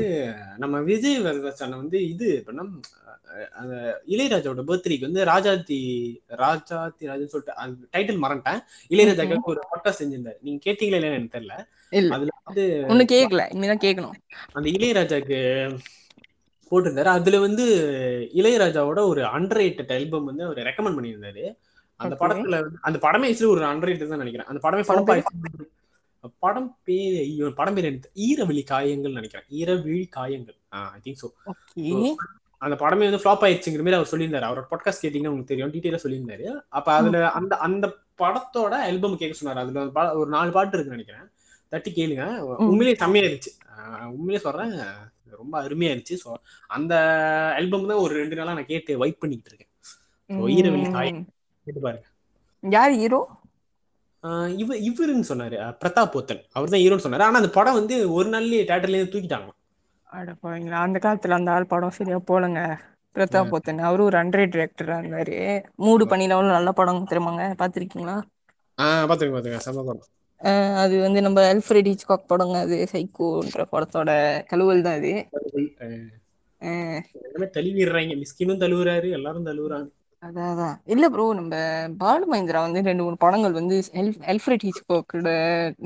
நம்ம விஜய் வரதச்சனை வந்து இது எப்படின்னா அந்த இளையராஜாவோட பர்த்டேக்கு வந்து ராஜாத்தி ராஜாத்தி ராஜான்னு சொல்லிட்டு அந்த டைட்டில் மறந்துட்டேன். இளையராஜாக்கு ஒரு பாட்டா செஞ்சிருந்தாரு. நீங்க கேட்டீங்களா இல்லைன்னு எனக்கு தெரியல. அதுல வந்து ஒண்ணு கேட்கல இனிமேதான் கேட்கணும் அந்த இளையராஜாக்கு போட்டிருந்தாரு. அதுல வந்து இளையராஜாவோட ஒரு அண்டர் ரேட்டட் ஆல்பம் வந்து அவர் ரெக்கமெண்ட் பண்ணியிருந்தாரு. அந்த படத்துல அந்த படமே ஆக்சுவலி ஒரு அண்டர் ரேட்டட் தான் நினைக்கிறேன். அந்த படமே படம் படம் பேர் ஐயோ படம் பேர் எனக்கு ஈரவிழி காயங்கள் நினைக்கிறேன். ஈரவிழி காயங்கள். ஐ திங்க் சோ அந்த படமே வந்து ஃபிளாப் ஆயிடுச்சுங்கிற மாதிரி அவர் சொல்லியிருந்தாரு. அவரோட பாட்காஸ்ட் கேட்டீங்கன்னா உங்களுக்கு தெரியும். டீட்டெயிலா சொல்லியிருந்தாரு. அப்ப அதுல அந்த அந்த படத்தோட ஆல்பம் கேட்க சொன்னாரு. அதுல ஒரு நாலு பாட்டு இருக்குன்னு நினைக்கிறேன். தட்டி கேளுங்க. உண்மையிலேயே செம்மையா இருந்துச்சு உண்மையிலேயே சொல்றேன். ரொம்ப அருமையா இருந்துச்சு ஸோ அந்த ஆல்பம் தான் ஒரு ரெண்டு நாளா நான் கேட்டு வைப் பண்ணிட்டு இருக்கேன். ஈரவெளி காய் கேட்டு பாருங்க. யார் ஹீரோ? இவ இவருன்னு சொன்னாரு. பிரதாப் போத்தன். அவர் தான் ஹீரோன்னு சொன்னாரு. ஆனா அந்த படம் வந்து ஒரு நாள்லயே தேட்டர்ல இருந்து தூக்கிட்டாங்க அட போவீங்களா. அந்த காலத்துல அந்த ஆள் படம் சரியா போலங்க. பிரதாப் போத்தன். அவரும் ஒரு அண்ட்ரேட் டிரெக்டரா இருந்தாரு. மூடு பண்ணினவளும் நல்ல படம் தெரியுமாங்க? பாத்திருக்கீங்களா செம்ம படம். அது வந்து நம்ம அல்ஃபிரட் ஹிச்காக் படங்க அது. சைக்கோன்ற படத்தோட கழுவல் தான் அது. எல்லாமே தழுவிடுறாங்க. மிஸ்கினும் தழுவுறாரு எல்லாரும் தழுவுறாங்க. அதான் அதான். இல்ல ப்ரோ நம்ம பாலு மகேந்திரா வந்து ரெண்டு மூணு படங்கள் வந்து அல்ஃபிரட் ஹிச்காக்கோட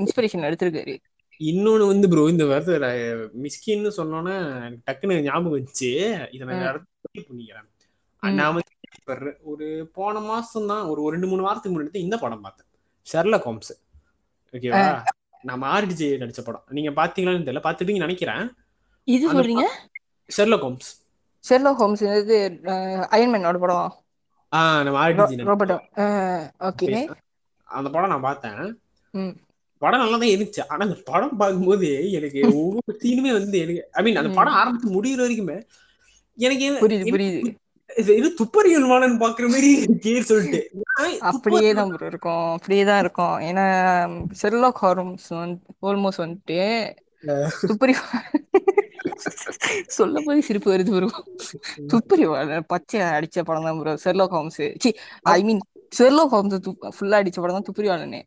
இன்ஸ்பிரேஷன் எடுத்திருக்காரு. இன்னொன்னு வந்து ப்ரோ இந்த வாரத்துல மிஸ்கின்னு சொன்னோன்னே டக்குன்னு ஞாபகம் வந்துச்சு. இதை நான் பண்ணிக்கிறேன் நான் வந்து ஒரு போன மாசம் தான் ஒரு ரெண்டு மூணு வாரத்துக்கு முன்னாடி இந்த படம் பார்த்தேன். ஷெர்லக் ஹோம்ஸ் ஓகேவா நம்ம ஆர்டிஜே நடிச்ச படம். நீங்க பாத்தீங்களான்னு தெரியல பாத்துட்டீங்கன்னு நினைக்கிறேன். இது சொல்றீங்க? ஷெர்லக் ஹோம்ஸ் ஷெர்லக் ஹோம்ஸ் இது அயன்மேனோட படம்? ஆ நம்ம ஆர்டிஜி ரோபோட் ஓகே அந்த படம் நான் பார்த்தேன். படம் நல்லா தான் இருந்துச்சு. ஆனா அந்த படம் பார்க்கும்போது எனக்கு ஒவ்வொரு சீனுமே வந்து எனக்கு ஐ மீன் அந்த படம் ஆரம்பிச்சு முடிகிற வரைக்குமே எனக்கு புரியுது புரியுது. இது துப்பறியல் மாலன் பாக்குற மாதிரி கேர் சொல்லிட்டு. அப்படியே தான் இருக்கும். அப்படியே தான் இருக்கும். ஏன்னா ஷெர்லாக் ஹார்ம்ஸ் வந்து ஆல்மோஸ்ட் வந்துட்டு துப்பறி சொல்ல போய் சிரிப்பு வருது ப்ரோ துப்பறி பச்சை அடிச்ச படம் தான் bro Sherlock Holmes see I mean Sherlock Holmes ஃபுல்லா அடிச்ச படம் தான் துப்பறிவாளனே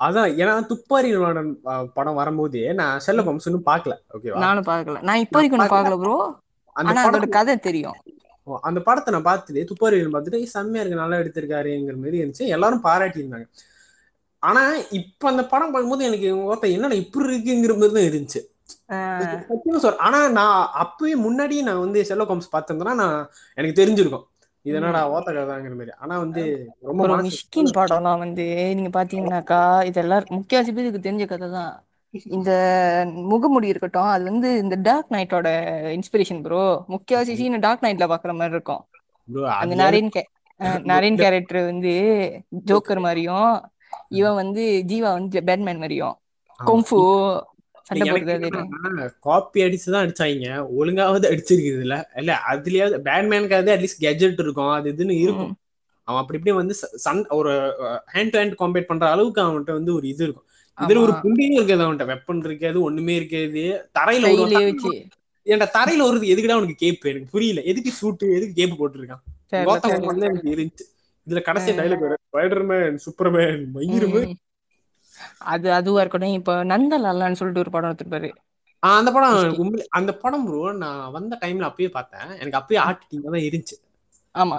அதான் ஏன்னா துப்பாரி அஹ், படம் வரும்போது நான் ஷெர்லக் ஹோம்ஸ் இன்னும் பார்க்கல. ஓகேவா? நானும் பார்க்கல. நான் இப்போ வரைக்கும் பார்க்கல. ப்ரோ அந்த ஆனா அதோட கதை தெரியும். அந்த படத்தை நான் பார்த்துட்டு துப்பாரி பார்த்துட்டு "ஏய், செம்மையா இருக்கு நல்லா எடுத்திருக்காருங்கிற மாதிரி இருந்துச்சு. எல்லாரும் பாராட்டி இருந்தாங்க ஆனா இப்ப அந்த படம் பார்க்கும்போது எனக்கு ஓத்த என்னடா இப்படி இருக்குங்கிற மாதிரி தான் இருந்துச்சு. ஆனா நான் அப்பவே முன்னாடியே நான் வந்து ஷெர்லக் ஹோம்ஸ் பார்த்திருந்தேன்னா நான் எனக்கு தெரிஞ்சிருக்கும். இது என்னடா ஓத்த கதாங்கிற மாதிரி ஆனா வந்து ரொம்ப மிஷ்கின் படம்லாம் வந்து நீங்க பாத்தீங்கன்னாக்கா இதெல்லாம் முக்கியவாசி பேருக்கு தெரிஞ்ச கதை தான் இந்த முகமுடி இருக்கட்டும் அது வந்து இந்த டார்க் நைட்டோட இன்ஸ்பிரேஷன் ப்ரோ முக்கியவாசி சீன் டார்க் நைட்ல பாக்குற மாதிரி இருக்கும். அந்த நரேன் நரேன் கேரக்டர் வந்து ஜோக்கர் மாதிரியும் இவன் வந்து ஜீவா வந்து பேட்மேன் மாதிரியும். ஆமா. காப்பி அடிச்சுதான் அடிச்சாங்க. ஒழுங்காவது அடிச்சிருக்குது இல்ல இல்ல அதுலயாவது பேட்மேனுக்காவது அட்லீஸ்ட் கெஜெட் இருக்கும். அது இதுன்னு இருக்கும். அவன் அப்படி இப்படி வந்து ச- சண் ஒரு ஹேண்ட் டு ஹேண்ட் காம்பேட் பண்ற அளவுக்கு அவன்கிட்ட வந்து ஒரு இது இருக்கும். இதுல ஒரு ஆமா. குண்டியும் இருக்காது அவன்கிட்ட. வெப்பன் இருக்காது ஒண்ணுமே இருக்காது. தரையில ஒரு ஏன்டா தரையில ஒரு எதுக்குடா உனக்கு கேப் எனக்கு புரியல. எதுக்கு சூட்டு எதுக்கு கேப் போட்டிருக்கான்? தெரியல, கோத்தம் தெரியல. வந்து எனக்கு இருந்துச்சு இதுல கடைசி டைலாக் ஸ்பைடர்மேன் சூப்பர்மேன் மயிருமே. அது அதுவா இருக்கட்டும். இப்ப நந்தலாலான்னு சொல்லிட்டு ஒரு படம் எடுத்திருப்பாரு அந்த படம் அந்த படம் ப்ரோ நான் வந்த டைம்ல அப்பயே பார்த்தேன். எனக்கு அப்பயே ஆர்டிட்டிங் தான் இருந்துச்சு. ஆமா.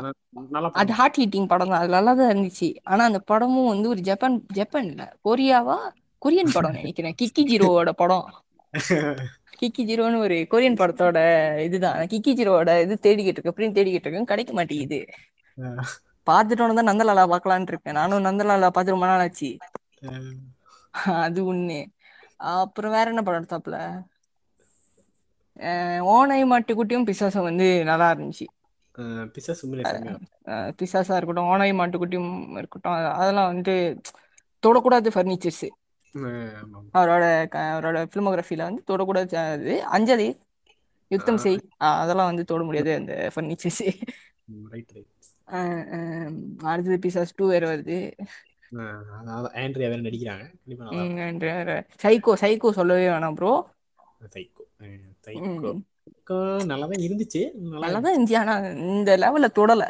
அது ஹார்ட் ஹீட்டிங் படம் தான். அது நல்லா தான் இருந்துச்சு. ஆனா அந்த படமும் வந்து ஒரு ஜப்பான் ஜப்பான் இல்ல கொரியாவா? கொரியன் படம் நினைக்கிறேன். கிக்கி ஜீரோவோட படம். கிக்கி ஜீரோன்னு ஒரு கொரியன் படத்தோட இதுதான். கிக்கி ஜீரோவோட இது தேடிக்கிட்டு இருக்கேன். அப்படின்னு தேடிக்கிட்டு இருக்கேன். கிடைக்க மாட்டேங்குது. பார்த்துட்டோன்னு தான் நந்தலாலா பார்க்கலான்னு இருக்கேன். நானும் நந்தலாலா பார்த்து ரொம்ப நாள் ஆச்சு. அது ஒண்ணு. அப்புறம் வேற என்ன படம் எடுத்தாப்புல? அஹ் ஓனை மாட்டுக்குட்டியும் பிசாசும் வந்து நல்லா இருந்துச்சு. பிசாசா இருக்கட்டும் ஓனை மாட்டுக்குட்டியும் இருக்கட்டும் அது- அதெல்லாம் வந்து தொடக்கூடாது ஃபர்னிச்சர்ஸ் அவரோட அவரோட ஃபிலிமோகிராஃபில வந்து தொடக்கூடாது அஞ்சலி யுத்தம் செய். அதெல்லாம் வந்து தொட முடியாது அந்த ஃபர்னிச்சர்ஸ் அடுத்தது பிசாஸ் டூ வேற வருது. ஆண்ட்ரியா வேற நடிக்கிறாங்க. சைக்கோ சைக்கோ சொல்லவே வேணாம் ப்ரோ சைக்கோ சைக்கோ நல்லா தான் இருந்துச்சு. நல்லா நல்லாதான் இருந்துச்சு. ஆனா இந்த லெவல்ல தொடல.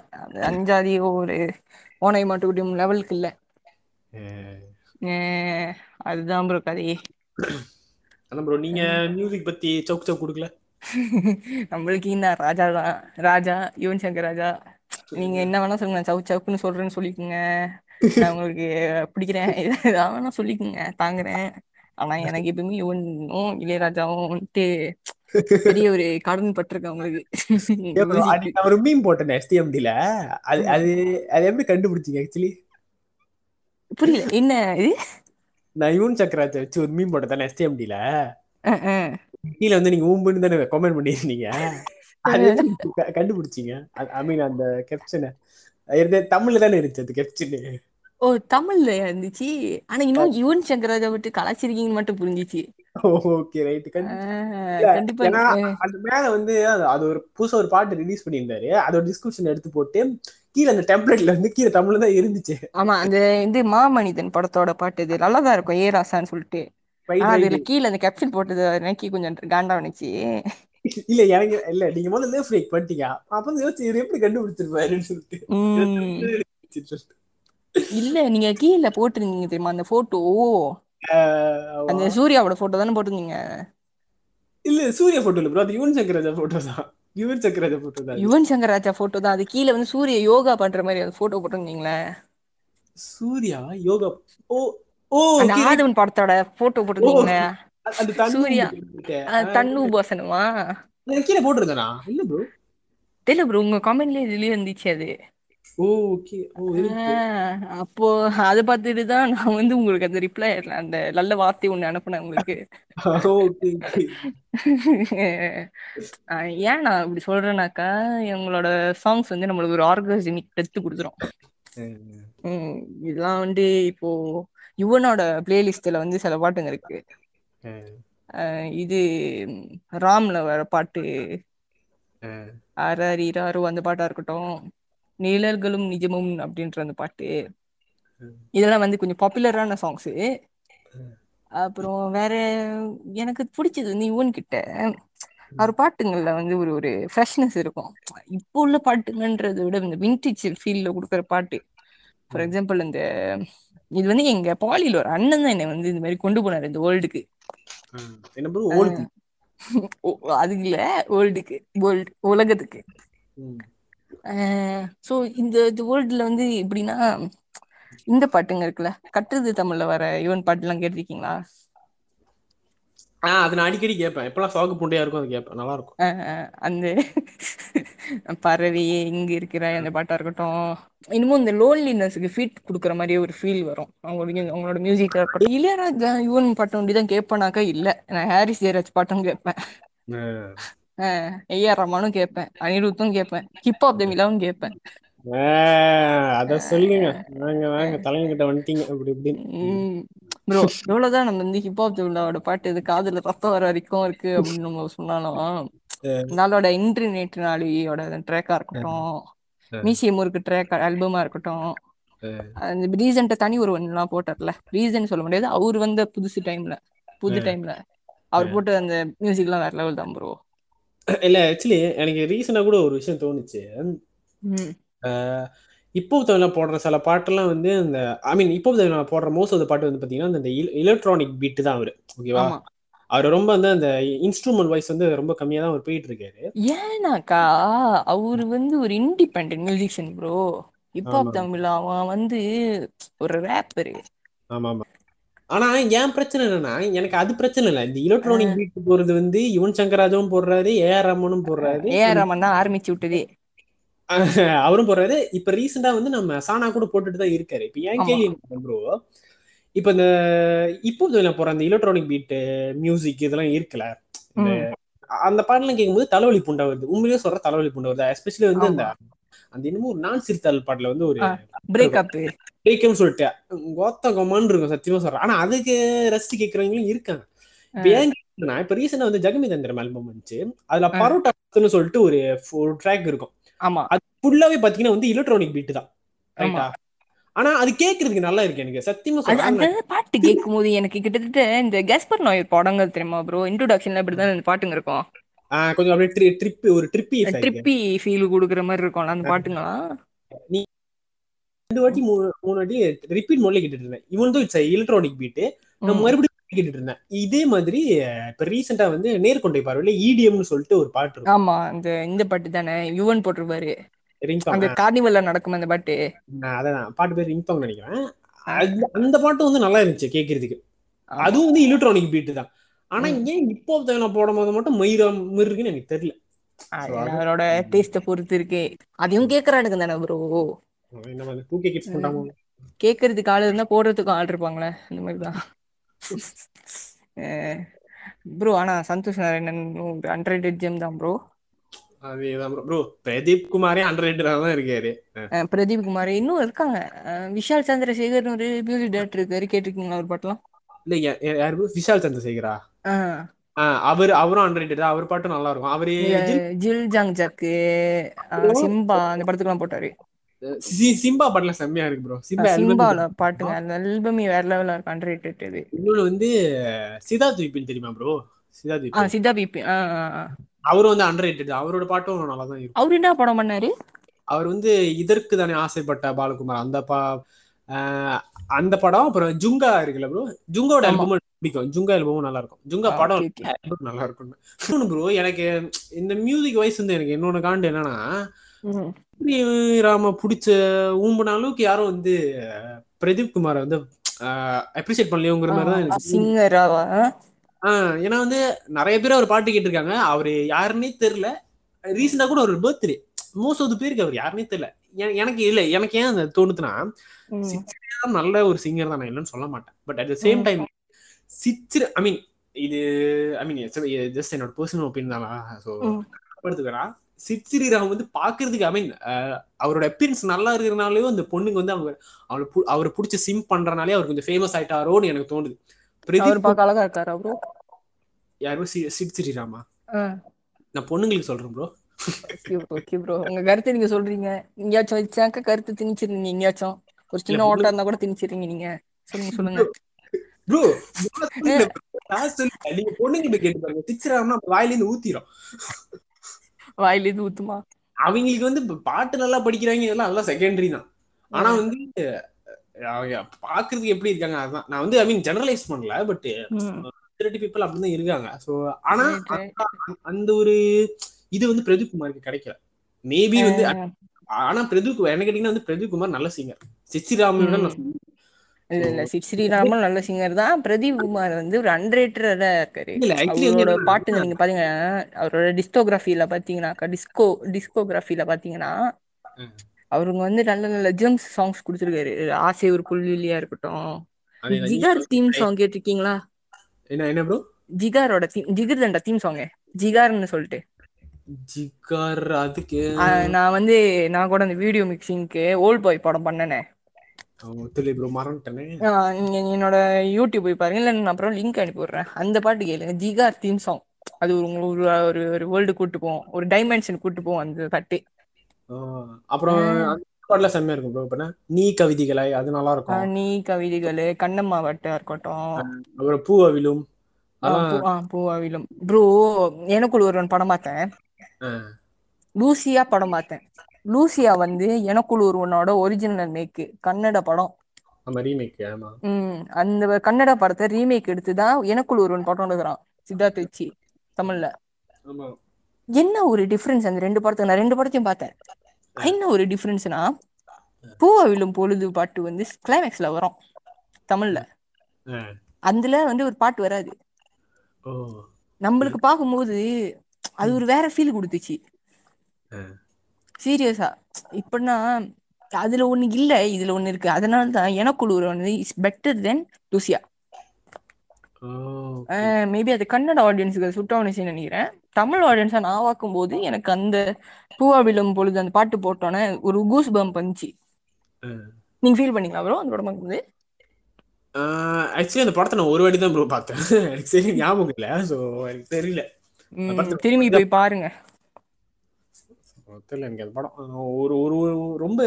அஞ்சாதி ஒரு ஓனை மாட்டுக்குட்டியும் லெவலுக்கு இல்ல. அதுதான் ப்ரோ கதையே. அதான் ப்ரோ நீங்க மியூசிக் பத்தி சவுக் சவுக் கொடுக்கல? நம்மளுக்கு என்ன ராஜா தான். ராஜா யுவன் சங்கர் ராஜா. நீங்க என்ன வேணா சொல்லுங்க. சவுக் சவுக்குன்னு சொல்றேன்னு சொல்லிக்கோங்க. நான் உங்களுக்கு பிடிக்கிறேன். *laughs* எதாவது வேணா சொல்லிக்கோங்க. தாங்குறேன். ஆனா எனக்கு எப்பவுமே யுவனும் இளையராஜாவும் வந்துட்டு பெரிய ஒரு கடன் பட்டிருக்கேன் நான் ஒரு மீம் போட்டேன் எஸ்டிஎம்டில அது அது அது எப்படி கண்டுபிடிச்சீங்க ஆக்சுவலி புரியல. என்ன இது? நான் யுவன் சக்கராஜ் வச்சு ஒரு மீம் போட்டேன் எஸ்டிஎம்டில. கீழே வந்து நீங்க ஊம்புன்னு தானே கமெண்ட் பண்ணிருந்தீங்க அது கண்டுபிடிச்சீங்க? ஐ மீன் அந்த கெப்ஷனை தமிழ்ல தானே இருந்துச்சு அந்த கெப்ஷனு ஓ தமிழ்ல இருந்துச்சு. ஆனா இன்னும் யுவன் சங்கர் ராஜா விட்டு கலாச்சிருக்கீங்கன்னு மட்டும் புரிஞ்சிச்சு. ஓகே ரைட் கண்டிப்பா அந்த மேல வந்து அது- அது ஒரு புதுசா ஒரு பாட்டு ரிலீஸ் பண்ணியிருந்தாரு. அதோட டிஸ்கிரிப்ஷன் எடுத்து போட்டு கீழே அந்த டெம்ப்ளேட்ல வந்து கீழே தமிழ்ல தான் இருந்துச்சு. ஆமா அந்த இது மாமனிதன் படத்தோட பாட்டு இது நல்லா தான் இருக்கும் ஏ ராசான்னு சொல்லிட்டு. அதுல கீழே அந்த கேப்சூல் போட்டது எனக்கு கொஞ்சம் காண்டா வந்துச்சு இல்ல எனக்கு இல்ல நீங்க முதல்ல ஃப்ரேக் பண்ணிட்டீங்க. அப்ப வந்து யோசிச்சு இவர் எப்படி கண்டுபிடிச்சிருப்பாருன்னு சொல்லிட்டு. இல்ல நீங்க கீழே போட்டிருந்தீங்க தெரியுமா அந்த போட்டோ அந்த சூர்யாவோட போட்டோ தானே போட்டிருந்தீங்க? இல்ல சூர்யா போட்டோ இல்ல ப்ரோ அது யுவன் சங்கர் ராஜா போட்டோ தான். யுவன் சங்கர் ராஜா போட்டோ தான். யுவன் சங்கர் ராஜா போட்டோ தான். அது கீழே வந்து சூர்யா யோகா பண்ற மாதிரி அந்த போட்டோ போட்டிருந்தீங்களே? சூர்யா யோகா ஓ ஓ அந்த. ஆதவன் படத்தோட போட்டோ போட்டிருந்தீங்களே? அந்த தண்ணி சூர்யா. போட்டுட்டு. அஹ் தன்னு உபாசனமா? எனக்கு கீழே போட்டிருந்தேனா? இல்ல ப்ரோ தெரியல ப்ரோ உங்க கமெண்ட்லயே இதுலயே இருந்துச்சு அது. அப்போ அதை பார்த்துட்டு தான் நான் வந்து உங்களுக்கு அந்த ரிப்ளை அந்த நல்ல வார்த்தை ஒண்ணு அனுப்புனேன் உங்களுக்கு. *laughs* *laughs* ஏன் நான் இப்படி சொல்றேன்னாக்கா எங்களோட சாங்ஸ் வந்து நம்மளுக்கு ஒரு ஆர்கனைசிங் டெத்து கொடுத்துரும். இதெல்லாம் வந்து இப்போ யுவனோட பிளேலிஸ்ட்ல வந்து சில பாட்டுங்க இருக்கு. இது ராம்ல வர பாட்டு. அரரிராரோ அந்த பாட்டா இருக்கட்டும். நிழல்களும் நிஜமும் அப்படின்ற அந்த பாட்டு. இதெல்லாம் வந்து கொஞ்சம் பாப்புலரான சாங்ஸ். அப்புறம் வேற எனக்கு பிடிச்சது வந்து யுவன் கிட்ட. அவர் பாட்டுங்கள்ல வந்து ஒரு ஒரு ஃப்ரெஷ்னஸ் இருக்கும். இப்போ உள்ள பாட்டுங்கன்றதை விட இந்த விண்டேஜ் ஃபீல்ல கொடுக்குற பாட்டு. ஃபார் எக்ஸாம்பிள் இந்த இது வந்து எங்க பாலியில ஒரு அண்ணன் தான் என்னை வந்து இந்த மாதிரி கொண்டு போனாரு இந்த வேர்ல்டுக்கு என்ன ப்ரோ ஓல்டு அதுக்கு இல்ல வேர்ல்டுக்கு வேர்ல்டு உலகத்துக்கு. ஸோ இந்த இந்த வேர்ல்டுல வந்து எப்படின்னா இந்த பாட்டுங்க இருக்குல்ல கட்டுறது தமிழ்ல வர யுவன் பாட்டுலாம் கேட்டிருக்கீங்களா? ஆஹ் அது நான் அடிக்கடி கேட்பேன். எப்பெல்லாம் சாகு புண்டையா இருக்கும் அது கேட்பேன். நல்லா இருக்கும் அந்த பறவையே இங்க இருக்கிற அந்த பாட்டா இருக்கட்டும். இன்னமும் இந்த லோன்லினஸ்க்கு ஃபீட் கொடுக்குற மாதிரியே ஒரு ஃபீல் வரும். அவங்களுக்கு அவங்களோட மியூசிக்கா இருக்கட்டும் இளையராஜா யுவன் பாட்டு ஒண்டி தான் கேட்பேனாக்கா இல்ல. நான் ஹாரிஸ் ஜெயராஜ் பாட்டும் கேட்பேன். ஏஆர் ரமானும் கேட்பேன். அனிருத்தும் கேட்பேன். ஹிப் ஆப் தமிழாவும் கேட்பேன். அத சொல்லுங்க. வாங்க வாங்க. தலைங்க கிட்ட வந்துட்டீங்க. அப்படி இப்படின்னு ப்ரோ எவ்வளவுதான் நம்ம வந்து ஹிப் ஹாப் தமிழாவோட பாட்டு இது காதுல ரத்தம் வர வரைக்கும் இருக்கு அப்படின்னு நம்ம சொன்னாலும் நாளோட நேற்று நாளியோட ட்ராக்கா இருக்கட்டும். மியூசியம் இருக்கு ட்ராக் ஆல்பமா இருக்கட்டும். அந்த ரீசன்ட்ட தனி ஒரு ஒன்றுலாம் போட்டார்ல. ரீசன் சொல்ல முடியாது. அவர் வந்த புதுசு டைம்ல புது டைம்ல. அவர் போட்ட அந்த மியூசிக்லாம் வேற லெவல் தான் ப்ரோ இல்ல ஆக்சுவலி எனக்கு ரீசனா கூட ஒரு விஷயம் தோணுச்சு. இப்போ தமிழ்ல போடுற சில பாட்டெல்லாம் வந்து இந்த ஐ மீன் இப்போ தமிழ்ல போடுற மோஸ்ட் ஆஃப் பாட்டு வந்து பாத்தீங்கன்னா இந்த எலக்ட்ரானிக் பீட் தான் அவரு. ஓகேவா அவர் ரொம்ப வந்து அந்த இன்ஸ்ட்ருமெண்ட் வாய்ஸ் வந்து ரொம்ப கம்மியா தான் அவர் போயிட்டு இருக்காரு ஏன்னாக்கா அவர் வந்து ஒரு independent musician bro hip hop Tamil அவன் வந்து ஒரு ரேப்பரு ஆமா ஆமா. ஆனா என் பிரச்சனை என்னன்னா எனக்கு அது பிரச்சனை இல்ல. இந்த எலக்ட்ரானிக் பீட் போறது வந்து யுவன் சங்கர் ராஜாவும் போடுறாரு ஏஆர் ரமனும் போடுறாரு. ஏஆர் ரமன் தான் ஆரம்பிச்சு விட்டதே. அவரும் போடுறாரு. இப்ப ரீசெண்டா வந்து நம்ம சானா கூட போட்டுட்டு தான் இருக்காரு. இப்ப ஏன் கேள்வி ப்ரோ இப்ப இந்த இப்போ போற அந்த எலக்ட்ரானிக் பீட் மியூசிக் இதெல்லாம் இருக்குல்ல அந்த பாடலாம் கேட்கும்போது தலைவலி புண்டா வருது. உண்மையிலேயே சொல்ற தலைவலி புண்டா வருது. எஸ்பெஷலி வந்து அந்த அந்த என்னமோ ஒரு நான் சிறுத்தாள் பாட்டுல வந்து ஒரு பிரேக்கப் பிரேக்கப்னு சொல்லிட்டு கோத்த கொமான்னு இருக்கும் சத்தியமா சொல்றேன். ஆனா அதுக்கு ரசிச்சு கேட்கறவங்களும் இருக்காங்க. இப்ப ஏன் கேட்கறேன்னா இப்ப ரீசெண்டா வந்து ஜெகமி தந்திரம் ஆல்பம் வந்துச்சு. அதுல பரோட்டான்னு சொல்லிட்டு ஒரு ஒரு ட்ராக் இருக்கும். ஆமா. அது ஃபுல்லாவே பாத்தீங்கன்னா வந்து எலக்ட்ரானிக் பீட் தான். ரைட்டா ஆனா அது கேக்குறதுக்கு நல்லா இருக்கு எனக்கு. சத்தியமா சொல்றேன். அந்த பாட்டு கேட்கும் போது எனக்கு கிட்டத்தட்ட இந்த கேஸ்பர் நோய் படங்கள் தெரியுமா ப்ரோ இன்ட்ரோடக்ஷன்ல இப்படிதான் இந்த பாட்டுங்க இருக்கும். கொஞ்சம் அப்படியே ட்ரிப் ஒரு ட்ரிப்பி ட்ரிப்பி ஃபீல் கொடுக்குற மாதிரி இருக்கும்ல அந்த பாட்டுங்களா? நீ ரெண்டு வாட்டி மூணு மூணு வாட்டி ரிப்பீட் மோட்ல கேட்டுட்டு இருந்தேன் இவன் தான் இட்ஸ் எலக்ட்ரானிக் பீட் நான் மறுபடியும் கேட்டுட்டு இருந்தேன் இதே மாதிரி இப்ப ரீசெண்டா வந்து நேர்கொண்டை பார்வையில இடிஎம்னு சொல்லிட்டு ஒரு பாட்டு இருக்கும். ஆமா அந்த இந்த பாட்டு தானே. யுவன் போட்டிருப்பாரு. அந்த கார்னிவல்ல நடக்கும் அந்த பாட்டு. அதான். பாட்டு பேர் ரிங்டாங் நினைக்கிறேன். அந்த பாட்டு வந்து நல்லா இருந்துச்சு கேக்குறதுக்கு. அதுவும் வந்து எலக்ட்ரானிக் பீட் தான். ஆனா ஏன் இப்போ தேவை போடும் போது மட்டும் மயிரா இருக்குன்னு எனக்கு தெரியல. அவரோட டேஸ்ட பொறுத்து இருக்கு. அதையும் கேக்குறானுங்க தானே ப்ரோ கேக்குறதுக்கு ஆள் இருந்தா போடுறதுக்கு ஆள் இருப்பாங்களே அந்த மாதிரிதான் ப்ரோ ஆனா சந்தோஷ் நாராயணன் அண்ட்ரேடட் ஜெம் தான் ப்ரோ அதேதான் ப்ரோ பிரதீப் குமாரே அண்டர் தான் இருக்காரு. பிரதீப் குமார் இன்னும் இருக்காங்க. விஷால் சந்திரசேகர் ஒரு மியூசிக் டைரக்டர் இருக்காரு. கேட்டிருக்கீங்களா ஒரு பாட்டுலாம்? இல்ல யாரு விஷால் சந்திரசேகரா? அவர் அவரும் அண்டர் தான். அவர் பாட்டும் நல்லா இருக்கும். அவரு ஜில்? ஜாங் ஜாக்கு சிம்பா அந்த படத்துக்குலாம் போட்டாரு. சிம்பா பாட்டுல செம்மையா இருக்கு ப்ரோ சிம்பா சிம்பால பாட்டுங்க. அந்த ஆல்பமே வேற லெவல்ல இருக்கு அண்டர்ரேட்டட் இது. இன்னொன்னு வந்து சிதா துய்பின் தெரியுமா ப்ரோ சிதா சிதா பிபி அவரும் வந்து அண்டர் அவரோட பாட்டும் நல்லா தான் இருக்கும். அவர் என்ன படம் பண்ணாரு? அவர் வந்து இதற்கு தானே ஆசைப்பட்ட பாலகுமார். அந்த பா அந்த படம் அப்புறம் ஜுங்கா இருக்குல்ல ப்ரோ ஜுங்காவோட ஆல்பம் பிடிக்கும். ஜுங்கா ஆல்பமும் நல்லா இருக்கும் ஜுங்கா படம் நல்லா இருக்கும் இன்னொன்னு ப்ரோ எனக்கு இந்த மியூசிக் வைஸ் வந்து எனக்கு இன்னொன்னு காண்டு என்னன்னா ராம பிடிச்ச ஊம்புன அளவுக்கு யாரும் வந்து பிரதீப் குமாரை வந்து அப்ரிசியேட் பண்ணலையோங்கிற மாதிரி தான் சிங்கராவா ஏன்னா வந்து நிறைய பேர் அவர் பாட்டு கேட்டிருக்காங்க. அவரு யாருன்னே தெரியல. ரீசெண்டா கூட ஒரு பர்த்டே மோஸ்ட் ஆஃப் பேருக்கு அவர் யாருன்னே தெரியல. எனக்கு இல்ல எனக்கு ஏன் தோணுதுன்னா நல்ல ஒரு சிங்கர் தான் நான் இல்லைன்னு சொல்ல மாட்டேன். But at the same time சிச்சிர I mean இது ஐ மீன் ஜஸ்ட் என்னோட பர்சனல் ஒப்பீனியன் தானா? ஸோ எடுத்துக்கிறா சித்ஸ்ரீராம் வந்து பாக்குறதுக்கு ஐ மீன் அவரோட அப்பியன்ஸ் நல்லா இருக்கிறனாலே அந்த பொண்ணுங்க வந்து அவங்க அவளை அவரை பிடிச்ச சிம் பண்றனாலே அவர் கொஞ்சம் ஃபேமஸ் ஆயிட்டாரோன்னு எனக்கு தோணுது. பார்க்க அழகா இருக்காரா ப்ரோ யாரும் ஸ்ரீராமா நான் பொண்ணுங்களுக்கு சொல்றேன் ப்ரோ ஓகே ப்ரோ உங்க கருத்தை நீங்க சொல்றீங்க. எங்கேயாச்சும் வச்சாக்க கருத்து திணிச்சிருந்தீங்க எங்கேயாச்சும். ஒரு சின்ன ஓட்டம் இருந்தா கூட திணிச்சிருங்க நீங்க. சொல்லுங்க சொல்லுங்க. ப்ரோ நீங்க பொண்ணுங்க கேட்டு பாருங்க. சித்ராம்னா வாயில இருந்து ஊத்திரும். வாயில இருந்து ஊத்துமா? அவங்களுக்கு வந்து பாட்டு நல்லா படிக்கிறாங்க இதெல்லாம் அதெல்லாம் செகண்டரி தான். ஆனா வந்து அவங்க பாக்குறதுக்கு எப்படி இருக்காங்க அதான் நான் வந்து ஐ மீன் ஜெனரலைஸ் பண்ணல பட். மெஜாரிட்டி பீப்புள் அப்படிதான் இருக்காங்க சோ ஆனா. அந்த- ஒரு இது வந்து பிரதீப் குமாருக்கு கிடைக்கல மேபி வந்து ஆனா பிரதீப் குமார் என்ன கேட்டீங்கன்னா வந்து பிரதீப் குமார் நல்ல சிங்கர் சிச்சிராமன். இல்ல இல்ல ஸ்ரீராமன் நல்ல சிங்கர் தான் பிரதீப் குமார் வந்து ஒரு அன்ரேட்டடா இருக்காரு அவரோட பாட்டுங்க நீங்க பாத்தீங்கன்னா அவரோட டிஸ்கோகிராஃபில பாத்தீங்கன்னாக்கா டிஸ்கோ டிஸ்கோகிராஃபில பாத்தீங்கன்னா. அவருங்க வந்து நல்ல நல்ல ஜெம்ஸ் சாங்ஸ் கொடுத்துருக்காரு. ஆசை ஒரு புல்வெளியா இருக்கட்டும். ஜிகார் தீம் சாங் கேட்டிருக்கீங்களா? என்ன என்ன bro ஜிகாரோட theme Jigar Thanda theme song ஜிகார்னு சொல்லிட்டு. ஜிகார் அதுக்கு? நான் வந்து நான் கூட அந்த வீடியோ மிக்சிங்க்கு ஓல்ட் பாய் படம் பண்ணனே. என்னோட யூடியூப் போய் பாருங்க இல்ல நான் அப்புறம் லிங்க் அனுப்பி விடுறேன் அந்த பாட்டு கேளுங்க. ஜிகார் தீம் சாங் அது ஒரு உங்களுக்கு ஒரு ஒரு வேர்ல்டு கூட்டு போவோம். ஒரு டைமென்ஷன் கூட்டு போவோம் அந்த பாட்டு. அப்புறம் பாட்டுல செம்மையா இருக்கும் ப்ரோ நீ கவிதைகளை அது நல்லா இருக்கும் நீ கவிதைகள் கண்ணம்மா வட்டா இருக்கட்டும் அப்புறம் பூ அவிலும் ஆஹ் அதான் பூ- ஆஹ் பூவாவிலும். ப்ரோ எனக்குள்ள ஒருவன் படம் பார்த்தேன். லூசியா படம் பார்த்தேன். லூசியா வந்து எனக்குள்ள ஒருவனோட ஒரிஜினல் மேக்கு கன்னட படம். அந்த கன்னட படத்தை ரீமேக் எடுத்து தான் எனக்குள்ள ஒருவன் படம் எடுக்கிறான். சித்தார்த் வச்சு தமிழ்ல. என்ன ஒரு டிஃபரன்ஸ் அந்த ரெண்டு படத்துக்கு நான் ரெண்டு படத்தையும் பார்த்தேன். என்ன ஒரு டிஃபரன்ஸ்னா பூவா விழும் பொழுது பாட்டு வந்து கிளைமேக்ஸ்ல வரும். தமிழ்ல. அதுல வந்து ஒரு பாட்டு வராது. நம்மளுக்கு பார்க்கும்போது அது ஒரு வேற ஃபீல் கொடுத்துச்சு. சீரியஸா இப்படின்னா அதுல ஒண்ணு இல்ல இதுல ஒண்ணு இருக்கு. அதனால தான் எனக்குள்ள வந்து is better than Lucia maybe அது கன்னட ஆடியன்ஸுக்கு சுட் ஆனிச்சுன்னு நினைக்கிறேன். தமிழ் ஆடியன்ஸா நான் பார்க்கும்போது எனக்கு அந்த பூவாவிலும் பொழுது அந்த பாட்டு போட்டோன்னே ஒரு கூஸ் பம்ப் வந்துச்சு. நீங்க ஃபீல் பண்ணீங்களா ப்ரோ அந்த படம் பார்க்கும்போது ஆக்சுவலி அந்த படத்தை நான் ஒரு வாட்டி தான் ப்ரோ பார்த்தேன். எனக்கு சரி ஞாபகம் இல்ல. சோ எனக்கு தெரியல. திரும்பி போய் பாருங்க. தெரியல எனக்கு அந்த படம். ஒரு ஒரு ரொம்ப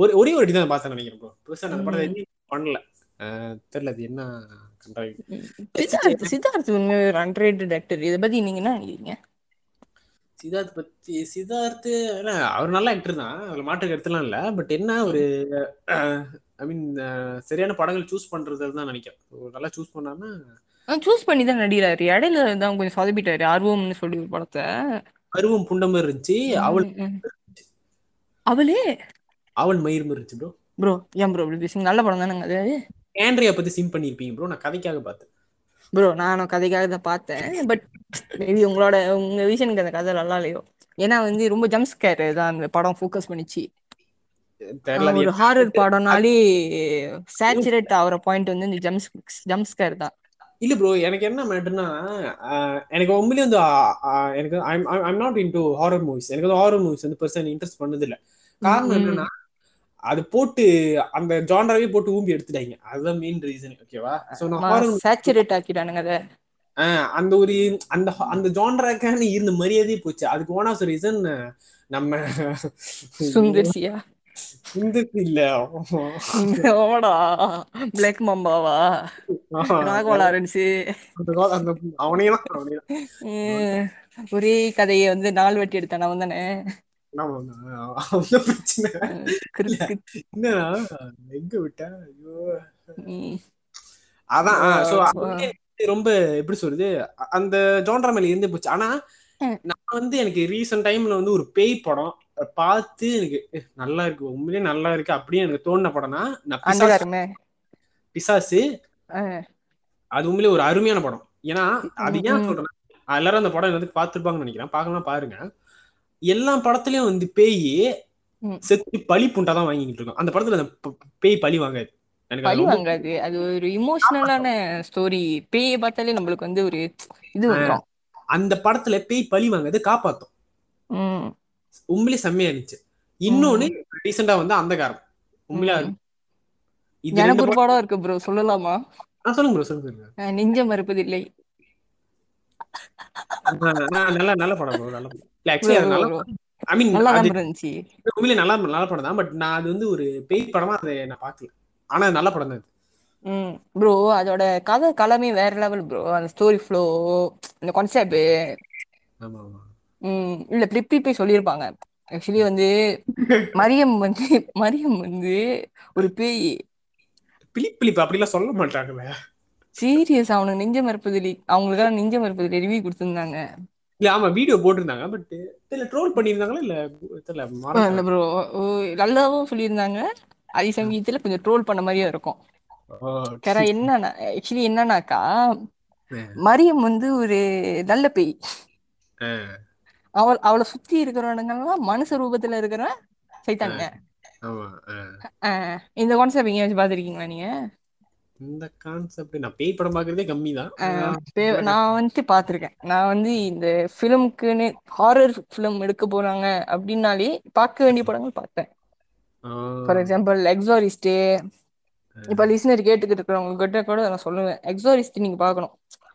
ஒரு ஒரே ஒரு தான் பார்த்தேன் நினைக்கிறேன் ப்ரோ பெருசா நான் அந்த படத்தை எதுவும் பண்ணல. தெரியல அது என்ன சித்தார்த் சித்தார்த் அண்ட்ரேட்டட் ஆக்டர் இதை பத்தி நீங்க என்ன நினைக்கிறீங்க? சித்தார்த் பத்தி சித்தார்த் இல்ல, அவர் நல்ல ஆக்டர் தான். அதுல மாற்று கருத்துலாம் இல்ல. பட் என்ன ஒரு ஐ மீன் சரியான படங்கள் சூஸ் பண்றது தான் நினைக்கிறேன். நல்லா சூஸ் பண்ணாம சூஸ் பண்ணி தான் நடிக்கிறாரு. இடையில தான் கொஞ்சம் சொதப்பிட்டாரு. ஆர்வம்னு சொல்லி ஒரு படத்தை. கருவம் புண்ட மாதிரி இருந்துச்சு அவள். அவளே? அவள் மயிர் மாதிரி இருந்துச்சு ப்ரோ ப்ரோ ஏன் ப்ரோ நல்ல படம் தானேங்க அது. ஆண்ட்ரியா பத்தி சிம் பண்ணிருப்பீங்க ப்ரோ நான் கதைக்காக பார்த்தேன். ப்ரோ நானும் கதைக்காக தான் பார்த்தேன். பட் மேபி உங்களோட உங்க விஷனுக்கு அந்த கதை நல்லா இல்லையோ? ஏன்னா வந்து ரொம்ப ஜம்ப் ஸ்கேர் தான் அந்த படம் ஃபோக்கஸ் பண்ணிச்சு. ஒரு ஹாரர் படம்னாலே சேச்சுரேட் ஆகிற பாயிண்ட் வந்து இந்த ஜம்ப் ஜம்ப் ஸ்கேர் தான். இல்ல ப்ரோ எனக்கு என்ன மேட்டர்னா எனக்கு உண்மையிலேயே வந்து எனக்கு I'm not into horror movies எனக்கு வந்து ஹாரர் மூவிஸ் வந்து பெருசா இன்ட்ரெஸ்ட் பண்ணது இல்ல காரணம். என்னன்னா அது போட்டு அந்த ஜான்ராவே போட்டு ஊம்பி எடுத்துட்டாங்க. அதுதான் மெயின் ரீசன் ஓகேவா சோ நான் ஹாரர் சேச்சுரேட் ஆக்கிட்டானுங்க அதை. அந்த ஒரு அந்த அந்த ஜான்ராக்கான இருந்த மரியாதையே போச்சு. அதுக்கு ஒன் ஆஃப் ரீசன் நம்ம சுந்தர்சியா? சுந்தர் இல்ல ஓடா பிளாக் மம்பாவா லாரன்ஸ் அந்த அவனையெல்லாம் ஒரே கதையை வந்து நாள் வெட்டி எடுத்தான அவன் தானே. பிரச்சனை. என்னன்னா எங்க விட்டா ஐயோ. அதான். ரொம்ப எப்படி சொல்றது? அந்த ஜான்ரா மேல இருந்து போச்சு. ஆனா. நான் வந்து எனக்கு ரீசெண்ட் டைம்ல வந்து ஒரு பேய் படம் பார்த்து எனக்கு "ஏ, நல்லா இருக்கு. உண்மையிலேயே நல்லா இருக்கு. அப்படின்னு எனக்கு தோணுன படம்னா நான் பிசாசு. அது உண்மையிலேயே ஒரு அருமையான படம். ஏன்னா அது ஏன். சொல்றேன் எல்லாரும் அந்த படம் வந்து பார்த்துருப்பாங்கன்னு நினைக்கிறேன். பார்க்கலாம் பாருங்க. எல்லா படத்துலயும் வந்து பேய். செத்து பழி புண்டா தான் வாங்கிட்டு இருக்கோம் அந்த படத்துல அந்த பேய் பழி வாங்காது. பழி வாங்காது. அது ஒரு இமோஷனலான ஸ்டோரி பேயை பார்த்தாலே நம்மளுக்கு வந்து ஒரு இது வந்துடும் அந்த படத்துல பேய் பழி வாங்காது காப்பாத்தும். உண்மையிலே செம்மையா இருந்துச்சு. இன்னொன்னு ரீசெண்டா வந்து அந்த காரம் உண்மையிலே ம். இது எனக்கு ஒரு படம் இருக்கு ப்ரோ சொல்லலாமா? சொல்லுங்க ப்ரோ சொல்லுங்க நெஞ்சம் மறுப்பதில்லை. நல்ல நல்ல படம் ப்ரோ நல்ல படம். இல்ல ஆக்சுவலி அது நல்ல. ஐ மீன் நல்லா இருந்துச்சு. உண்மையிலே நல்லா நல்ல படம் தான் பட் நான் அது வந்து ஒரு பேய் படமா அதை நான் பார்க்கல. ஆனா நல்ல படம் தான். ம். ப்ரோ அதோட கதை களமே வேற லெவல் ப்ரோ அந்த ஸ்டோரி ஃப்ளோ இந்த கான்செப்ட் ம். இல்ல பிளிப்பி போய் சொல்லியிருப்பாங்க. ஆக்சுவலி வந்து *laughs* மரியம் வந்து மரியம் வந்து ஒரு பேய். பிலிப் பிலிப் அப்படிலாம் சொல்ல மாட்டாங்களே. சீரியஸ் அவனுக்கு நெஞ்ச மறுப்பதில்லை அவங்களுக்காக நெஞ்ச மறுப்பதில்லை ரிவ்யூ கொடுத்திருந்தாங்க. இல்ல ஆமா வீடியோ போட்டிருந்தாங்க பட் இல்ல ட்ரோல் பண்ணியிருந்தாங்களா இல்ல தெரியல. ப்ரோ நல்லாவும் சொல்லியிருந்தாங்க. அதே சமயத்துல கொஞ்சம் ட்ரோல் பண்ண மாதிரியும் இருக்கும். கரா என்னன்னா ஆக்சுவலி என்னன்னாக்கா. மரியம் வந்து ஒரு நல்ல பேய். அவள் அவளை சுத்தி இருக்கிறவனுங்கெல்லாம் மனுஷ ரூபத்துல இருக்கிற. ஆஹ் இந்த கான்செப்ட் எங்கேயாச்சும் பார்த்திருக்கீங்களா நீங்க? இந்த கான்செப்ட் நான் பேய் படம் பாக்குறதே கம்மி தான் நான் வந்துட்டு பார்த்திருக்கேன். நான் வந்து இந்த ஃபிலிம்க்குன்னு ஹாரர் ஃபிலிம் எடுக்க போறாங்க அப்படின்னாலே பார்க்க வேண்டிய படங்கள் பார்த்தேன். ஃபார் எக்ஸாம்பிள் எக்ஸாரிஸ்ட் இப்ப லிசனர் கேட்டுக்கிட்டு இருக்கிறவங்க கிட்ட கூட நான் சொல்லுவேன். எக்ஸாரிஸ்ட் நீங்க பார்க்கணும்.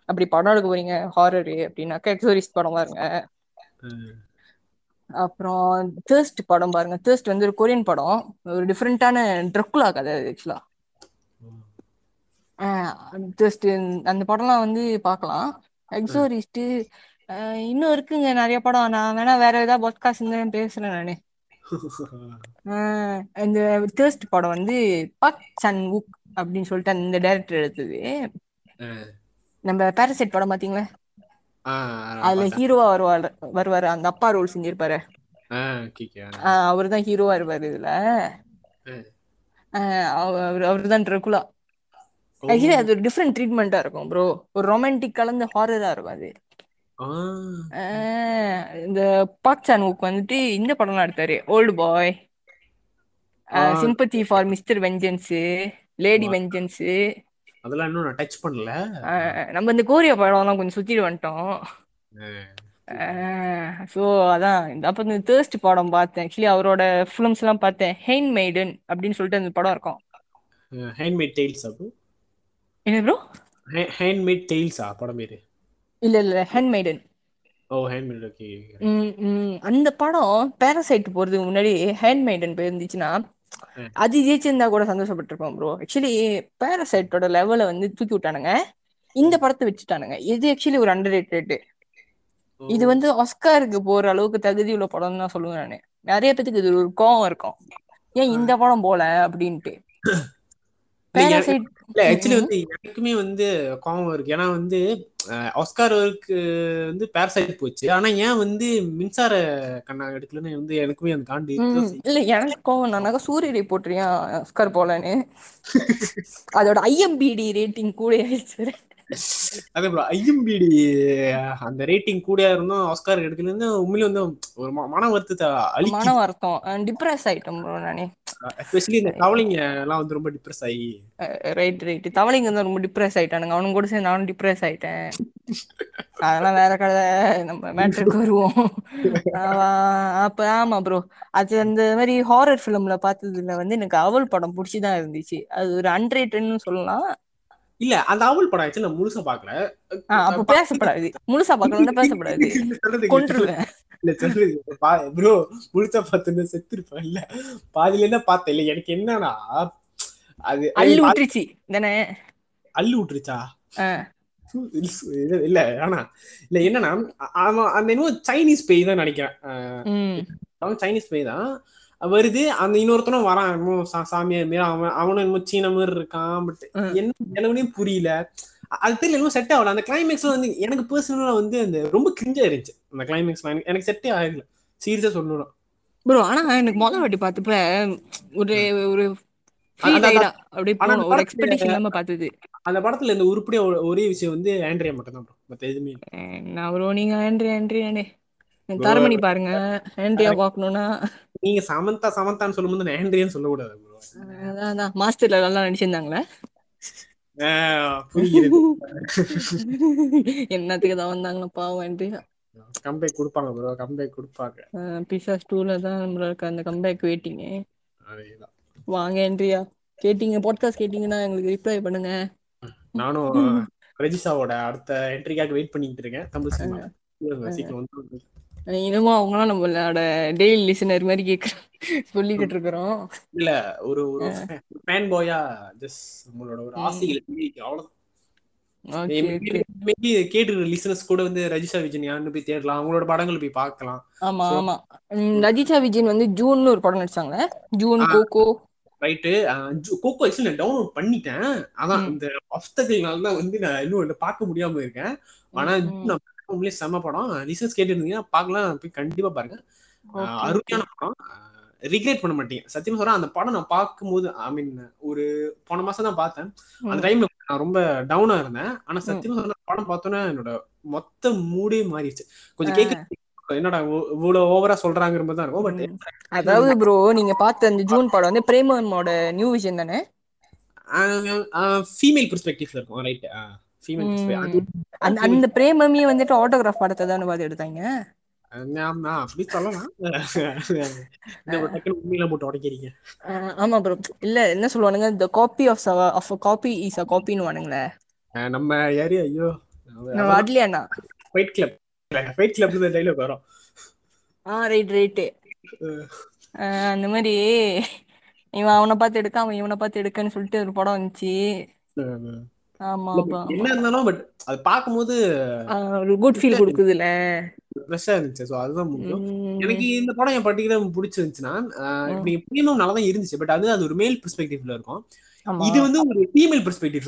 அப்படி படம் எடுக்க போறீங்க ஹாரர் அப்படின்னாக்கா எக்ஸாரிஸ்ட் படம் பாருங்க. அப்புறம் தேர்ஸ்ட் படம் பாருங்க. தேர்ஸ்ட் வந்து ஒரு கொரியன் படம். ஒரு டிஃப்ரெண்டான ட்ரக்குலா கதை ஆக்சுவலா தேர்ஸ்ட் அந்த படம்லாம் வந்து பார்க்கலாம் எக்ஸோரிஸ்ட் இன்னும் இருக்குங்க நிறைய படம். நான் வேணா வேற ஏதாவது பாட்காஸ்ட் இருந்தா பேசுறேன் நானு. இந்த தேர்ஸ்ட் படம் வந்து பக் சன் வுக் அப்படின்னு சொல்லிட்டு அந்த டைரக்டர் எடுத்தது. நம்ம பேரசைட் படம் பாத்தீங்களா? அதுல ஹீரோவா வருவாரு வருவாரு. அந்த அப்பா ரோல் செஞ்சிருப்பாரு. அவர் தான் ஹீரோவா இருப்பாரு இதுல. அவர் அவர் தான் ட்ரகுலா ஆக்சுவலி அது ஒரு டிஃப்ரெண்ட் ட்ரீட்மெண்டா இருக்கும் ப்ரோ ஒரு ரொமான்டிக் கலந்த ஹாரரா இருக்கும் அது. இந்த பாக் சான் வந்துட்டு இந்த படம்லாம் எடுத்தாரு. Old boy sympathy for mister vengeance lady vengeance அதெல்லாம் இன்னும் நான் டச் பண்ணல. நம்ம இந்த கோரியா படம்லாம் கொஞ்சம் சுத்திட்டு வந்துட்டோம். ஸோ அதான். இந்த அப்போ இந்த தேர்ஸ்ட் படம் பார்த்தேன். ஆக்சுவலி அவரோட ஃபிலிம்ஸ் எல்லாம் பார்த்தேன். ஹெயின் மெய்டன் அப்படின்னு சொல்லிட்டு அந்த படம் இருக்கும். ஹேண்ட்மேட் டெய்ல்ஸ் அப்போ? என்ன ப்ரோ ஹேண்ட்மேட் டெய்ல்ஸா படம் பேரு. இல்ல இல்ல handmaiden oh handmade okay அந்த படம் பேராசைட் போறதுக்கு முன்னாடி ஹேண்ட் மெய்டன் போயிருந்துச்சுன்னா அது ஜெயிச்சிருந்தா கூட சந்தோஷப்பட்டிருப்போம் ப்ரோ ஆக்சுவலி பேராசைட்டோட லெவலை வந்து தூக்கி விட்டானுங்க. இந்த படத்தை வச்சுட்டானுங்க இது ஆக்சுவலி ஒரு அண்டர் ரேட்டட் இது வந்து ஆஸ்காருக்கு போற அளவுக்கு தகுதி உள்ள படம் தான் சொல்லுவேன் நானு. நிறைய பேத்துக்கு இது ஒரு கோவம் இருக்கும். ஏன் இந்த படம் போல? அப்படின்ட்டு. பேராசைட் இல்ல ஆக்சுவலி வந்து எனக்குமே வந்து கோவம் இருக்கு. ஏன்னா வந்து ஆஸ்கார் ஒர்க்கு வந்து பேரசைட் போச்சு. ஆனா ஏன் வந்து மின்சார கண்ணா எடுக்கலன்னு வந்து எனக்குமே அந்த காண்டு இல்ல எனக்கு கோவம் நானாக்கா சூரிய போட்டுறியா ஆஸ்கார் போலன்னு. அதோட ஐஎம்பிடி ரேட்டிங் கூட ஆயிடுச்சு அதே போல ஐஎம்பிடி அந்த ரேட்டிங் கூட இருந்தும் ஆஸ்கார் எடுக்கலன்னு உண்மையில வந்து ஒரு மன வருத்தத்தை அழி மன வருத்தம். டிப்ரெஸ் ஆயிட்டோம் ப்ரோ நானே. எஸ்பெஷலி இந்த தவளைங்க எல்லாம் வந்து ரொம்ப டிப்ரெஸ் ஆகி ரைட் ரைட் தவளைங்க வந்து ரொம்ப டிப்ரெஸ் ஆயிட்டானுங்க. அவனும் கூட சேர்ந்து நானும் டிப்ரெஸ் ஆயிட்டேன். அதெல்லாம் வேற கதை. நம்ம மேட்ருக்கு வருவோம். அப்ப ஆமா ப்ரோ அது அந்த மாதிரி ஹாரர் ஃபிலிம்ல பார்த்ததுல வந்து எனக்கு அவள் படம் பிடிச்சிதான் இருந்துச்சு. அது ஒரு அன்ரேட்டட்னு சொல்லலாம். இல்ல அந்த அவள் படம் ஆச்சு நான் முழுசா பாக்கல அப்ப பேசப்படாது. முழுசா பார்க்கணும்னா பேசப்படாது. *laughs* இல்ல சொல்லு ப்ரோ முழுசா பார்த்துன்னு செத்துருப்பேன்? இல்ல பாதியில என்ன பார்த்தேன்? இல்ல எனக்கு என்னன்னா அது அள்ளு விட்டுருச்சு தானே? அள்ளு விட்டுருச்சா இல்ல ஆனா இல்ல என்னன்னா அவன் அந்த இன்னும் சைனீஸ் பேய் தான் நினைக்கிறேன். அவன் சைனீஸ் பேய் தான். வருது. அந்த இன்னொருத்தனும் வரான். இன்னும் சாமியார் மாரி அவன் அவனும் இன்னும் சீன மாதிரி இருக்கான் பட் என்ன நிலவுனே புரியல. அது தெரியல இன்னும் செட் ஆகல. அந்த கிளைமேக்ஸ்ல வந்து எனக்கு பர்சனலா வந்து அந்த ரொம்ப கிரிஞ்சா இருந்துச்சு அந்த கிளைமேக்ஸ் எனக்கு செட்டே ஆகல. சீரியஸா சொல்லணும் ப்ரோ ஆனா எனக்கு முதல் வாட்டி பார்த்தப்ப ஒரு ஒரு அந்த படத்துல இந்த உருப்படியா ஒரே விஷயம் வந்து ஆண்ட்ரியா மட்டும் தான் மத்த எதுவுமே நான் ப்ரோ நீங்க ஆண்ட்ரியா ஆண்ட்ரியானே தரமணி பாருங்க. ஆண்ட்ரியா பாக்கணும்னா நீங்க சமந்தா சமந்தான்னு சொல்லும்போது ஆண்ட்ரியான்னு சொல்லக்கூடாது ப்ரோ அதான் மாஸ்டர்ல நல்லா நடிச்சிருந்தாங்களே? என்னத்துக்கு தான் வந்தாங்களா பாவம் கம்பேக் கொடுப்பாங்க ப்ரோ கம்பேக் கொடுப்பாங்க. பிசாஸ் டூல தான் நம்மளுக்கு அந்த கம்பேக் வெயிட்டிங் வாங்க ஆண்ட்ரியா கேட்டீங்க பாட்காஸ்ட் கேட்டீங்கன்னா எங்களுக்கு ரிப்ளை பண்ணுங்க. நானும் ரெஜிசாவோட அடுத்த என்ட்ரிக்காக வெயிட் பண்ணிட்டு இருக்கேன். தமிழ் சினிமா சீக்கிரம் வந்து இன்னமும் அவங்களாம் நம்மளோட டெய்லி லிசனர் மாதிரி கேட்க சொல்லிக்கிட்டு இருக்கிறோம். இல்ல ஒரு ஒரு ஃபேன் பாயா ஜஸ்ட் நம்மளோட ஒரு ஆசைகளை அவ்வளவுதான். கேட்டு லிசனர்ஸ் கூட வந்து ரஜிஷா விஜயன் யாருன்னு போய் தேடலாம். அவங்களோட படங்களை போய் பார்க்கலாம். ஆமா ஆமா. ரஜிஷா விஜயன் வந்து ஜூன் ஒரு படம் நடிச்சாங்க June Coco. Right. Coco actually நான் டவுன்லோட் பண்ணிட்டேன். அதான். இந்த அப்தகள்னால தான் வந்து நான் இன்னும் பார்க்க முடியாம இருக்கேன். ஆனா. நான் உண்மையிலேயே செம படம். ரிசர்ச் கேட்டுருந்தீங்க பார்க்கலாம் போய் கண்டிப்பா பாருங்க. அருமையான படம். ரிக்ரெட் பண்ண மாட்டேன். சத்தியமா சொல்றேன் அந்த படம் நான் பார்க்கும்போது ஐ மீன் ஒரு போன மாசம் தான் பார்த்தேன். அந்த. டைம்ல நான் ரொம்ப டவுனா இருந்தேன். ஆனா. சத்தியமா சொல்றேன் படம் பார்த்தோன்னே என்னோட மொத்த மூடே மாறிடுச்சு. கொஞ்சம். கேட்க என்னடா இவ்வ- இவ்வளவு ஓவரா சொல்றாங்கிற மாதிரி தான் இருக்கும். பட். அதாவது ப்ரோ நீங்க பார்த்த அந்த ஜூன் படம் வந்து பிரேமமோட நியூ விஷன் தானே? ஃபீமேல் பெர்ஸ்பெக்டிவ்ல இருக்கும் ரைட் ஃபீமேல். அந்த பிரேமமே வந்துட்டு ஆட்டோகிராஃப் படத்தை தானே பார்த்து எடுத்தாங்க? அப்படி சொல்லலாம். *laughs* உண்மையில போட்டு உடைக்கிறீங்க. ஆமா ப்ரோ இல்ல என்ன சொல்லுவானுங்க? Of a- of a copy is a copyன்னு வானுங்களே நம்ம யாரு ஐயோ. நம்ம அட்லியாண்ணா ஃபைட் கிளப் ஃபைட் கிளப்ல இந்த டைலாக் வரும். ஆ ரைட் ரைட்டு அந்த மாதிரி இவன் அவனை பார்த்து எடுக்க அவன் இவனை பார்த்து எடுக்கன்னு சொல்லிட்டு ஒரு படம் வந்துச்சு. என்ன இருந்தாலும் பட் அது ஒரு குட் ஃபீல் கொடுக்குதுல்ல? ஃப்ரெஷ்ஷா இருந்துச்சு. ஸோ அதுதான் முக்கியம். எனக்கு இந்த படம் என் பர்டிகுலர் பிடிச்சிருந்துச்சுன்னா பிரீமியம் நல்லா தான் இருந்துச்சு. பட் அது அது ஒரு மேல் பெர்ஸ்பெக்டிவ்ல இருக்கும். இது வந்து ஒரு ஃபீமேல் பெர்ஸ்பெக்டிவ்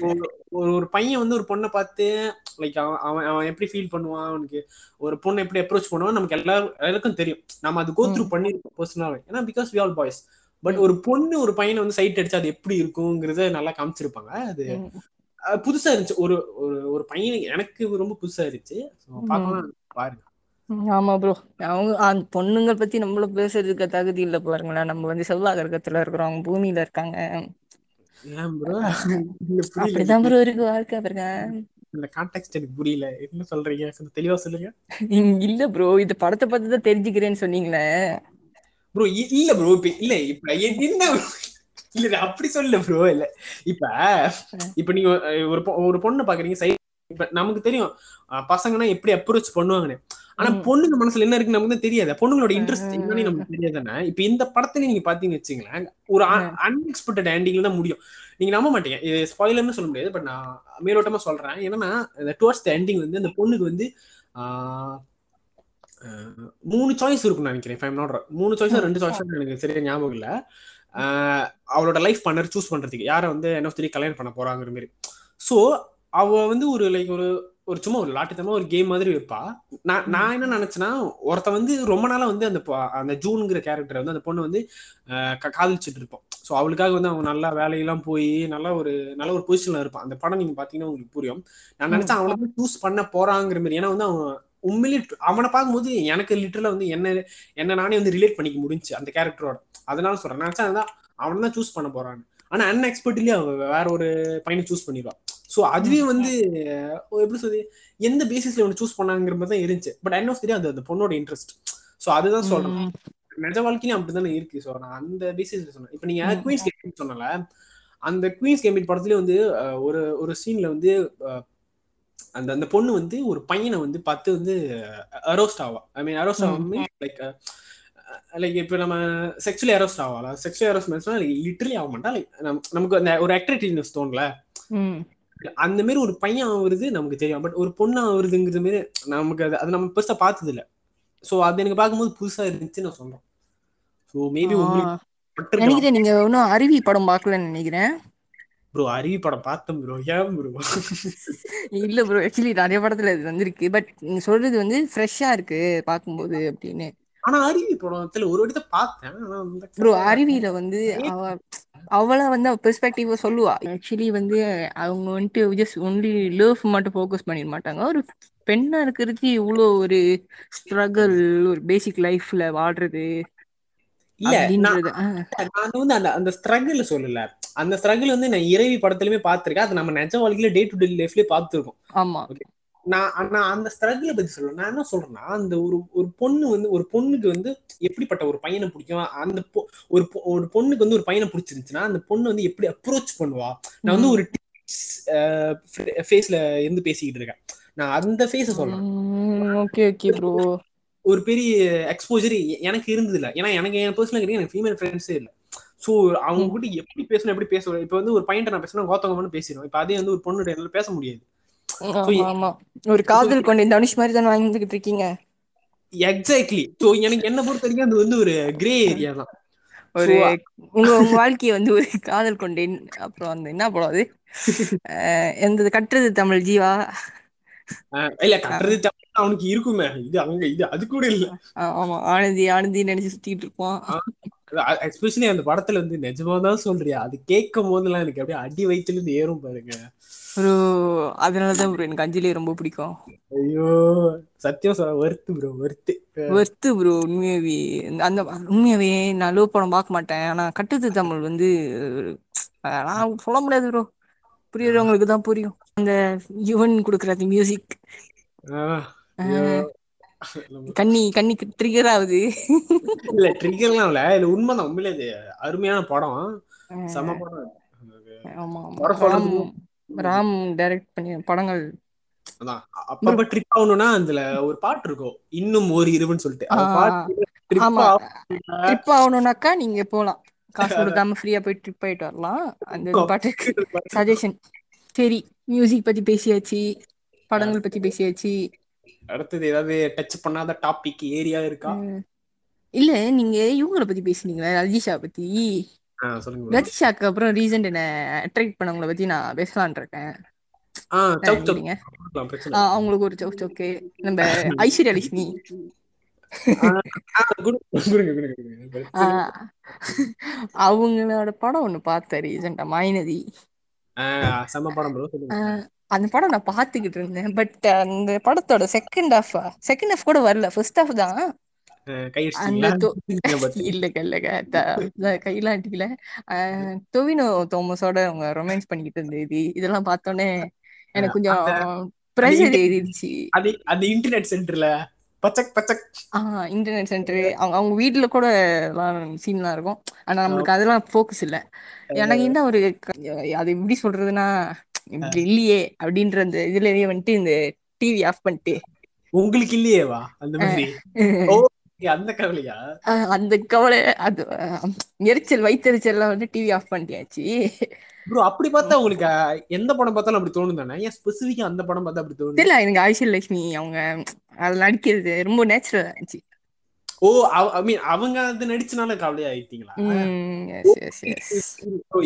ஒரு- ஒரு பையன் வந்து ஒரு பொண்ணை பார்த்து லைக் அவன் அவன் எப்படி ஃபீல் பண்ணுவான் அவனுக்கு ஒரு பொண்ணை எப்படி அப்ரோச் பண்ணுவான் நமக்கு எல்லாருக்கும் தெரியும். நம்ம அது கோ த்ரூ பண்ணிருக்கோம் பர்சனலாவே ஏன்னா because we all boys but ஒரு பொண்ணு ஒரு பையனை வந்து சைட் அடிச்சு அது எப்படி இருக்குங்கிறத நல்லா காமிச்சிருப்பாங்க. அது புதுசா இருந்துச்சு. ஒரு ஒரு ஒரு பையன் எனக்கு ரொம்ப புதுசா இருந்துச்சு. பார்க்கலாம். பாருங்க. ஆமா ப்ரோ அவங்க அந்த பொண்ணுங்க பத்தி நம்மள பேசுறதுக்கு தகுதி இல்ல பாருங்களேன். நம்ம வந்து செவ்வாய் கிரகத்துல இருக்கிறோம். அவங்க பூமியில இருக்காங்க. அப்படிதான் ப்ரோ இருக்கு வாழ்க்கை பாருங்க. இந்த கான்டெக்ட் எனக்கு புரியல. என்ன சொல்றீங்க? தெளிவா சொல்லுங்க. இல்ல ப்ரோ இந்த படத்தை பத்தி தான் தெரிஞ்சுக்கிறேன்னு சொன்னீங்களே. ப்ரோ இல்ல ப்ரோ இப்ப இல்ல இப்ப என்ன இல்ல அப்படி சொல்லல ப்ரோ இல்ல. இப்ப இப்ப நீங்க ஒரு ஒரு பொண்ணு பாக்குறீங்க சை இப்ப நமக்கு தெரியும் பசங்கன்னா எப்படி அப்ரோச் பண்ணுவாங்கன்னு. ஆனா. பொண்ணுங்க மனசுல என்ன இருக்கு நமக்கு தெரியாது. பொண்ணுங்களோட இன்ட்ரெஸ்ட். என்னன்னு நமக்கு தெரியாதானே இப்ப இந்த படத்துல நீங்க பாத்தீங்கன்னு வச்சுங்களேன் ஒரு. அன்எக்ஸ்பெக்டட் எண்டிங்ல தான் முடியும். நீங்க நம்ப மாட்டீங்க. இது ஸ்பாயிலர்னு சொல்ல முடியாது பட் நான் மேலோட்டமா சொல்றேன். என்னன்னா டுவர்ட்ஸ் த எண்டிங் வந்து அந்த பொண்ணுக்கு வந்து ஆஹ், மூணு சாய்ஸ் இருக்கும்னு நினைக்கிறேன். மூணு சாய்ஸ். ரெண்டு சாய்ஸ் எனக்கு சரியா ஞாபகம் இல்ல. அவளோட லைஃப் பண்ணர் சூஸ் பண்றதுக்கு யாரை வந்து என்ன தெரிய கல்யாணம் பண்ண போறாங்கிற மாதிரி. சோ அவ வந்து ஒரு லைக் ஒரு ஒரு சும்மா ஒரு லாட்டுத்தனமா ஒரு கேம் மாதிரி வைப்பா நான் நான் என்ன நினைச்சேன்னா ஒருத்த வந்து ரொம்ப நாளா வந்து அந்த அந்த ஜூன்ங்கிற கேரக்டர் வந்து அந்த பொண்ணு வந்து காதலிச்சிட்டு இருப்போம் ஸோ அவளுக்காக வந்து அவங்க நல்லா வேலையெல்லாம் போய் நல்ல ஒரு நல்ல ஒரு பொசிஷன்ல இருப்பான் அந்த படம் நீங்க பாத்தீங்கன்னா உங்களுக்கு புரியும். நான் நினைச்சேன் அவனை வந்து சூஸ் பண்ண போறாங்கிற மாதிரி. ஏன்னா வந்து அவன் உண்மையிலேயே அவனை பார்க்கும்போது எனக்கு லிட்டரலா வந்து என்ன என்ன நானே வந்து ரிலேட் பண்ணிக்க முடிஞ்சுச்சு அந்த கேரக்டரோட அதனால சொல்றேன். நான் நினைச்சேன் அதான் அவன் தான் சூஸ் பண்ண போறான்னு. ஆனா அன்எக்ஸ்பெக்ட்லி அவ வேற ஒரு பையனை சூஸ் பண்ணிடுவான் ஸோ அதுவே வந்து எப்படி சொல்லி எந்த பேசிஸ்ல அவனை சூஸ் பண்ணாங்கிற மாதிரி தான் இருந்துச்சு. பட் என்ன தெரியும் அந்த பொண்ணோட இன்ட்ரெஸ்ட் ஸோ அதுதான் சொல்றேன். நிஜ வாழ்க்கையிலும் அப்படிதானே இருக்கு. ஸோ நான் அந்த பேசிஸ்ல சொன்னேன். இப்போ நீங்க. குயின்ஸ் கேம்பிட் சொன்னல? அந்த குயின்ஸ் கேம்பிட் படத்துலயே வந்து ஒரு ஒரு சீன்ல வந்து அந்த அந்த பொண்ணு வந்து ஒரு பையனை வந்து பார்த்து வந்து அரோஸ்ட் ஆவா. ஐ மீன் அரோஸ்ட் ஆவா லைக் லைக் இப்போ நம்ம செக்ஷுவலி அரோஸ்ட் ஆவாளா? செக்ஷுவலி அரோஸ்ட்மெண்ட்ஸ்னா லிட்டரலி ஆக மாட்டா. லைக் நமக்கு அந்த ஒரு ஆக்டிவிட்டி தோணல. அந்த மாதிரி ஒரு பையன் ஆகுறது நமக்கு தெரியும். பட் ஒரு பொண்ணு ஆகுறதுங்கிற மாதிரி நமக்கு அது அது நம்ம பெருசா பார்த்தது இல்ல சோ அது எனக்கு பார்க்கும்போது புதுசா இருந்துச்சு நான் சொல்றேன். சோ மேபி உங்களுக்கு. நினைக்கிறேன் நீங்க இன்னும் அருவி படம் பார்க்கலன்னு நினைக்கிறேன். ப்ரோ அருவி படம் பார்த்தேன் ப்ரோ ஏன் ப்ரோ இல்ல ப்ரோ ஆக்சுவலி நிறைய படத்துல இது வந்திருக்கு. பட் நீங்க சொல்றது வந்து ஃப்ரெஷ்ஷா இருக்கு பார்க்கும்போது அப்படின்னு. ஆனா அருவி படத்துல ஒரு தான் பார்த்தேன். ப்ரோ அருவியில வந்து அவ அவள வந்து அவ பெர்ஸ்பெக்டிவ சொல்லுவா. ஆக்சுவலி வந்து அவங்க வந்துட்டு ஜஸ்ட் ஒன்லி லவ் மட்டும் ஃபோக்கஸ் பண்ணிட மாட்டாங்க. ஒரு பெண்ணா இருக்கிறதுக்கு இவ்வளோ ஒரு ஸ்ட்ரகிள் ஒரு பேசிக் லைஃப்ல வாழ்றது. இல்ல நான் வந்து அந்த அந்த ஸ்ட்ரகிள் சொல்லல. அந்த ஸ்ட்ரகிள் வந்து நான் இறைவி படத்துலயுமே பார்த்திருக்கேன். அது நம்ம நிஜ வாழ்க்கையில டே டு டே லைஃப்லயே பார்த்திருக்கோம். ஆமா. நான் அந்த ஸ்ட்ரகிளை பத்தி சொல்றேன் நான் என்ன சொல்றேன்னா அந்த ஒரு ஒரு பொண்ணு வந்து ஒரு பொண்ணுக்கு வந்து எப்படிப்பட்ட ஒரு பையனை பிடிக்கும்? அந்த ஒரு ஒரு பொண்ணுக்கு வந்து ஒரு பையனை பிடிச்சிருந்துச்சுன்னா அந்த பொண்ணு வந்து எப்படி அப்ரோச் பண்ணுவா? நான் வந்து ஒரு ஃபேஸ்ல இருந்து பேசிக்கிட்டு இருக்கேன். நான் அந்த ஃபேஸ சொல்றேன். ஓகே ஓகே ப்ரோ ஒரு பெரிய எக்ஸ்போஜர் எனக்கு இருந்தது இல்ல ஏன்னா எனக்கு என் பர்சனல் எனக்கு ஃபீமேல் ஃப்ரெண்ட்ஸே இல்ல. சோ அவங்க கூட எப்படி பேசணும் எப்படி பேசணும் இப்ப வந்து ஒரு பையன் நான் பேசினா கோத்தவங்கன்னு பேசிடுவோம் இப்ப அதே வந்து ஒரு பொண்ணு என்னால பேச முடியாது. ஒரு காதல் கொண்ட தனுஷ் மாதிரி தானே வாழ்ந்துகிட்டு இருக்கீங்க? எக்ஸாக்ட்லி சோ எனக்கு என்ன பொறுத்த வரைக்கும் அது வந்து ஒரு கிரே ஏரியா தான். ஒரு உங்க வாழ்க்கைய வந்து ஒரு காதல் கொண்டேன் அப்புறம் அந்த என்ன படம் அது? *laughs* அஹ் எந்தது கட்டுறது தமிழ் ஜீவா? இல்ல கட்டுறது அவனுக்கு இருக்குமே. இது அங்க இது அது கூட இல்ல. ஆமா. ஆனந்தி ஆனந்தி நினைச்சு சுத்திட்டு இருப்பான். எஸ்பெஷலி அந்த படத்துல வந்து நிஜமாதான் சொல்றியா? அது கேட்கும் போதெல்லாம் எனக்கு அப்படியே அடி வயித்துல இருந்து ஏறும் பாருங்க. ப்ரோ அதனாலதான் ப்ரோ எனக்கு அஞ்சலி ரொம்ப பிடிக்கும். ஐயோ சத்தியம் சொல்ல வருத்து ப்ரோ வருத்து வெர்த்து ப்ரோ உண்மையாவே. அந்த உண்மையாவே நான் லோ படம் பார்க்க மாட்டேன். ஆனா கட்டுது தமிழ் வந்து நான் சொல்ல முடியாது ப்ரோ. புரியுறவங்களுக்கு தான் புரியும். அந்த யுவன் கொடுக்குற அந்த மியூசிக். *laughs* கண்ணி கண்ணி ட்ரிகர் ஆகுது. இல்ல ட்ரிகர்லாம் இல்ல. இல்ல உண்மைதான் உண்மையிலே இது அருமையான படம். செம படம் ராம் டைரக்ட் பண்ணி படங்கள். அதான் அப்பப்ப ட்ரிப் ஆகணும்னா அதுல ஒரு பாட்டு இருக்கும். இன்னும் ஒரு இருவுன்னு சொல்லிட்டு. ட்ரிப் ஆகணும்னாக்கா நீங்க போலாம். காசு கொடுக்காம ஃப்ரீயா போய் ட்ரிப் ஆயிட்டு வரலாம். அந்த பாட்டுக்கு *laughs* சஜஷன் சரி மியூசிக் பத்தி பேசியாச்சு. படங்கள் பத்தி பேசியாச்சு. அடுத்தது ஏதாவது டச் பண்ணாத டாபிக் ஏரியா இருக்கா? இல்ல நீங்க இவங்கள பத்தி பேசுனீங்களா? ரஜிஷா பத்தி. ரஜிஷாக்கு அப்புறம் ரீசன்ட் என்ன அட்ராக்ட் பண்ணவங்கள பத்தி நான் பேசலான் இருக்கேன். அவங்களுக்கு ஒரு சவுக் சவுக்கு நம்ம ஐஸ்வர்யா லட்சுமி. அவங்களோட படம் ஒண்ணு பார்த்தேன் ரீசெண்டா மைனதி அந்த படம் நான் பார்த்துக்கிட்டு இருந்தேன். பட் அந்த படத்தோட செகண்ட் ஹாஃப் செகண்ட் ஹாஃப் கூட வரல. ஃபர்ஸ்ட் ஹாஃப் தான். இல்லங்க *laughs* இல்லங்க *laughs* கையெல்லாம் அடிக்கல. டொவினோ தோமஸோட அவங்க ரொமான்ஸ் பண்ணிக்கிட்டு இருந்தது இதெல்லாம் பார்த்தோன்னே எனக்கு கொஞ்சம் ப்ரெஷர் ஏறிடுச்சு. அது அந்த இன்டர்நெட் சென்டர்ல பச்சக் பச்சக். ஆஹ் இன்டர்நெட் சென்டர் அவங்க அவங்க வீட்டுல கூட சீன்லாம் இருக்கும். ஆனா நம்மளுக்கு அதெல்லாம் ஃபோக்கஸ் இல்ல. எனக்கு என்ன ஒரு அது எப்படி சொல்றதுன்னா இப்படி இல்லையே அப்படின்ற அந்த இதுலயே வந்துட்டு இந்த டிவி ஆஃப் பண்ணிட்டு. உங்களுக்கு இல்லையேவா அந்த மாதிரி. *laughs* அந்த கவலையா? அந்த கவலை அது எரிச்சல் வயித்தெரிச்சல்லாம் வந்து டிவி ஆஃப் பண்ணியாச்சு. ப்ரோ அப்படி பார்த்தா உங்களுக்கு எந்த படம் பார்த்தாலும் அப்படி தோணும் தானே ஏன் ஸ்பெசிஃபிக்கா அந்த படம் பார்த்தா அப்படி தோணும் தெரியல எனக்கு ஐஸ்வர்ய லட்சுமி அவங்க அதுல நடிக்கிறது ரொம்ப நேச்சுரல் இருந்துச்சு. ஓ ஐ மீன் அவங்க அது நடிச்சனால கவலையா ஆயிட்டீங்களா?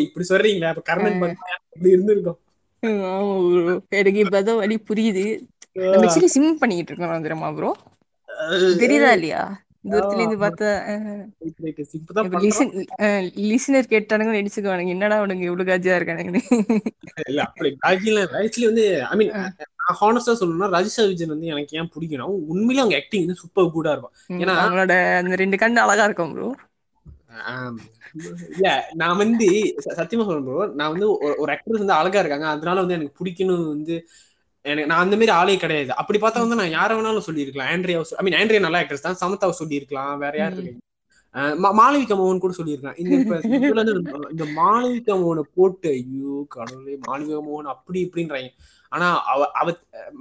இப்படி சொல்றீங்களா அப்ப கர்ணன் பார்த்தா இப்படி இருந்திருக்கும். ஆமா. எனக்கு இப்பதான் வழி புரியுது. நம்ம ஆக்சுவலி சிம் பண்ணிக்கிட்டு இருக்கோம் தெரியுமா ப்ரோ தெரியுதா இல்லையா? தூரத்துல இருந்து பார்த்தா லிசனர் கேட்டானுங்க நடிச்சுக்குவானுங்க. என்னடா அவனுங்க இவ்வளவு காஜியா இருக்கானுங்கன்னு. இல்ல அப்படி பாக்கியில ஆக்சுவலி வந்து ஐ மீன் நான் ஹானஸ்டா சொல்லணும்னா ரஜிஷா விஜயன் வந்து எனக்கு ஏன் பிடிக்கணும் உண்மையிலே அவங்க ஆக்டிங் வந்து சூப்பர் குடா இருக்கும் ஏன்னா- அவங்களோட அந்த ரெண்டு கண்ணு அழகா இருக்கும் ப்ரோ. இல்ல நான் வந்து ச- சத்தியமா சொல்றேன் bro. நான் வந்து ஒரு- ஒரு ஆக்ட்ரஸ் வந்து அழகா இருக்காங்க. அதனால வந்து எனக்கு பிடிக்கணும் வந்து எனக்கு நான் அந்த மாதிரி ஆளே கிடையாது. அப்படி பார்த்தா வந்து நான் யார வேணாலும் சொல்லியிருக்கலாம். ஆண்ட்ரியா ஐ மீன் ஆண்ட்ரியா நல்ல ஆக்ட்ரஸ் தான். சமத்தாவை சொல்லியிருக்கலாம். வேற யார். இருக்கு மாளவிகா மோகன் கூட சொல்லியிருக்கலாம். இந்த இப்ப *laughs* இந்த மாளவிகா மோகனை போட்டு ஐயோ கடவுளே மாளவிகா மோகன் அப்படி இப்படின்றாங்க. ஆனா அவ அவ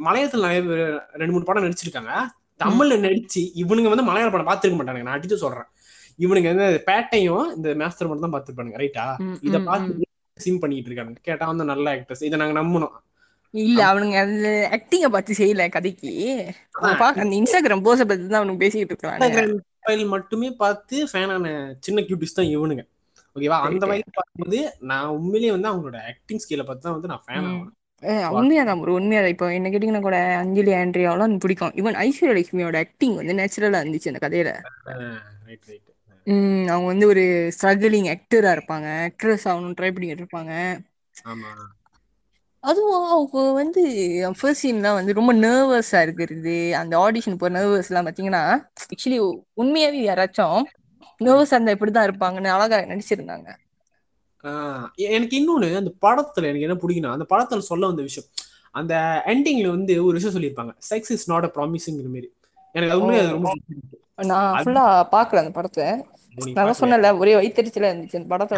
மலையாளத்துல நிறைய பேர் ரெண்டு மூணு படம் நடிச்சிருக்காங்க. தமிழ்ல நடிச்சு இவனுங்க வந்து மலையாள படம் பார்த்திருக்க மாட்டானுங்க. நான் அடிச்சு சொல்றேன். இவனுங்க வந்து பேட்டையும் இந்த மேஸ்டர் மட்டும் தான் பார்த்திருப்பானுங்க ரைட்டா இத ம், பார்த்து சிம் பண்ணிட்டு இருக்காங்க கேட்டா வந்து நல்ல ஆக்டர்ஸ் இதை நாங்க நம்பணும். இல்ல அவனுங்க அந்த ஆக்டிங்க பார்த்து செய்யல கதைக்கு. பாக்க அந்த இன்ஸ்டாகிராம் போஸ பத்தி தான் அவனுக்கு பேசிக்கிட்டு இருக்காங்க ஃபைல் மட்டுமே பார்த்து ஃபேனான சின்ன கியூட்டிஸ் தான் இவனுங்க. ஓகேவா அந்த வயசு பார்க்கும்போது நான் உண்மையிலேயே வந்து அவங்களோட ஆக்டிங் ஸ்கில்ல பார்த்து தான் வந்து நான் ஃபேன் அஹ் உண்மையாதான் ப்ரோ உண்மையாதான். இப்போ என்ன கேட்டீங்கன்னா கூட அஞ்சலி ஆண்ட்ரியாவெல்லாம் பிடிக்கும். ஈவன் ஐஸ்வர்யா லட்சுமியோட ஆக்டிங் வந்து நேச்சுரலா இருந்துச்சு அந்த கதையில. ரைட் ரைட் ம், அவங்க வந்து ஒரு ஸ்ட்ரகிளிங் ஆக்டரா இருப்பாங்க. ஆக்ட்ரஸ் ஆகணும் ட்ரை பண்ணிட்டு இருப்பாங்க. ஆமா. அதுவும் அவங்க வந்து ஃபர்ஸ்ட் சீன்லாம் வந்து ரொம்ப நர்வஸா இருக்கிறது. அந்த ஆடிஷன் போற நர்வஸ் எல்லாம் பாத்தீங்கன்னா ஆக்சுவலி உண்மையாவே யாராச்சும் நர்வஸா இருந்தா இப்படிதான் இருப்பாங்கன்னு அழகா நடிச்சிருந்தாங்க. எனக்கு இன்னொன்னு அந்த படத்துல எனக்கு என்ன பிடிக்கும்னா அந்த படத்துல சொல்ல வந்த விஷயம் அந்த எண்டிங்ல வந்து ஒரு விஷயம் சொல்லியிருப்பாங்க. செக்ஸ் இஸ் நாட் அ ப்ராமிசிங்கிற மாதிரி எனக்கு அது ரொம்ப. நான் ஃபுல்லா பாக்கல அந்த படத்தை. நான்? சொன்னல ஒரே வயிற்றுச்சலா இருந்துச்சு அந்த படத்தை.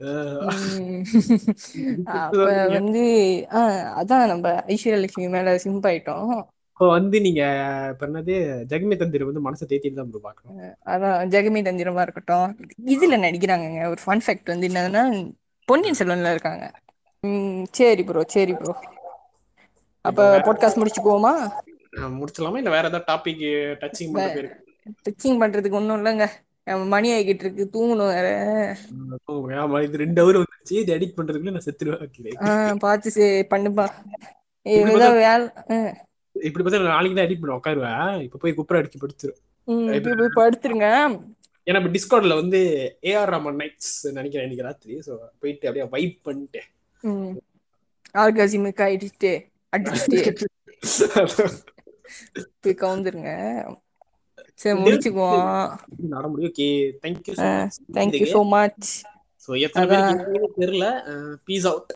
ஆஹ் உம். அப்ப வந்து அதான் நம்ம ஐஸ்வர்யா லட்சுமி மேல சிம்ப் ஆயிட்டோம். வந்து நீங்க என்னது ஜெகமே தந்திர வந்து மனசை தேத்திட்டு தான் bro பார்க்கணும் அதான் ஜெகமே தந்திரமா இருக்கட்டும். இதுல நடிக்கிறாங்கங்க. ஒரு ஃபன் ஃபேக்ட் வந்து என்னதுன்னா பொன்னியின் செல்வன்ல இருக்காங்க. சரி ப்ரோ சரி ப்ரோ அப்ப பாட்காஸ்ட் முடிச்சுக்குவோமா? ஆஹ் முடிச்சலாமா இல்ல வேற ஏதாவது டாபிக் டச்சிங் பண்ண ஸ்டிச்சிங் பண்றதுக்கு ஒண்ணும் இல்லைங்க. மணி ஆகிட்டு இருக்கு. தூங்கணும் வேற. ஆமா இது ரெண்டு ஹவர் வந்துருச்சு. இது எடிட் பண்றதுக்குள்ள நான் செத்துருவேன். சே- பண்ணுப்பா. இப்படி ஏதாவது வேலை இப்படி பார்த்தா நாளைக்கு தான் எடிட் பண்ண உட்காருவேன். இப்ப போய் குப்புற அடிச்சு படுத்துரும். போய் படுத்துருங்க. ஏன்னா இப்ப டிஸ்கவுண்ட்ல வந்து ஏஆர் ராமன் நைட்ஸ் நினைக்கிறேன் இன்னைக்கு ராத்திரி. ஸோ போயிட்டு அப்படியே வைப் பண்ணிட்டு. ம். ஆர்காசிமுக்கு அடிச்சுட்டு அடிச்சுட்டு. *laughs* போய் கவுந்துருங்க. சரி முடிச்சுக்குவோம். நட முடியும் okay thank you thank you so much so எத்தனை பேருக்கு தெரியல. Peace out